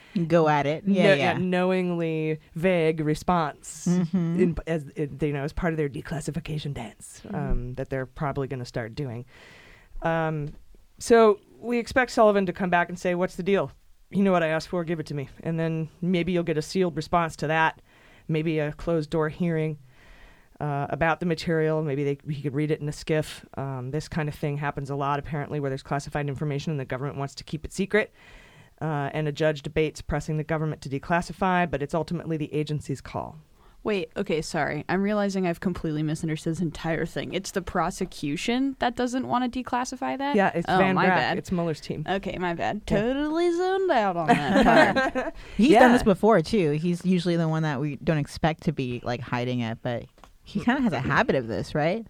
Go at it. Yeah, no- yeah. knowingly vague response Mhm. in, as in, you know as part of their declassification dance um, that they're probably going to start doing. Um, so we expect Sullivan to come back and say, "What's the deal? You know what I asked for. Give it to me." And then maybe you'll get a sealed response to that. Maybe a closed door hearing uh, about the material. Maybe they, he could read it in a skiff. Um, this kind of thing happens a lot, apparently, where there's classified information and the government wants to keep it secret. Uh, and a judge debates pressing the government to declassify, but it's ultimately the agency's call. Wait, okay, sorry. I'm realizing I've completely misunderstood this entire thing. It's the prosecution that doesn't want to declassify that? Yeah, it's oh, Van my Grack. bad. It's Mueller's team. Okay, my bad. Yeah. Totally zoned out on that part. He's Yeah. done this before too. He's usually the one that we don't expect to be like hiding it, but he mm. kind of has a habit of this, right?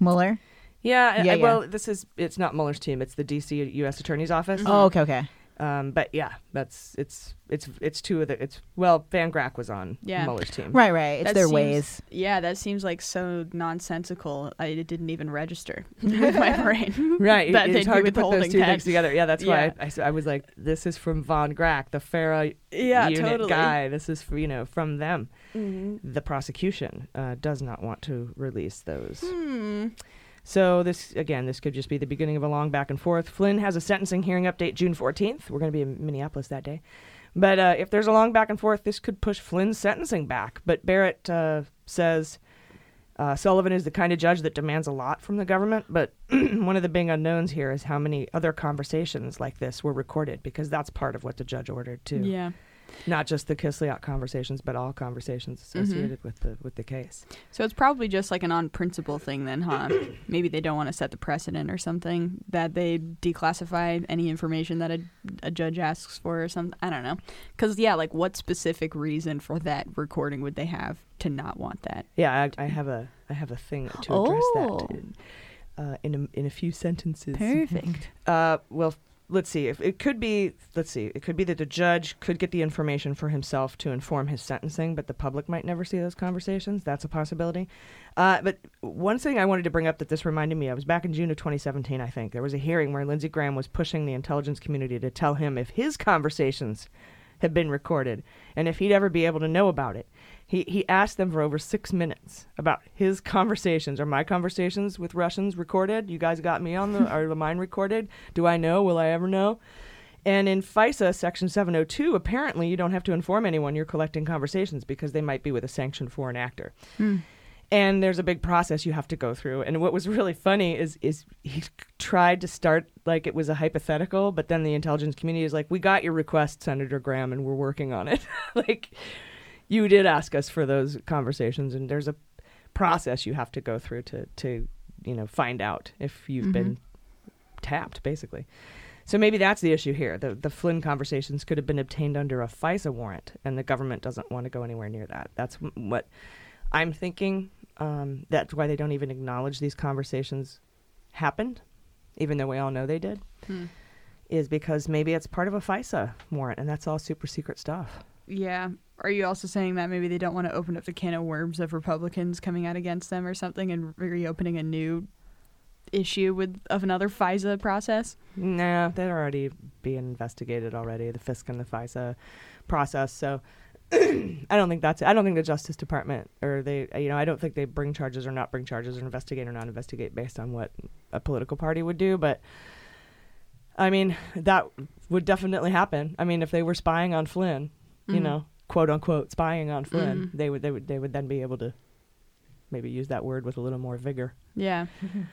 Mueller. Yeah, Yeah, I- yeah. well, this is it's not Mueller's team; it's the D.C. U.S. Attorney's Office. Oh, okay, okay. Um, but yeah, that's it's it's it's two of the it's well, Van Grack was on Yeah. Mueller's team. Right, right. It's That their seems- ways. Yeah, that seems like so nonsensical. I, it didn't even register with my brain. Right, that it- it's hard to put those two tax. things together. Yeah, that's Yeah. why I, I s- I was like, this is from Van Grack, the FARA Yeah, unit totally. guy. This is for, you know from them. Mhm. The prosecution uh, does not want to release those. Hmm. So this again, this could just be the beginning of a long back and forth. Flynn has a sentencing hearing update June 14th. We're going to be in Minneapolis that day. But uh, if there's a long back and forth, this could push Flynn's sentencing back. But Barrett uh, says uh, Sullivan is the kind of judge that demands a lot from the government. But one of the big unknowns here is how many other conversations like this were recorded, because that's part of what the judge ordered too. Yeah. Not just the Kislyak conversations, but all conversations associated with the with the case. So it's probably just like an on principle thing then, huh? Maybe they don't want to set the precedent or something that they declassify any information that a, a judge asks for or something. I don't know. Because, yeah, like what specific reason for that recording would they have to not want that? Yeah, I, I have a I have a thing to address Oh. that in, uh, in a in a few sentences. Perfect. Uh, well, let's see. If it could be, let's see. It could be that the judge could get the information for himself to inform his sentencing, but the public might never see those conversations. That's a possibility. Uh, but one thing I wanted to bring up that this reminded me of was back in June of 2017. I think there was a hearing where Lindsey Graham was pushing the intelligence community to tell him if his conversations had been recorded and if he'd ever be able to know about it. He he asked them for over six minutes about his conversations. or my conversations with Russians recorded? You guys got me on the are mine recorded? Do I know? Will I ever know? And in FISA section 702, apparently you don't have to inform anyone you're collecting conversations because they might be with a sanctioned foreign actor. Hmm. And there's a big process you have to go through. And what was really funny is is he tried to start like it was a hypothetical, but then the intelligence community is like, "We got your request, Senator Graham, and we're working on it." like you did ask us for those conversations and there's a process you have to go through to to you know find out if you've been tapped basically. So maybe that's the issue here. The the Flynn conversations could have been obtained under a FISA warrant and the government doesn't want to go anywhere near that. That's m- what I'm thinking um, that's why they don't even acknowledge these conversations happened even though we all know they did Hmm. is because maybe it's part of a FISA warrant and that's all super secret stuff Yeah. Are you also saying that maybe they don't want to open up the can of worms of Republicans coming out against them or something and reopening a new issue with of another FISA process? No, they're already being investigated already, the FISC and the FISA process. So I don't think that's it. I don't think the Justice Department or they uh, you know, I don't think they bring charges or not bring charges or investigate or not investigate based on what a political party would do, but I mean, that would definitely happen. I mean, if they were spying on Flynn, you Mhm. know, quote unquote spying on Flynn, Mhm. they would they would they would then be able to maybe use that word with a little more vigor. Yeah.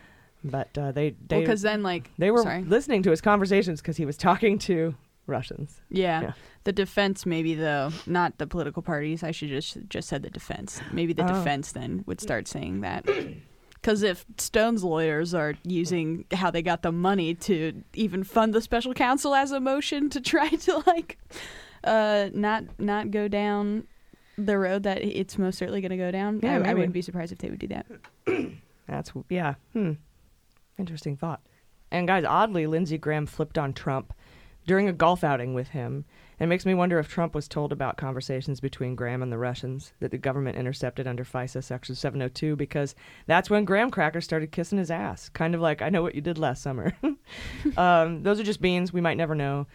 But uh, they they Well, 'cause then, like- they were sorry. listening to his conversations because he was talking to Russians. Yeah. Yeah. The defense maybe though, not the political parties. I should just just said the defense. Maybe the Oh. defense then would start saying that. Cuz if Stone's lawyers are using how they got the money to even fund the special counsel as a motion to try to like uh not not go down the road that it's most certainly going to go down, Yeah, I, I wouldn't be surprised if they would do that. That's yeah. Hmm. Interesting thought. And guys, oddly, Lindsey Graham flipped on Trump during a golf outing with him. It makes me wonder if Trump was told about conversations between Graham and the Russians that the government intercepted under FISA Section 702 because that's when Graham Cracker started kissing his ass. Kind of like, I know what you did last summer. um, those are just beans. We might never know.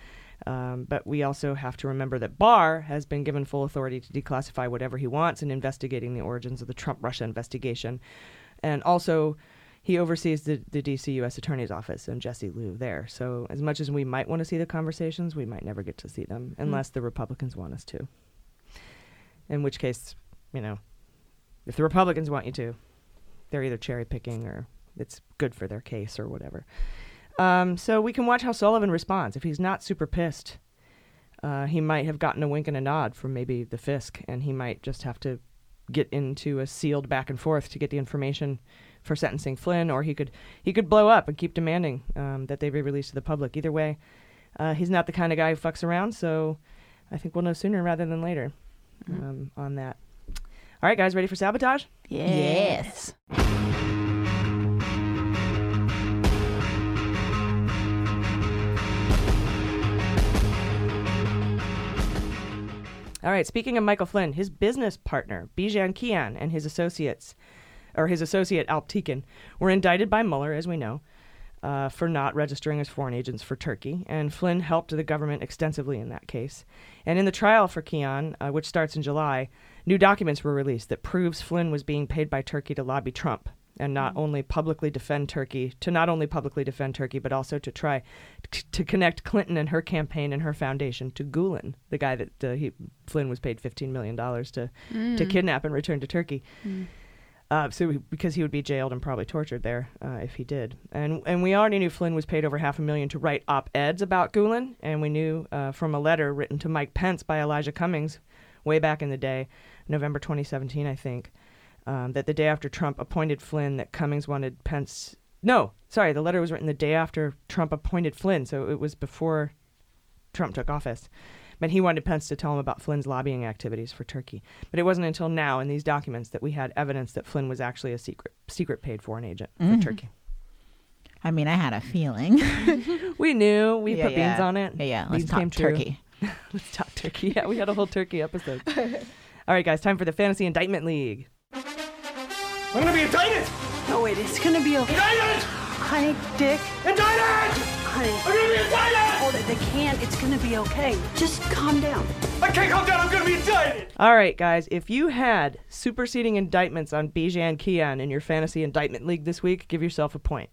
Um, but we also have to remember that Barr has been given full authority to declassify whatever he wants in investigating the origins of the Trump Russia investigation. And also, he oversees the, the DC U.S. Attorney's Office and Jesse Liu there. So, as much as we might want to see the conversations, we might never get to see them unless the Republicans want us to. In which case, you know, if the Republicans want you to, they're either cherry picking or it's good for their case or whatever. Um, so we can watch how Sullivan responds. If he's not super pissed, uh, he might have gotten a wink and a nod from maybe the FISC, and he might just have to get into a sealed back and forth to get the information for sentencing Flynn, or he could he could blow up and keep demanding um, that they be released to the public. Either way, uh, he's not the kind of guy who fucks around. So I think we'll know sooner rather than later um, on that. All right, guys, ready for sabotage? Yes. All right, speaking of Michael Flynn, his business partner, Bijan Kian, and his associates, or his associate Alptekin, were indicted by Mueller, as we know, uh, for not registering as foreign agents for Turkey. And Flynn helped the government extensively in that case. And in the trial for Kian, uh, which starts in July, new documents were released that proves Flynn was being paid by Turkey to lobby Trump and not only publicly defend Turkey, to not only publicly defend Turkey, but also to try t- to connect Clinton and her campaign and her foundation to Gulen, the guy that uh, he, Flynn was paid $15 million to, to Mm. kidnap and return to Turkey. Mm. Uh, so because he would be jailed and probably tortured there uh, if he did, and and we already knew Flynn was paid over half a million to write op-eds about Gulen, and we knew uh, from a letter written to Mike Pence by Elijah Cummings, way back in the day, November 2017, I think, um, that the day after Trump appointed Flynn, that Cummings wanted Pence. No, sorry, the letter was written the day after Trump appointed Flynn, so it was before Trump took office. But he wanted Pence to tell him about Flynn's lobbying activities for Turkey. But it wasn't until now in these documents that we had evidence that Flynn was actually a secret secret paid foreign agent for Mhm. Turkey. I mean, I had a feeling. We knew. We Yeah, put yeah. beans on it. Yeah, yeah. Let's Beans talk came true. turkey. Let's talk turkey. Yeah, we had a whole turkey episode. All right, guys, time for the Fantasy Indictment League. I'm gonna be indicted! No, wait, it's gonna be okay. Indicted! Honey, Dick. Indicted! Honey. I'm gonna be indicted! Hold it, they can't. It's gonna be okay. Just calm down. I can't calm down, I'm gonna be indicted! All right, guys, if you had superseding indictments on Bijan Kian in your Fantasy Indictment League this week, give yourself a point.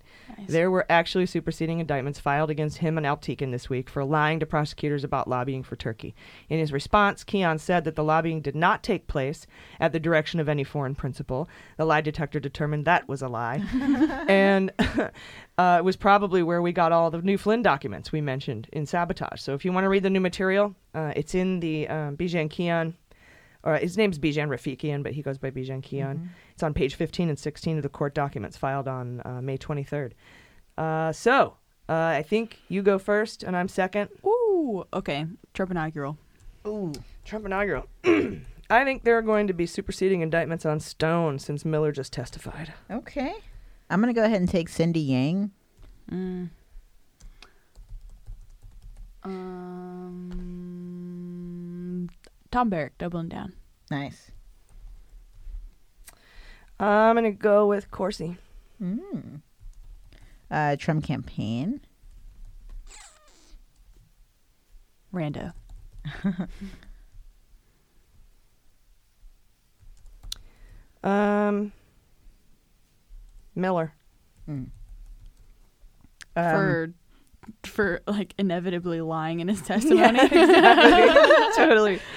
There were actually superseding indictments filed against him and Alptekin this week for lying to prosecutors about lobbying for Turkey. In his response, Kian said that the lobbying did not take place at the direction of any foreign principal. The lie detector determined that was a lie. and uh, it was probably where we got all the new Flynn documents we mentioned in Sabotage. So if you want to read the new material, uh, it's in the um, Bijan Kian or his name's Bijan Rafiekian, but he goes by Bijan Kian. It's on page 15 and 16 of the court documents filed on uh, May 23rd. Uh, so, uh, I think you go first and I'm second. Ooh, okay. Trump inaugural. Ooh, Trump inaugural. I think there are going to be superseding indictments on Stone since Miller just testified. Okay. I'm going to go ahead and take Cindy Yang. Mm. Um, Tom Barrack doubling down. Nice. I'm going to go with Corsi. Mm. Uh, Trump campaign. Rando. Um, Miller. Mm. for for like inevitably lying in his testimony. exactly. totally.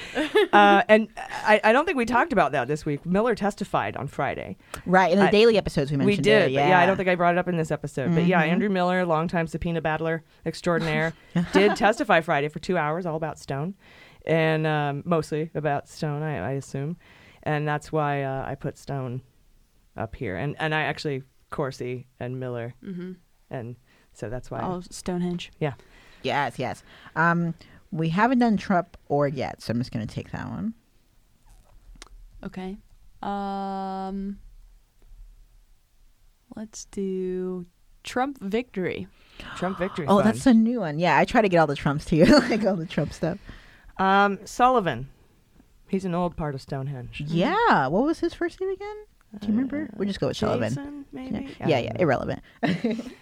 Uh, and I, I don't think we talked about that this week. Miller testified on Friday. Right, in the I- daily episodes we We mentioned did. it, but yeah, I don't think I brought it up in this episode. But yeah, Mhm. Andrew Miller, longtime subpoena battler extraordinaire, did testify Friday for two hours, all about Stone, and um, mostly about Stone, I, I assume. And that's why uh, I put Stone up here. And, and I actually, Corsi and Miller. Mhm. And so that's why. Oh, Stonehenge. Yeah. Yes, yes. Um, we haven't done Trump or yet, so I'm just going to take that one. Okay. Um let's do Trump victory. Trump victory. Oh, fund. that's a new one. Yeah, I try to get all the Trumps too, like all the Trump stuff. Um, Sullivan. He's an old part of Stonehenge. Yeah. What was his first name again? Do you remember? We'll just go with Sullivan. Maybe? Yeah, I yeah, yeah, irrelevant.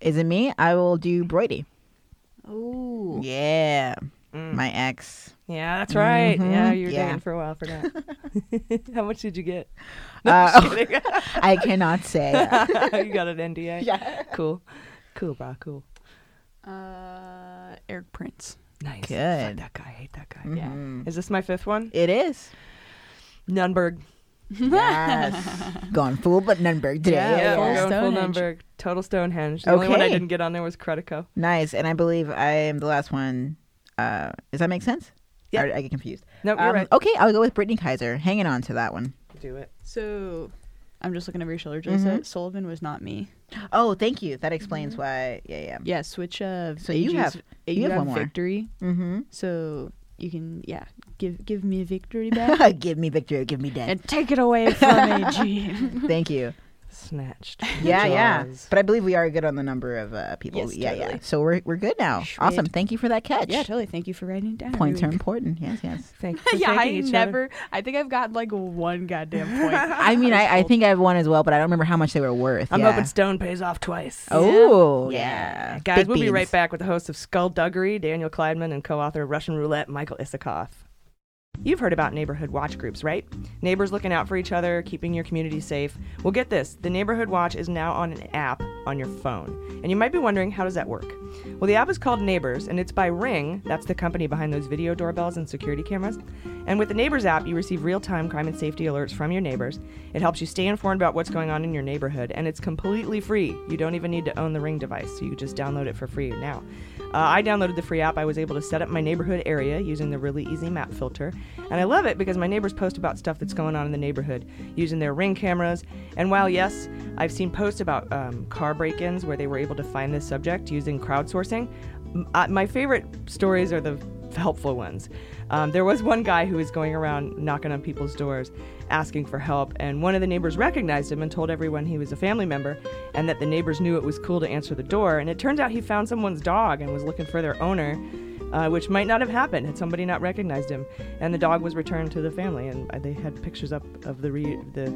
Is it me? I will do Brody. Oh. Yeah. My ex. Yeah, that's right. Yeah, Mhm, you were yeah. dating for a while for that. How much did you get? Uh, just kidding. I cannot say. you got an NDA. Yeah. Cool. Cool, bro. Cool. Uh, Erik Prince. Nice. Good. Fuck that guy. I hate that guy. Mhm. Is this my fifth one? It is. Nunberg. Yes. Going full but Nunberg today. Yeah, Yeah, we're yeah. going full Nunberg. Total Stonehenge. The only one I didn't get on there was Credico. Nice. And I believe I am the last one. Uh, does that make sense? Yeah. Or I get confused. Nope, you're Um, right. Okay, I'll go with Brittany Kaiser. Hanging on to that one. Do it. So, I'm just looking over your shoulder, Joseph. Mhm. Sullivan was not me. Oh, thank you. That explains why. Yeah, yeah. Yeah, switch. Uh, So you AG's have- you have one more. victory. Mm-hmm. So you can yeah give give me victory back give me victory. Give me death. and take it away from AG. Thank you. Snatched. Yeah, yeah. But I believe we are good on the number of uh, people. Yes, yeah, yeah. So we're we're good now. Awesome. Thank you for that catch. yeah, totally. Thank you for writing it down. Points are week. important. Yes, yes. Thank for yeah, I thanking each other. never. I think I've got like one goddamn point. I mean, I, I think I have one as well, but I don't remember how much they were worth. I'm yeah. hoping Stone pays off twice. Oh, yeah. Guys, Big we'll be right back with the hosts of Skullduggery, Daniel Klaidman, and co-author of Russian Roulette, Michael Isikoff. You've heard about neighborhood watch groups, right? Neighbors looking out for each other, keeping your community safe. Well, get this the Neighborhood Watch is now on an app on your phone. And you might be wondering, how does that work? Well, the app is called Neighbors, and it's by Ring. That's the company behind those video doorbells and security cameras. And with the Neighbors app, you receive real time crime and safety alerts from your neighbors. It helps you stay informed about what's going on in your neighborhood, and it's completely free. You don't even need to own the Ring device, so you just download it for free now. Uh, I downloaded the free app. I was able to set up my neighborhood area using the really easy map filter. And I love it because my neighbors post about stuff that's going on in the neighborhood using their ring cameras. And while, yes, I've seen posts about um, car break ins where they were able to find this subject using crowdsourcing, uh, my favorite stories are the helpful ones. Um, there was one guy who was going around knocking on people's doors asking for help, and one of the neighbors recognized him and told everyone he was a family member and that the neighbors knew it was cool to answer the door. And it turns out he found someone's dog and was looking for their owner. Uh, which might not have happened had somebody not recognized him, and the dog was returned to the family, and they had pictures up of the re- the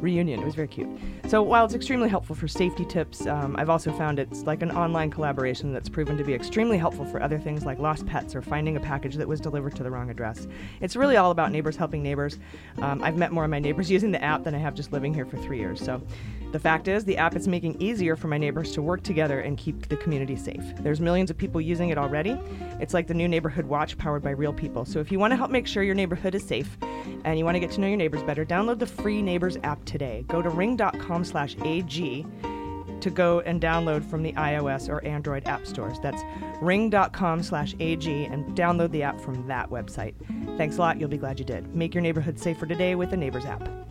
reunion. It was very cute. So while it's extremely helpful for safety tips, um, I've also found it's like an online collaboration that's proven to be extremely helpful for other things like lost pets or finding a package that was delivered to the wrong address. It's really all about neighbors helping neighbors. Um, I've met more of my neighbors using the app than I have just living here for three years. So the fact is, the app is making easier for my neighbors to work together and keep the community safe. There's millions of people using it already. It's like the new neighborhood watch powered by real people. So if you want to help make sure your neighborhood is safe and you want to get to know your neighbors better, download the free Neighbors app today. Go to ring.com/ag to go and download from the iOS or Android app stores. That's ring.com/ag and download the app from that website. Thanks a lot. You'll be glad you did. Make your neighborhood safer today with the Neighbors app.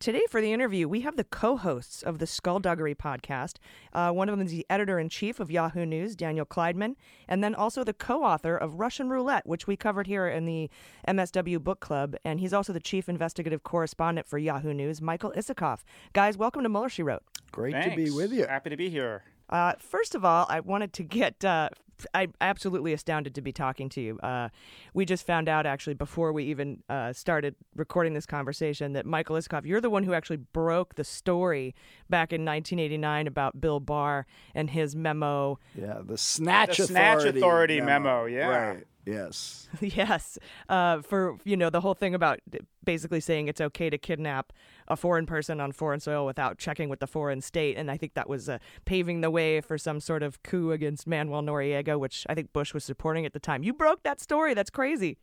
Today, for the interview, we have the co hosts of the Skullduggery podcast. Uh, one of them is the editor in chief of Yahoo News, Daniel Klaidman, and then also the co author of Russian Roulette, which we covered here in the MSW Book Club. And he's also the chief investigative correspondent for Yahoo News, Michael Isikoff. Guys, welcome to Mueller, She Wrote. Great to be with you. Happy to be here. Uh, first of all, I wanted to get. Uh, I'm absolutely astounded to be talking to you. Uh, we just found out, actually, before we even uh, started recording this conversation, that Michael Isikoff, you're the one who actually broke the story back in 1989 about Bill Barr and his memo. Yeah, the Snatch The Authority. Snatch Authority memo, yeah. Right. Yes. yes, uh, for you know the whole thing about basically saying it's okay to kidnap a foreign person on foreign soil without checking with the foreign state, and I think that was uh, paving the way for some sort of coup against Manuel Noriega, which I think Bush was supporting at the time. You broke that story. That's crazy.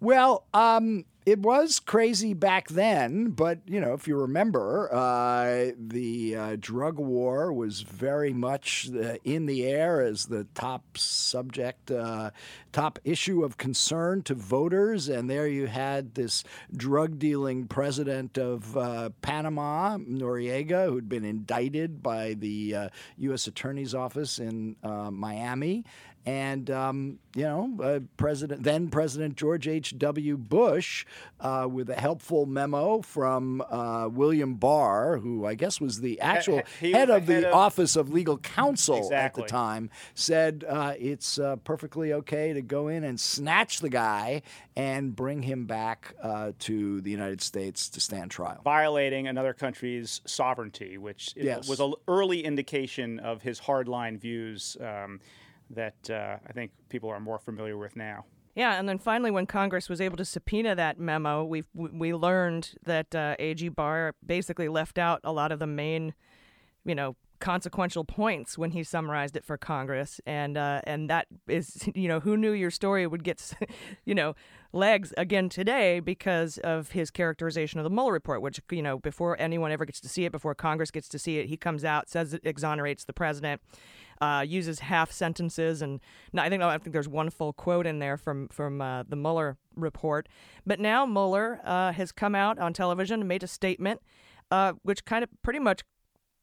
Well, um, it was crazy back then, but you know, if you remember, uh, the uh, drug war was very much uh, in the air as the top subject, uh, top issue of concern to voters. And there you had this drug dealing president of uh, Panama, Noriega, who'd been indicted by the uh, U.S. Attorney's Office in uh, Miami. And um, you know, uh, President then President George H. W. Bush uh, with a helpful memo from uh, William Barr, who I guess was the actual he head of the the head of- Office of Legal Counsel Exactly. at the time, said uh, it's uh, perfectly okay to go in and snatch the guy and bring him back uh, to the United States to stand trial. violating another country's sovereignty, which Yes. was an early indication of his hardline views um, that uh, I think people are more familiar with now. Yeah, and then finally, when Congress was able to subpoena that memo, we we learned that uh, AG Barr basically left out a lot of the main, you know, consequential points when he summarized it for Congress, and uh, and that is, you know, who knew your story would get, you know, legs again today because of his characterization of the Mueller report, which you know, before anyone ever gets to see it, before Congress gets to see it, he comes out says it exonerates the president uh, uses half sentences, and I think I think there's one full quote in there from from uh, the Mueller report. But now Mueller uh, has come out on television and made a statement, uh, which kind of pretty much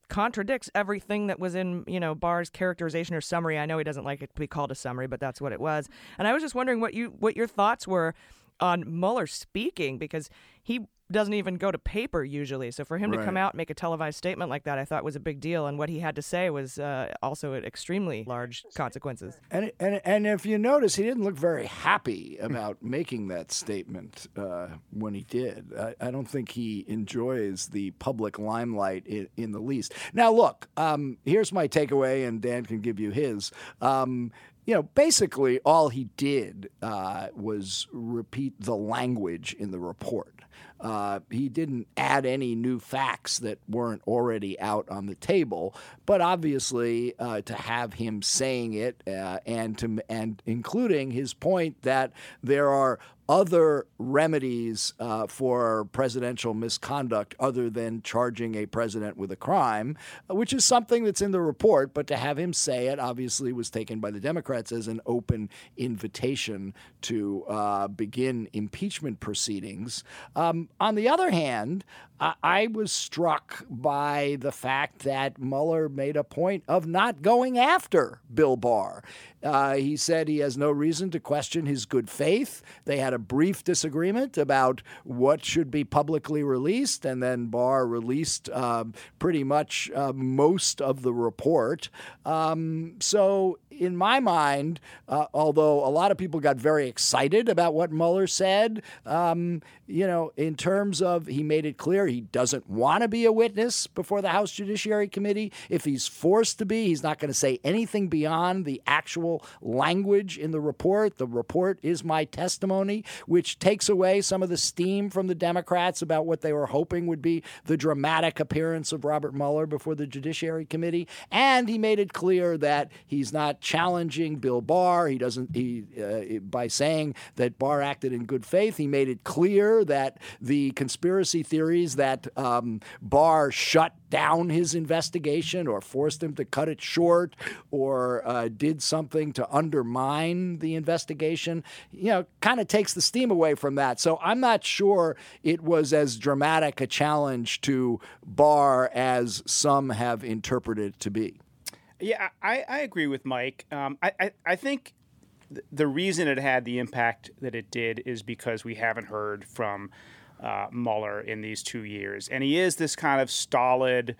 contradicts everything that was in you know Barr's characterization or summary. I know he doesn't like it to be called a summary, but that's what it was. And I was just wondering what you what your thoughts were on Mueller speaking because he doesn't even go to paper usually. So for him to come out and make a televised statement like that, I thought was a big deal. And what he had to say was uh, also extremely large consequences. And, and and if you notice, he didn't look very happy about making that statement uh, when he did. I, I don't think he enjoys the public limelight in, in the least. Now, look, um, here's my takeaway, and Dan can give you his. Um, you know, basically, all he did uh, was repeat the language in the report. Uh, he didn't add any new facts that weren't already out on the table, but obviously uh, to have him saying it uh, and to and including his point that there are other remedies uh, for presidential misconduct other than charging a president with a crime, which is something that's in the report. But to have him say it obviously was taken by the Democrats as an open invitation to uh, begin impeachment proceedings. Um, on the other hand, I, I was struck by the fact that Mueller made a point of not going after Bill Barr. Uh, he said he has no reason to question his good faith. They had a brief disagreement about what should be publicly released, and then Barr released um, pretty much uh, most of the report. Um, so, in my mind, uh, although a lot of people got very excited about what Mueller said, um, you know, in terms of he made it clear he doesn't want to be a witness before the House Judiciary Committee. If he's forced to be, he's not going to say anything beyond the actual language in the report. The report is my testimony, which takes away some of the steam from the Democrats about what they were hoping would be the dramatic appearance of Robert Mueller before the Judiciary Committee. And he made it clear that he's not challenging Bill Barr. He doesn't, he, uh, by saying that Barr acted in good faith, he made it clear that the conspiracy theories that um, Barr shut down his investigation or forced him to cut it short or uh, did something to undermine the investigation, you know, kind of takes the steam away from that. So I'm not sure it was as dramatic a challenge to Barr as some have interpreted it to be. Yeah, I, I agree with Mike. Um, I, I, I think the reason it had the impact that it did is because we haven't heard from uh, Mueller in these two years. And he is this kind of stolid,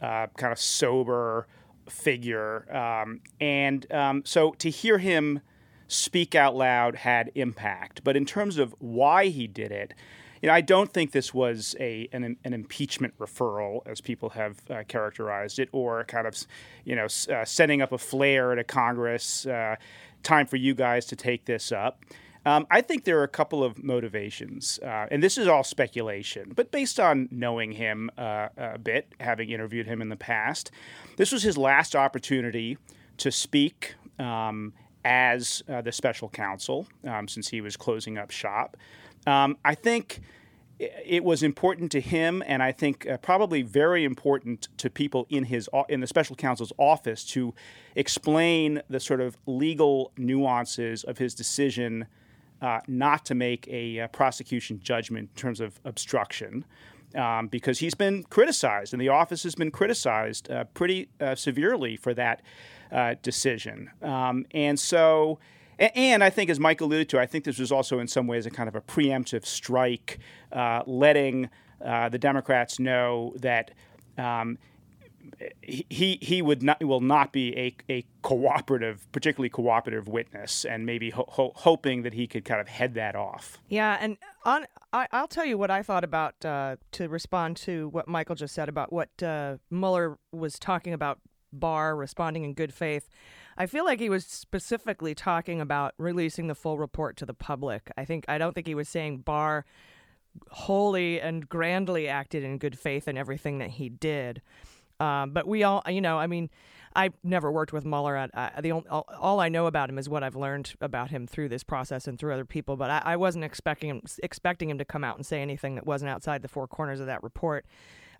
uh, kind of sober figure. Um, and um, so to hear him speak out loud had impact. But in terms of why he did it, you know, I don't think this was a an, an impeachment referral, as people have uh, characterized it, or kind of, you know, uh, setting up a flare to Congress. Uh, time for you guys to take this up. Um, I think there are a couple of motivations, uh, and this is all speculation, but based on knowing him uh, a bit, having interviewed him in the past, this was his last opportunity to speak um, as uh, the special counsel um, since he was closing up shop. Um, I think it was important to him, and I think uh, probably very important to people in his in the special counsel's office to explain the sort of legal nuances of his decision uh, not to make a uh, prosecution judgment in terms of obstruction. Um, because he's been criticized, and the office has been criticized uh, pretty uh, severely for that uh, decision. Um, and so, And I think, as Mike alluded to, I think this was also in some ways a kind of a preemptive strike, uh, letting uh, the Democrats know that um, he he- would not will not be a, a cooperative, particularly cooperative witness, and maybe ho- ho- hoping that he could kind of head that off. Yeah, and on I, I'll tell you what I thought about uh, to respond to what Michael just said about what uh, Mueller was talking about. Barr responding in good faith. I feel like he was specifically talking about releasing the full report to the public. I think I don't think he was saying Barr wholly and grandly acted in good faith in everything that he did. Um, but we all, you know, I mean, I've never worked with Mueller. Uh, the only, all, all I know about him is what I've learned about him through this process and through other people. But I, I wasn't expecting him expecting him to come out and say anything that wasn't outside the four corners of that report.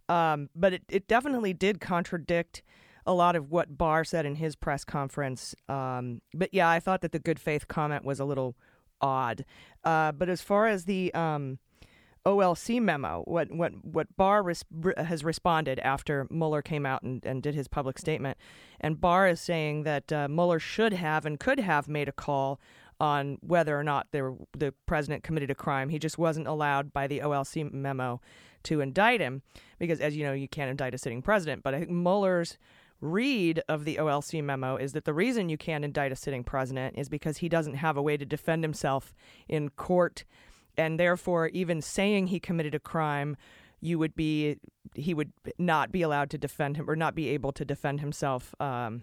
Um, but it, it definitely did contradict a lot of what Barr said in his press conference. Um, but yeah, I thought that the good faith comment was a little odd. Uh, but as far as the um, OLC memo, what what what Barr res- has responded after Mueller came out and, and did his public statement, and Barr is saying that uh, Mueller should have and could have made a call on whether or not there, the president committed a crime. He just wasn't allowed by the OLC memo to indict him because, as you know, you can't indict a sitting president. But I think Mueller's read of the OLC memo is that the reason you can't indict a sitting president is because he doesn't have a way to defend himself in court and therefore even saying he committed a crime you would be he would not be allowed to defend him or not be able to defend himself um,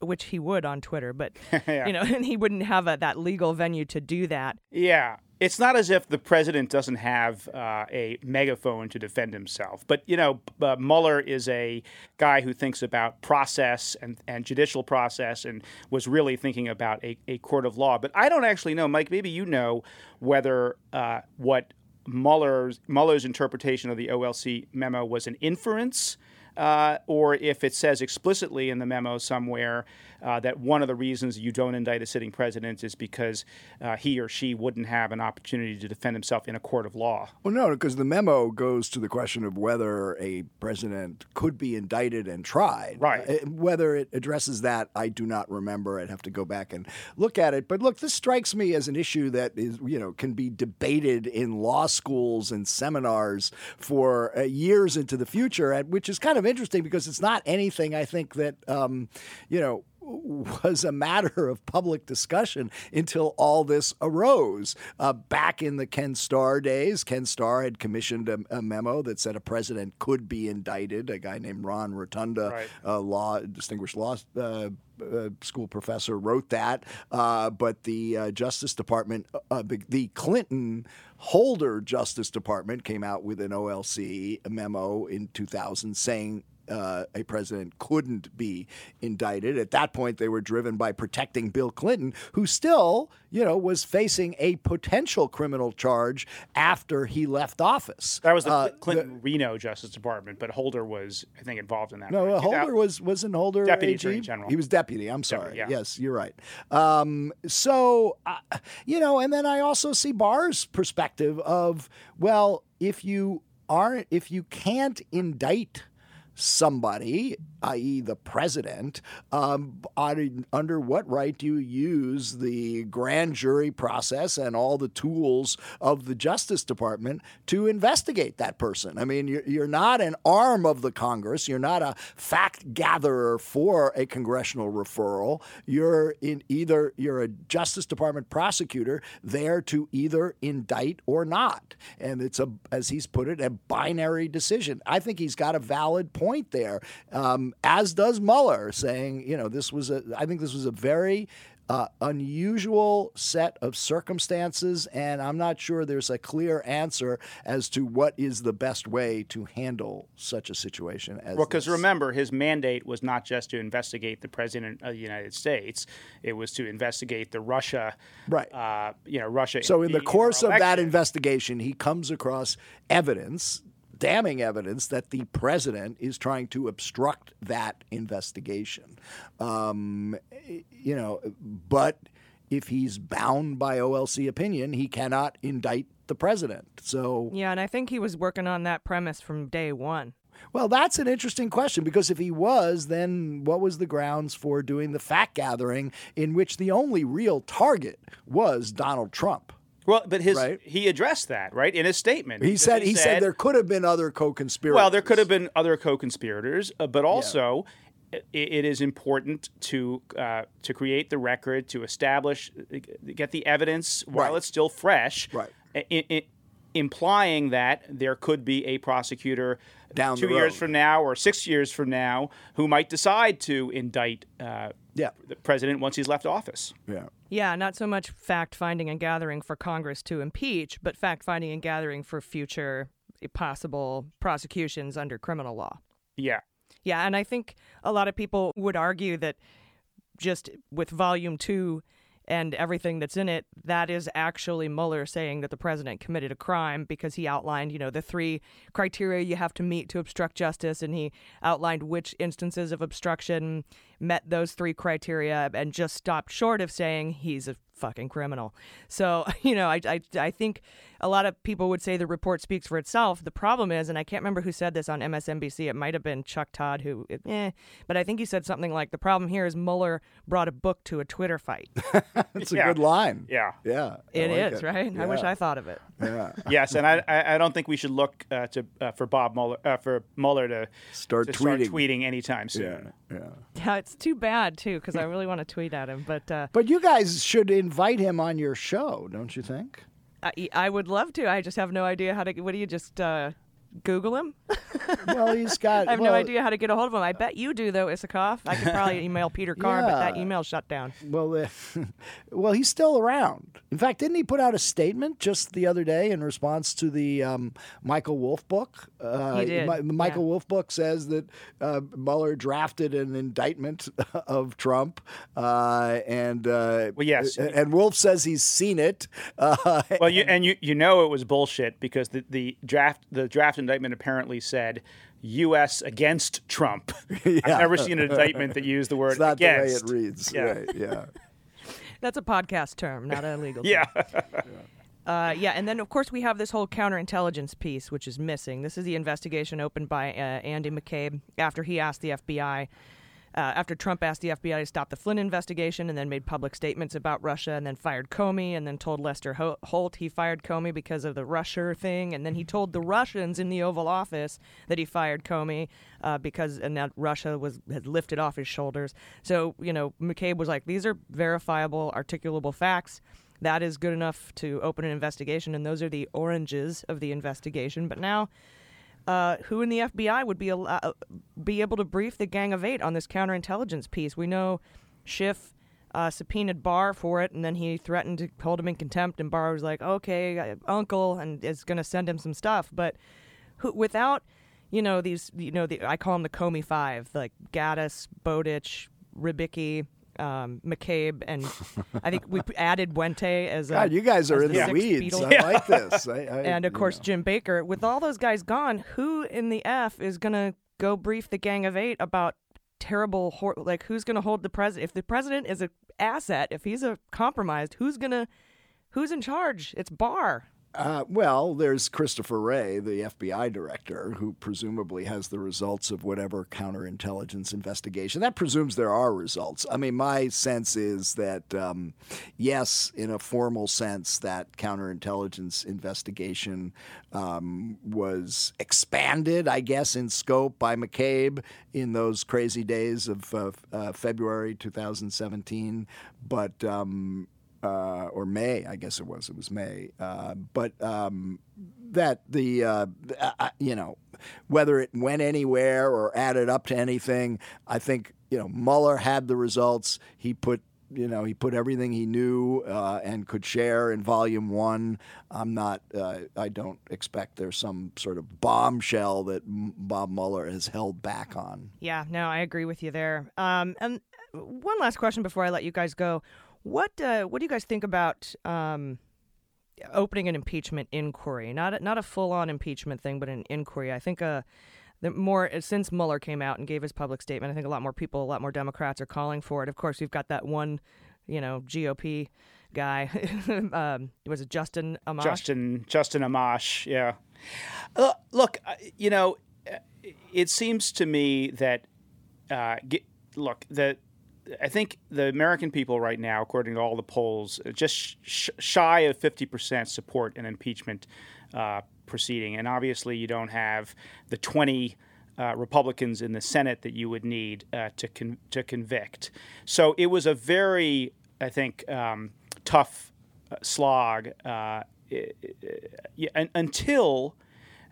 which he would on Twitter but Yeah. you know and he wouldn't have a, that legal venue to do that Yeah. It's not as if the president doesn't have uh, a megaphone to defend himself. But, you know, uh, Mueller is a guy who thinks about process and, and judicial process and was really thinking about a, a court of law. But I don't actually know, Mike, maybe you know whether uh, what Mueller's, Mueller's interpretation of the OLC memo was an inference. Uh, or if it says explicitly in the memo somewhere uh, that one of the reasons you don't indict a sitting president is because uh, he or she wouldn't have an opportunity to defend himself in a court of law. Well, no, because the memo goes to the question of whether a president could be indicted and tried. Right. Uh, Whether it addresses that, I do not remember. I'd have to go back and look at it. But look, this strikes me as an issue that is, you know, can be debated in law schools and seminars for uh, years into the future, which is kind of interesting because it's not anything I think that, um, you know, was a matter of public discussion until all this arose. Uh, back in the Ken Starr days, Ken Starr had commissioned a, a memo that said a president could be indicted. A guy named Ron Rotunda, a law distinguished law uh, uh, school professor, wrote that. Uh, but the uh, Justice Department, uh, the, the Clinton Holder Justice Department, came out with an OLC memo in 2000 saying uh, a president couldn't be indicted. At that point, they were driven by protecting Bill Clinton, who still, you know, was facing a potential criminal charge after he left office. That was the Uh, Clinton Reno Justice Department, but Holder was, I think, involved in that. No, right? uh, Holder 2000 was wasn't Holder Deputy AG? Attorney General. He was deputy. I'm sorry. yeah. Yes, you're right. Um, so, uh, you know, and then I also see Barr's perspective of well, if you aren't, if you can't indict somebody, i.e., the president, um, under what right do you use the grand jury process and all the tools of the Justice Department to investigate that person? I mean, you're, not an arm of the Congress. You're not a fact gatherer for a congressional referral. You're in either you're a Justice Department prosecutor there to either indict or not, and it's a as he's put it a binary decision. I think he's got a valid point there, um, as does Mueller, saying you know this was a I think this was a very uh, unusual set of circumstances, and I'm not sure there's a clear answer as to what is the best way to handle such a situation as Well, because remember, his mandate was not just to investigate the president of the United States; it was to investigate the Russia, Right. Uh, you know, Russia. So, in the our course of that investigation, he comes across evidence, damning evidence, that the president is trying to obstruct that investigation. Um, you know, but if he's bound by OLC opinion, he cannot indict the president. So, yeah and I think he was working on that premise from day one Well, that's an interesting question because if he was, then what was the grounds for doing the fact gathering in which the only real target was Donald Trump? Well, but his Right. he addressed that right in his statement. He said he said there could have been other co-conspirators. Well, there could have been other co-conspirators, uh, but also i it is important to uh, to create the record, to establish, uh, get the evidence while Right. it's still fresh, Right. implying that there could be a prosecutor Down two years from now or six years from now who might decide to indict uh, yeah. the president once he's left office. Yeah. Yeah, not so much fact finding and gathering for Congress to impeach, but fact finding and gathering for future possible prosecutions under criminal law. Yeah. Yeah, and I think a lot of people would argue that just with volume two and everything that's in it, that is actually Mueller saying that the president committed a crime because he outlined, you know, the three criteria you have to meet to obstruct justice, and he outlined which instances of obstruction met those three criteria and just stopped short of saying he's a fucking criminal. So, you know, I, I, I think a lot of people would say the report speaks for itself. The problem is, and I can't remember who said this on MSNBC, it might have been Chuck Todd who, eh, but I think he said something like the problem here is Mueller brought a book to a Twitter fight. That's a Yeah. good line. Yeah. Yeah. I It like is, right? I wish I thought of it. Yeah. yes, and I, I I don't think we should look uh, to uh, for Bob Mueller uh, for Mueller to Start to tweeting. start tweeting anytime soon. Yeah. Yeah, it's too bad too because I really want to tweet at him, but uh, But you guys should invite him on your show, don't you think? I, I would love to. I just have no idea how to. What do you just uh, Google him? Well, he's got. I have well, no idea how to get a hold of him. I bet you do though, Isikoff. I could probably email Peter Carr, but that Yeah. email shut down. Well, uh, well, he's still around. In fact, didn't he put out a statement just the other day in response to the um, Michael Wolff book? Uh, He did, Mi- the Michael yeah. Wolff book says that uh, Mueller drafted an indictment of Trump, uh, and uh, Well, yes. and Wolff says he's seen it. Uh, Well, you and you you know it was bullshit because the, the draft the draft indictment apparently said U.S. against Trump. I've never seen an indictment that used the word it's not against. the way it reads. Yeah. Right? Yeah. That's a podcast term, not a legal. Yeah. term. Uh, yeah, and then of course we have this whole counterintelligence piece, which is missing. This is the investigation opened by uh, Andy McCabe after he asked the FBI, uh, after Trump asked the FBI to stop the Flynn investigation, and then made public statements about Russia, and then fired Comey, and then told Lester Holt he fired Comey because of the Russia thing, and then he told the Russians in the Oval Office that he fired Comey uh, because and that Russia was had lifted off his shoulders. So you know McCabe was like, these are verifiable, articulable facts that is good enough to open an investigation, and those are the oranges of the investigation. But now, uh, who in the FBI would be uh, be able to brief the Gang of Eight on this counterintelligence piece? We know Schiff uh, subpoenaed Barr for it, and then he threatened to hold him in contempt, and Barr was like, "Okay, uh, Uncle," and is going to send him some stuff. But who, without, you know, these, you know, the, I call them the Comey Five, like Ghattas, Bowdich, Rybicki. Um, McCabe and I think we added Buente as a, God, you guys are in the sixth weeds. Beatle. I like this. I, I, and of course know. Jim Baker. With all those guys gone, who in the f is gonna go brief the Gang of Eight about terrible hor- like who's gonna hold the president? If the president is a asset, if he's a compromised, who's gonna who's in charge? It's Barr. Uh, well, there's Christopher Wray, the FBI director, who presumably has the results of whatever counterintelligence investigation. That presumes there are results. I mean, my sense is that, um, yes, in a formal sense, that counterintelligence investigation um, was expanded, I guess, in scope by McCabe in those crazy days of uh, uh, February 2017. But um, uh, or May, I guess it was. It was May. Uh, but um, that the uh, uh, uh, you know whether it went anywhere or added up to anything, I think you know Mueller had the results. He put you know he put everything he knew uh, and could share in Volume One. I'm not. Uh, I don't expect there's some sort of bombshell that Bob Mueller has held back on. Yeah, no, I agree with you there. Um, and one last question before I let you guys go. What uh, what do you guys think about um, opening an impeachment inquiry? Not a, not a full on impeachment thing, but an inquiry. I think uh, the more since Mueller came out and gave his public statement, I think a lot more people, a lot more Democrats are calling for it. Of course, we've got that one, you know, GOP guy. um, was it Justin Amash? Justin Justin Amash, yeah. Uh, look, uh, you know, uh, it seems to me that uh, look the. I think the American people right now, according to all the polls, just sh- shy of 50% support an impeachment uh, proceeding. And obviously, you don't have the 20 uh, Republicans in the Senate that you would need uh, to con- to convict. So it was a very, I think, um, tough uh, slog uh, until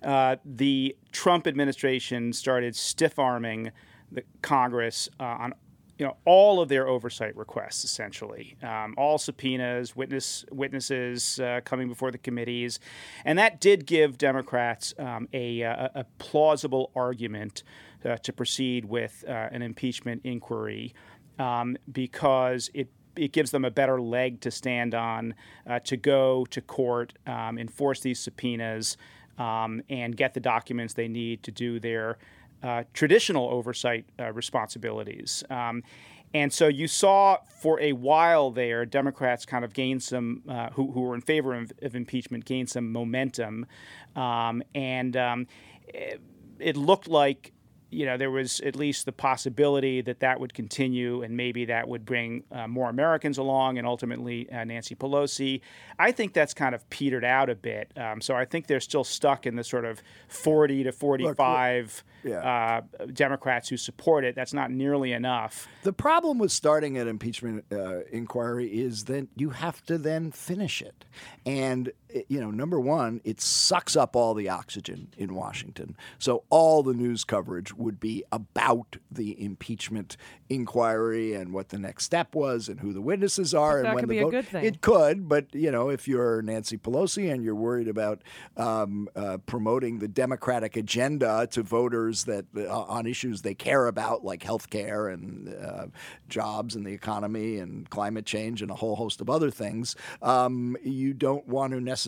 uh, the Trump administration started stiff arming the Congress uh, on you know all of their oversight requests essentially. Um, all subpoenas witness witnesses uh, coming before the committees. And that did give democrats um, a, a, a plausible argument uh, to proceed with uh, an impeachment inquiry um, because it it gives them a better leg to stand on uh, to go to court um, enforce these subpoenas um, and get the documents they need to do their uh, traditional oversight uh, responsibilities. Um, and so you saw for a while there, Democrats kind of gained some, uh, who, who were in favor of, of impeachment, gained some momentum. Um, and um, it, it looked like you know, there was at least the possibility that that would continue and maybe that would bring uh, more Americans along and ultimately uh, Nancy Pelosi. I think that's kind of petered out a bit. Um, so I think they're still stuck in the sort of 40 to 45 uh, Democrats who support it. That's not nearly enough. The problem with starting an impeachment uh, inquiry is that you have to then finish it. And, you know, number one, it sucks up all the oxygen in Washington. So all the news coverage would be about the impeachment inquiry and what the next step was and who the witnesses are and that when could the be a vote. good thing. It could, but, you know, if you're Nancy Pelosi and you're worried about um, uh, promoting the Democratic agenda to voters that uh, on issues they care about, like health care and uh, jobs and the economy and climate change and a whole host of other things, um, you don't want to necessarily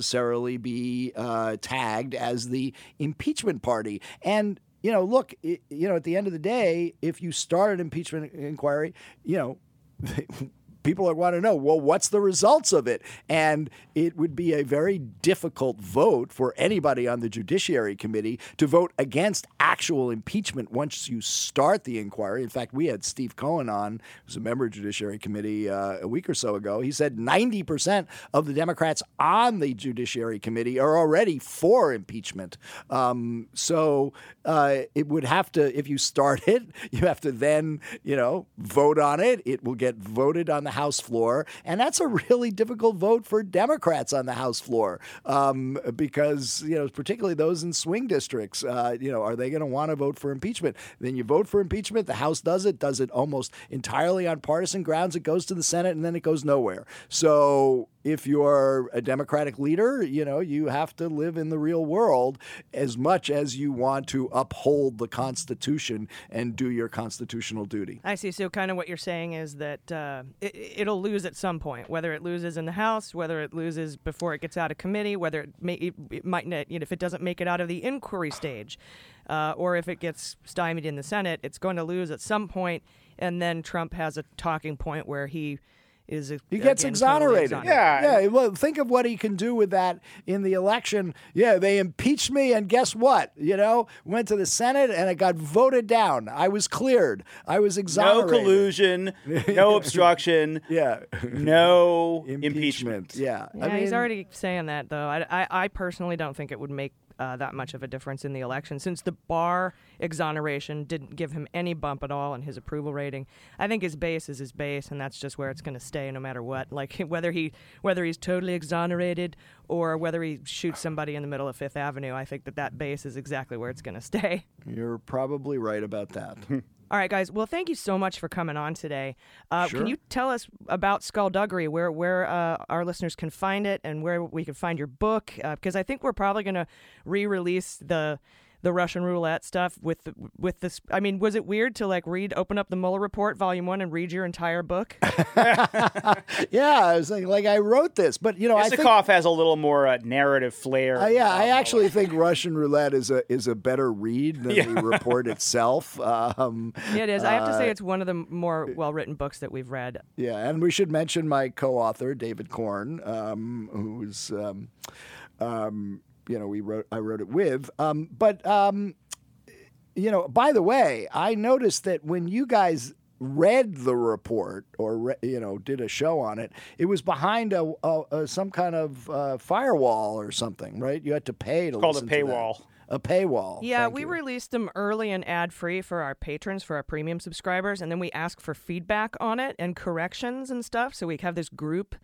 be uh, tagged as the impeachment party. And you know, look, i you know, at the end of the day, if you start an impeachment inquiry, you know, people want to know, well, what's the results of it? And it would be a very difficult vote for anybody on the Judiciary Committee to vote against actual impeachment once you start the inquiry. In fact, we had Steve Cohen on, who's a member of the Judiciary Committee uh, a week or so ago. He said 90% of the Democrats on the Judiciary Committee are already for impeachment. Um, so uh, it would have to, if you start it, you have to then, you know, vote on it. It will get voted on the House floor. And that's a really difficult vote for Democrats on the House floor um, because, you know, particularly those in swing districts, uh, you know, are they going to want to vote for impeachment? Then you vote for impeachment, the House does it, does it almost entirely on partisan grounds. It goes to the Senate and then it goes nowhere. So if you're a Democratic leader, you know, you have to live in the real world as much as you want to uphold the Constitution and do your constitutional duty. I see. So, kind of what you're saying is that uh, it, it'll lose at some point, whether it loses in the House, whether it loses before it gets out of committee, whether it, may, it, it might not, you know, if it doesn't make it out of the inquiry stage, uh, or if it gets stymied in the Senate, it's going to lose at some point, and then Trump has a talking point where he is a, He gets again, totally exonerated. Yeah, Yeah. Well, think of what he can do with that in the election. Yeah, they impeached me, and guess what? You know, went to the Senate and it got voted down. I was cleared. I was exonerated. No collusion, no obstruction, yeah, no impeachment. Yeah, Yeah, he's already saying that though. I, I, I personally don't think it would make uh, that much of a difference in the election since the Barr exoneration didn't give him any bump at all in his approval rating. I think his base is his base, and that's just where it's going to stay no matter what. Like whether he whether he's totally exonerated or whether he shoots somebody in the middle of Fifth Avenue, I think that that base is exactly where it's going to stay. You're probably right about that. All right, guys. Well, thank you so much for coming on today. Uh, Sure. Can you tell us about Skullduggery, where where uh, our listeners can find it, and where we can find your book? Because I think we're probably going to re-release the the Russian roulette stuff with the, with this. I mean, was it weird to like read, open up the Mueller report, volume one, and read your entire book? yeah, I was like, like I wrote this, but you know, I think. Isikoff has a little more uh, narrative flair. Uh, yeah, I actually think Russian roulette is a is a better read than Yeah. the report itself. Um, Yeah, it is. I have to say, uh, it's one of the more well written books that we've read. Yeah, and we should mention my co-author David Corn, um, who's, um, um, you know, we wrote I wrote it with. Um, but um, you know, by the way, I noticed that when you guys read the report or re- you know did a show on it, it was behind a, a, a some kind of uh, firewall or something, right? You had to pay to It's called a listen to that. paywall. A paywall. Yeah, Thank we you. released them early and ad free for our patrons, for our premium subscribers, and then we ask for feedback on it and corrections and stuff. So we have this group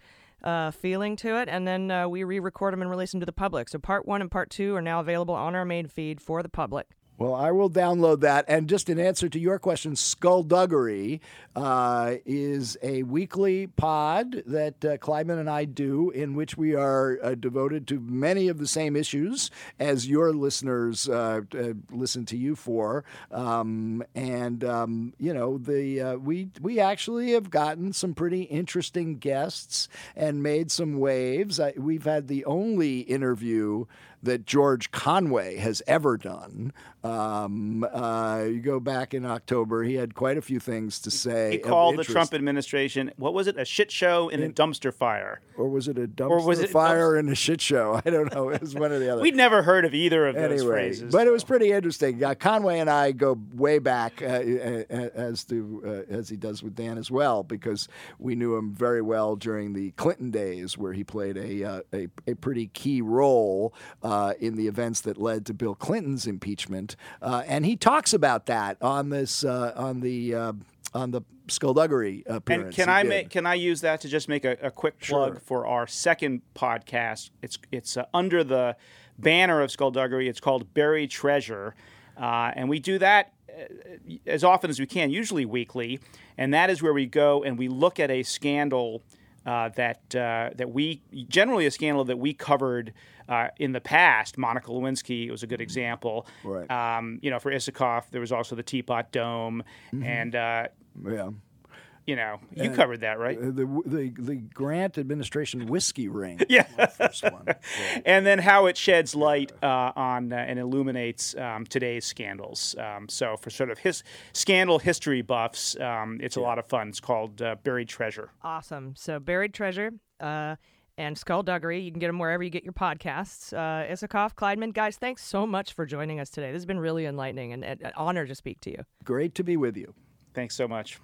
uh, feeling to it, and then uh, we re record them and release them to the public. So part one and part two are now available on our main feed for the public. Well, I will download that. And just in answer to your question, Skullduggery uh, is a weekly pod that uh, and I do, in which we are uh, devoted to many of the same issues as your listeners uh, uh, listen to you for. Um, and um, you know, the uh, we we actually have gotten some pretty interesting guests and made some waves. I, we've had the only interview that George Conway has ever done. Um, uh, you go back in October, he had quite a few things to say. He called the. Trump administration, what was it, a shit show in a dumpster fire? Or was it a dumpster Or was it fire and a shit show? I don't know. It was one or the other. We'd never heard of either of those phrases. but it was pretty interesting. Uh, Conway and I go way back, uh, uh, as do uh, as he does with Dan as well, because we knew him very well during the Clinton days, where he played a uh, a, a pretty key role uh, in the events that led to Bill Clinton's impeachment, uh, and he talks about that on this uh, on the uh, on the skullduggery appearance. And can I make can I use that to just make a, a quick plug Sure. for our second podcast? It's it's uh, under the banner of Skullduggery. It's called Buried Treasure, uh, and we do that uh, as often as we can, usually weekly. And that is where we go and we look at a scandal uh, that uh, that we generally a scandal that we covered. Uh, in the past, Monica Lewinsky was a good example. Right. Um, you know, for Isikoff, there was also the Teapot Dome, Mhm. and uh, Yeah. You know, you And, covered that, right? The, the the Grant administration whiskey ring. Yeah. was first one. and then how it sheds light uh, on uh, and illuminates um, today's scandals. Um, so for sort of his scandal history buffs, um, it's a lot of fun. It's called uh, Buried Treasure. Awesome. So Buried Treasure uh, and Skullduggery, you can get them wherever you get your podcasts. Uh, Isikoff, Klaidman, guys, thanks so much for joining us today. This has been really enlightening and and an honor to speak to you. Great to be with you. Thanks so much.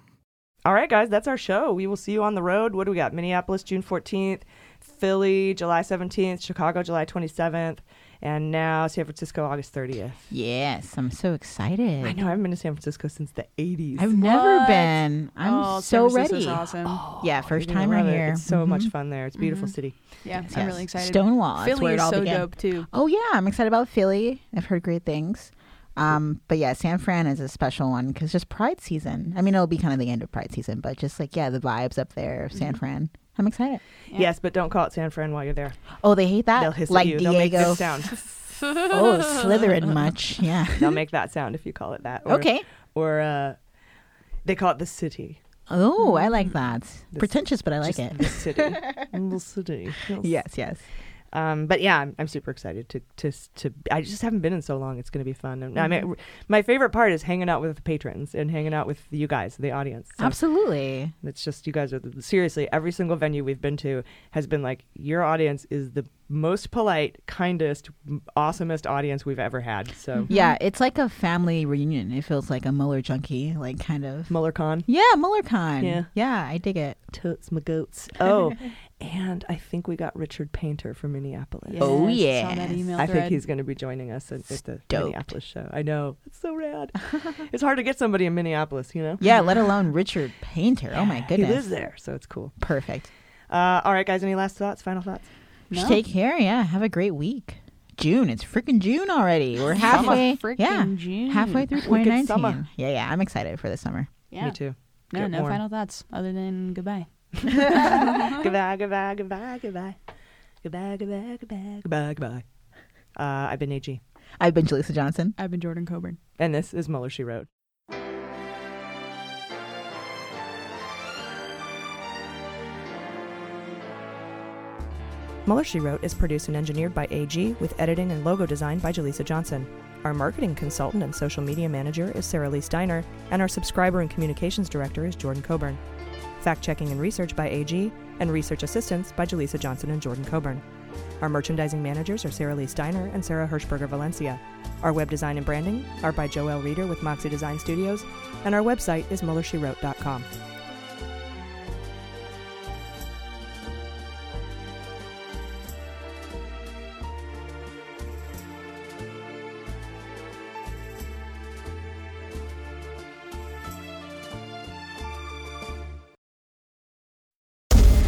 All right, guys, that's our show. We will see you on the road. What do we got? Minneapolis, June 14th, Philly, July 17th, Chicago, July 27th, and now San Francisco, August 30th. Yes, I'm so excited. I know. I haven't been to San Francisco since the 80s. I've never been. I'm Oh, San so Francisco's ready. awesome. yeah, You're 1st gonna time right love it. here. It's so much Mhm. fun there. It's a beautiful Mhm. city. Yeah, Yes, I'm yes. really excited. Stonewall. that's Philly where it is all so began. dope too. Oh yeah, I'm excited about Philly. I've heard great things. Um, but yeah, San Fran is a special one because just Pride season. I mean, it'll be kind of the end of Pride season, but just like yeah, the vibes up there of San Mhm. Fran. I'm excited. Yes, but don't call it San Fran while you're there. Oh, they hate that. They'll hiss like at you. Diego. They'll make this sound. oh, Slytherin much. Yeah. They'll make that sound if you call it that. Or, Okay. Or uh, they call it the city. Oh, I like that. The- Pretentious, but I like just it. The city. the city. Yes, yes. Um, but yeah, I'm, I'm super excited to, to to. I just haven't been in so long. It's going to be fun. And I mean, Mhm. my favorite part is hanging out with the patrons and hanging out with you guys, the audience. So Absolutely. It's just you guys are the, seriously every single venue we've been to has been like your audience is the most polite, kindest, awesomest audience we've ever had. So Yeah, it's like a family reunion. It feels like a Mueller junkie, like kind of Mueller Con. Yeah, Mueller Con. Yeah. yeah, I dig it. Totes my goats. Oh, and I think we got Richard Painter from Minneapolis. Yes, Oh, yeah. that email I think he's going to be joining us at, at the Stoked. Minneapolis show. I know it's so rad. it's hard to get somebody in Minneapolis, you know. Yeah, let alone Richard Painter. Oh my goodness, He goodness. lives there, so it's cool. Perfect. Uh, all right, guys. Any last thoughts? Final thoughts? Just take care. Yeah, have a great week. June. It's freaking June already. We're halfway. Frickin' yeah, June. halfway through 2019. Yeah, yeah. I'm excited for the summer. Yeah. Me too. No, Get no warm. final thoughts other than goodbye. goodbye, goodbye, goodbye, goodbye. Goodbye, goodbye, goodbye, goodbye, goodbye. Uh, I've been AG. I've been Jaleesa Johnson. I've been Jordan Coburn. And this is Mueller She Wrote. Mueller She Wrote is produced and engineered by AG with editing and logo design by Jaleesa Johnson. Our marketing consultant and social media manager is Saralee Steiner, and our subscriber and communications director is Jordan Coburn. Fact checking and research by AG, and research assistance by Jaleesa Johnson and Jordan Coburn. Our merchandising managers are Saralee Steiner and Sarah Hershberger Valencia. Our web design and branding are by Joel Reeder with Moxie Design Studios, and our website is MuellerSheWrote.com.